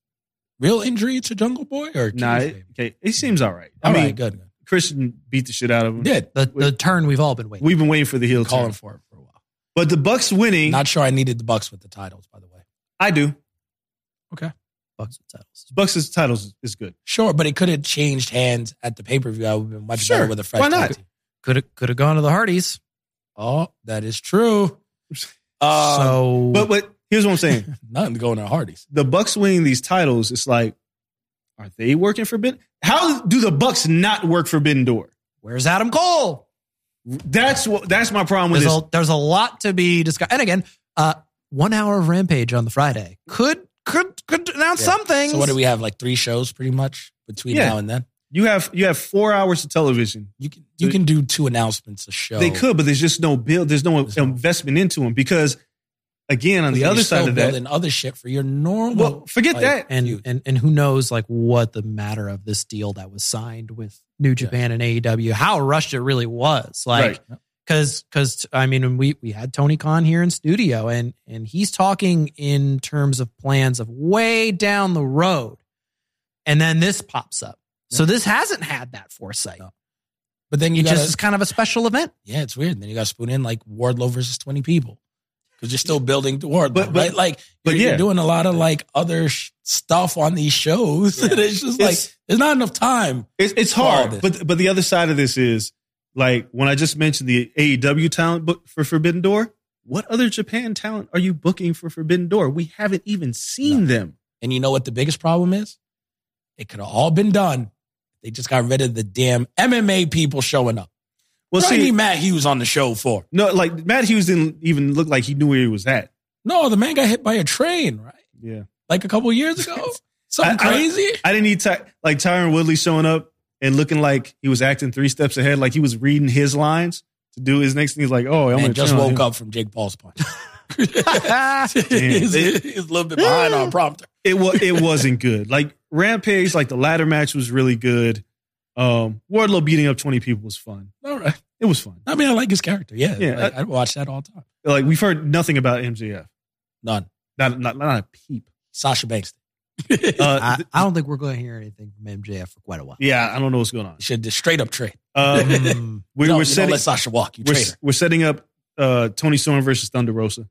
Speaker 1: Real injury to Jungle Boy or
Speaker 3: Nah, it, okay, it seems all right. I mean,
Speaker 1: right, good. Good.
Speaker 3: Christian beat the shit out of him.
Speaker 1: Did
Speaker 4: The the turn we've all been waiting.
Speaker 3: We've been waiting for the heel
Speaker 1: calling
Speaker 3: turn,
Speaker 1: for it for a while.
Speaker 3: but the Bucks winning,
Speaker 1: Not sure I needed the Bucks with the titles, by the way.
Speaker 3: I do. Okay.
Speaker 4: Bucks with titles.
Speaker 3: Bucks' with titles is good.
Speaker 1: Sure, but it could have changed hands at the pay per view. I would have been much
Speaker 3: Sure.
Speaker 1: better with a fresh
Speaker 3: Why not?
Speaker 4: Could have could have gone to the Hardys.
Speaker 1: Oh, that is true. Um,
Speaker 4: so,
Speaker 3: But but here's what I'm saying.
Speaker 1: nothing going to Hardy's.
Speaker 3: the Bucks winning these titles, it's like, are they working Forbidden? How do the Bucks not work Forbidden Door?
Speaker 4: where's Adam Cole?
Speaker 3: That's what. That's my problem with
Speaker 4: There's
Speaker 3: this.
Speaker 4: a, there's a lot to be discussed. And again, uh, one hour of Rampage on the Friday could could could announce
Speaker 1: Yeah.
Speaker 4: some things.
Speaker 1: So what do we have? Like three shows, pretty much between
Speaker 3: Yeah.
Speaker 1: now and then.
Speaker 3: You have you have four hours of television.
Speaker 1: You can you can do two announcements a show.
Speaker 3: They could, but there's just no build. There's no
Speaker 1: There's no-
Speaker 3: investment into them because, again, on the other side of that,
Speaker 1: other shit for your normal.
Speaker 3: well, forget
Speaker 1: like,
Speaker 3: that.
Speaker 4: and and and who knows like what the matter of this deal that was signed with New Japan and AEW, how rushed it really was. Like
Speaker 3: Right.
Speaker 4: because because I mean we we had Tony Khan here in studio and and he's talking in terms of plans of way down the road, and then this pops up. So this hasn't had that foresight.
Speaker 1: No. But then you
Speaker 4: It
Speaker 1: got
Speaker 4: just is kind of a special event.
Speaker 1: yeah, it's weird. Then you got to spoon in like Wardlow versus twenty people because you're still building the Wardlow,
Speaker 3: But- but-
Speaker 1: right? Like,
Speaker 3: but
Speaker 1: you're, you're
Speaker 3: yeah.
Speaker 1: doing a lot of like other sh- stuff on these shows.
Speaker 3: Yeah.
Speaker 1: it's just like
Speaker 3: It's-
Speaker 1: there's not enough time.
Speaker 3: It's, it's hard, but but the other side of this is like when I just mentioned the AEW talent book for Forbidden Door. What other Japan talent are you booking for Forbidden Door? We haven't even seen them.
Speaker 1: And you know what the biggest problem is? It could have all been done They just got rid of the damn MMA people showing up.
Speaker 3: Well,
Speaker 1: what do you
Speaker 3: see,
Speaker 1: Matt Hughes on the show for?
Speaker 3: no, like Matt Hughes didn't even look like he knew where he was at.
Speaker 1: No, the man got hit by a train, right?
Speaker 3: Yeah,
Speaker 1: Like a couple years ago. Something
Speaker 3: I- I-
Speaker 1: crazy.
Speaker 3: I didn't need Ty- like Tyron Woodley showing up and looking like he was acting three steps ahead, like he was reading his lines to do his next thing. He's like, "Oh, I'm
Speaker 1: Man just woke
Speaker 3: him.
Speaker 1: up from Jake Paul's punch. he's, he's a little bit behind on prompter.
Speaker 3: It was it wasn't good. Like Rampage, like the ladder match was really good. Um, Wardlow beating up twenty people was fun.
Speaker 1: All right.
Speaker 3: It was fun.
Speaker 1: I mean, I like his character. Yeah.
Speaker 3: Yeah,
Speaker 1: Like, I, watch that all the time.
Speaker 3: Like we've heard nothing about MJF.
Speaker 1: None.
Speaker 3: Not not, not a peep.
Speaker 1: Sasha Banks.
Speaker 3: Uh,
Speaker 4: I, I don't think we're going to hear anything from MJF for quite a while.
Speaker 3: yeah, I don't know what's going on.
Speaker 1: You should just straight up trade.
Speaker 3: Um, we,
Speaker 1: No,
Speaker 3: we're
Speaker 1: you don't
Speaker 3: setting
Speaker 1: let Sasha walk. You
Speaker 3: we're,
Speaker 1: trade her,
Speaker 3: we're setting up uh, Toni Storm versus Thunder Rosa,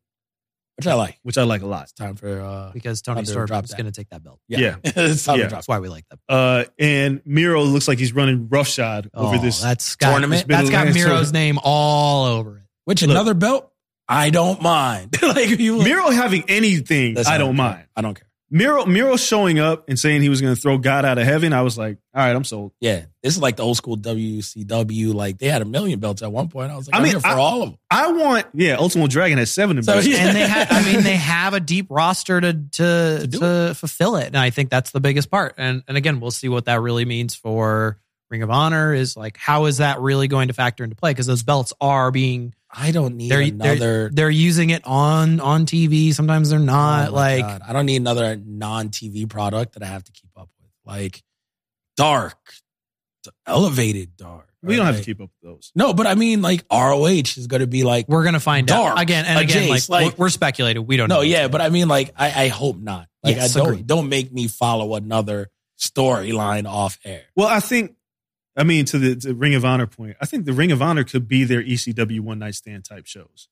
Speaker 1: which I like.
Speaker 3: which I like a lot.
Speaker 1: It's time for uh,
Speaker 4: because Toni
Speaker 1: Thunder
Speaker 4: Storm is going to take that belt.
Speaker 3: Yeah.
Speaker 1: it's time
Speaker 3: Yeah.
Speaker 1: to drop.
Speaker 4: That's why we like that.
Speaker 3: Uh, and Miro looks like he's running roughshod over
Speaker 4: Oh,
Speaker 3: this.
Speaker 4: that's got,
Speaker 1: tournament.
Speaker 4: That's got Miro's
Speaker 3: Atlantic.
Speaker 4: name all over it.
Speaker 1: Which
Speaker 3: Look.
Speaker 1: another belt? I don't mind. like you
Speaker 3: Miro having anything,
Speaker 1: Listen,
Speaker 3: I don't mind.
Speaker 1: I don't care.
Speaker 3: Miro Miro showing up and saying he was going to throw God out of heaven. I was like, all right, I'm sold.
Speaker 1: Yeah, this is like the old school WCW. Like they had a million belts at one point. I was like,
Speaker 3: I
Speaker 1: I
Speaker 3: mean,
Speaker 1: here for
Speaker 3: I-
Speaker 1: all of them.
Speaker 3: I want, yeah, Ultimate Dragon has seven of
Speaker 1: So, yeah.
Speaker 4: and they have i mean they have a deep roster to to,
Speaker 1: do
Speaker 4: to, fulfill it and i think that's the biggest part and and again we'll see what that really means for ring of honor is like how is that really going to factor into play because those belts are being
Speaker 1: I don't need
Speaker 4: they're
Speaker 1: another.
Speaker 4: they're, they're using it on on tv sometimes they're
Speaker 1: Oh
Speaker 4: not
Speaker 1: my
Speaker 4: like
Speaker 1: God. I don't need another non-TV product that I have to keep up with. Like dark, elevated dark.
Speaker 3: we don't have to keep up with those.
Speaker 1: No, but I mean, like ROH is going to be like
Speaker 4: we're gonna find
Speaker 1: Dark,
Speaker 4: out again and
Speaker 1: a
Speaker 4: again
Speaker 1: Jace,
Speaker 4: like,
Speaker 1: like-
Speaker 4: we're, we're speculating we don't know
Speaker 1: no, yeah, but I mean, like I, I hope not. Like
Speaker 4: Yes,
Speaker 1: I don't
Speaker 4: agreed.
Speaker 1: don't make me follow another storyline off air.
Speaker 3: Well, I think, I mean, to the to Ring of Honor point, I think the Ring of Honor could be their ECW one night stand type shows.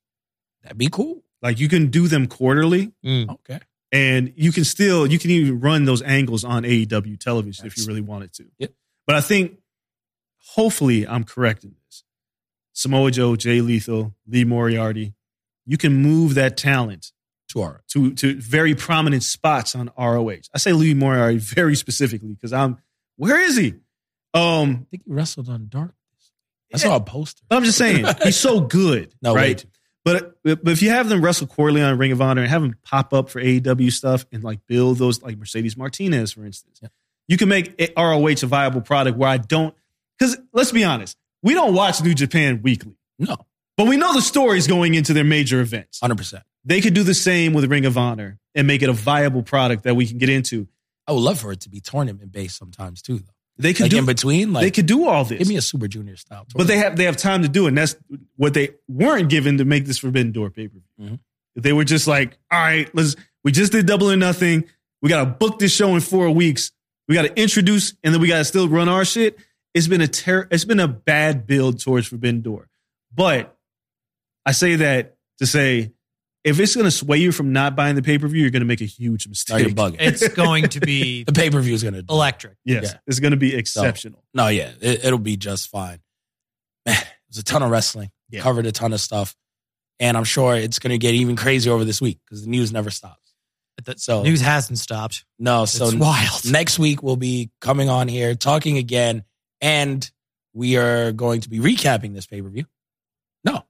Speaker 1: That'd be cool.
Speaker 3: Like you can do them quarterly,
Speaker 4: Mm.
Speaker 1: Okay.
Speaker 3: and you can still you can even run those angles on AEW television if you really wanted to.
Speaker 1: Yep.
Speaker 3: But I think, hopefully, I'm correct in this. Samoa Joe, Jay Lethal, Lee Moriarty, you can move that talent
Speaker 1: To our
Speaker 3: to to very prominent spots on ROH. I say Lee Moriarty very specifically because I'm where is he? Um,
Speaker 1: I think he wrestled on Dark. I saw a poster.
Speaker 3: I'm just saying he's so good,
Speaker 1: No,
Speaker 3: right?
Speaker 1: too.
Speaker 3: But but if you have them wrestle quarterly on Ring of Honor and have them pop up for AEW stuff and like build those like Mercedes Martinez, for instance,
Speaker 1: Yeah.
Speaker 3: you can make it- ROH a viable product where I don't because let's be honest, we don't watch New Japan weekly,
Speaker 1: No,
Speaker 3: but we know the stories going into their major events.
Speaker 1: hundred percent.
Speaker 3: They could do the same with Ring of Honor and make it a viable product that we can get into.
Speaker 1: I would love for it to be tournament based sometimes too, though.
Speaker 3: They could
Speaker 1: Like
Speaker 3: do
Speaker 1: in between, like
Speaker 3: they could do all this.
Speaker 1: give me a Super Junior style.
Speaker 3: But they have they have time to do it. And that's what they weren't given to make this Forbidden Door pay per view.
Speaker 1: Mhm.
Speaker 3: They were just like, all right, let's we just did double or nothing. We gotta book this show in four weeks. We gotta introduce and then we gotta still run our shit. It's been a ter- it's been a bad build towards Forbidden Door. But I say that to say if it's gonna sway you from not buying the pay-per-view, you're gonna make a huge
Speaker 1: no, you're
Speaker 3: mistake.
Speaker 1: bugging.
Speaker 4: it's going to be
Speaker 1: the pay per view is gonna.
Speaker 4: electric
Speaker 3: yes,
Speaker 1: Yeah.
Speaker 3: it's gonna be exceptional.
Speaker 1: No, yeah, it, it'll be just fine. Man, there's a ton of wrestling.
Speaker 3: Yeah.
Speaker 1: Covered a ton of stuff, and I'm sure it's gonna get even crazier over this week because the news never stops.
Speaker 4: the
Speaker 1: So
Speaker 4: news hasn't stopped
Speaker 1: no, so
Speaker 4: it's wild
Speaker 1: next week we'll be coming on here talking again, and we are going to be recapping this pay per view. No,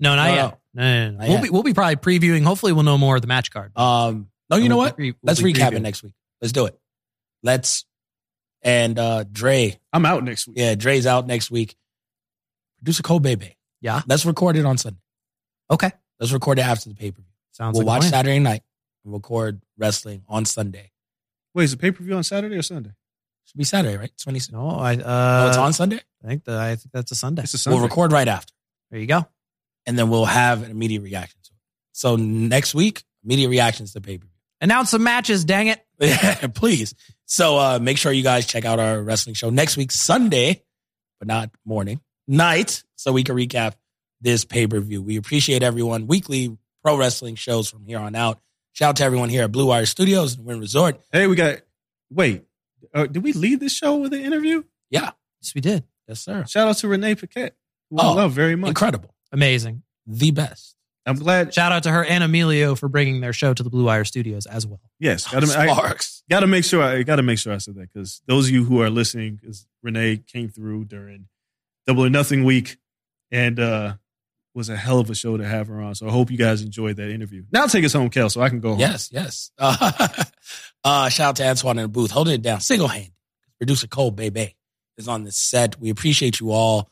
Speaker 4: no not
Speaker 1: No,
Speaker 4: yet no, no, no, no. We'll be we'll be probably previewing hopefully we'll know more of the match card
Speaker 1: um, no, you know
Speaker 4: We'll
Speaker 1: what?
Speaker 4: pre- we'll
Speaker 1: Let's
Speaker 4: be
Speaker 1: recap it next week. Let's do it. Let's and uh Dre,
Speaker 3: I'm out next week.
Speaker 1: yeah, Dre's out next week. Producer Coale Bay Bay.
Speaker 4: Yeah.
Speaker 1: Let's record it on Sunday.
Speaker 4: okay
Speaker 1: Let's record it after the pay per view.
Speaker 4: sounds
Speaker 1: We'll
Speaker 4: like a
Speaker 1: watch
Speaker 4: plan.
Speaker 1: Saturday night and record wrestling on Sunday.
Speaker 3: Wait, is the pay-per-view on Saturday or Sunday?
Speaker 1: Should be Saturday, right? 26.
Speaker 4: no i uh
Speaker 1: oh, it's on Sunday?
Speaker 4: i think that i think that's a sunday
Speaker 3: It's a Sunday.
Speaker 1: We'll record right after.
Speaker 4: there you go
Speaker 1: And then we'll have an immediate reaction to it. So next week, immediate reactions to pay per view.
Speaker 4: announce some matches dang it
Speaker 1: Yeah, please. So uh, make sure you guys check out our wrestling show next week, Sunday, but not morning, night, so we can recap this pay per view. We appreciate everyone. Weekly pro wrestling shows from here on out. Shout out to everyone here at Blue Wire Studios and Wynn Resort.
Speaker 3: Hey, we got. Wait, uh, did we lead this show with an interview? Yeah.
Speaker 4: Yes we did
Speaker 1: Yes, sir.
Speaker 3: Shout out to Renee Paquette, who
Speaker 1: Oh,
Speaker 3: I love very much.
Speaker 1: Incredible.
Speaker 4: Amazing
Speaker 1: The best.
Speaker 3: I'm glad.
Speaker 4: Shout out to her and Emilio for bringing their show to the Blue Wire Studios as well.
Speaker 3: Yes, gotta, I,
Speaker 1: Sparks.
Speaker 3: gotta make sure. I gotta make sure I said that because those of you who are listening, because Renee came through during Double or Nothing week, and uh was a hell of a show to have her on. So I hope you guys enjoyed that interview. Now take us home, Kel, so I can go home.
Speaker 1: Yes, yes. Uh, uh, shout out to Antoine in the booth, holding it down, single hand. Producer Coale Bay Bay is on the set. We appreciate you all.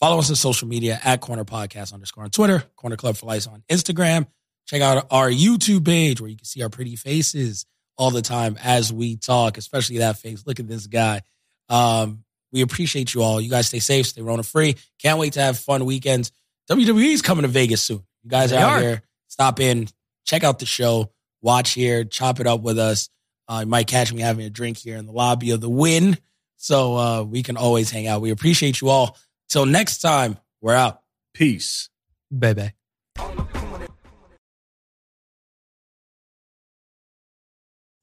Speaker 1: Follow us on social media at Corner Podcast underscore on Twitter, Corner Club for Life on Instagram. Check out our YouTube page where you can see our pretty faces all the time as we talk, especially that face. Look at this guy. Um, we appreciate you all. You guys stay safe, stay Rona free. Can't wait to have fun weekends. WWE's coming to Vegas soon. You guys
Speaker 4: They
Speaker 1: are out
Speaker 4: are.
Speaker 1: here. Stop in, check out the show, watch here, chop it up with us. Uh, you might catch me having a drink here in the lobby of the Wynn. So uh, we can always hang out. We appreciate you all. Till next time, we're out.
Speaker 3: Peace.
Speaker 4: Bebe.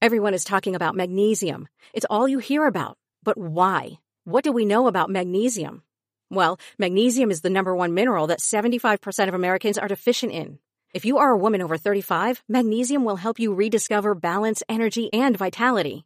Speaker 5: Everyone is talking about magnesium. It's all you hear about. But why? What do we know about magnesium? Well, magnesium is the number one mineral that 75% of Americans are deficient in. If you are a woman over 35, magnesium will help you rediscover balance, energy, and vitality.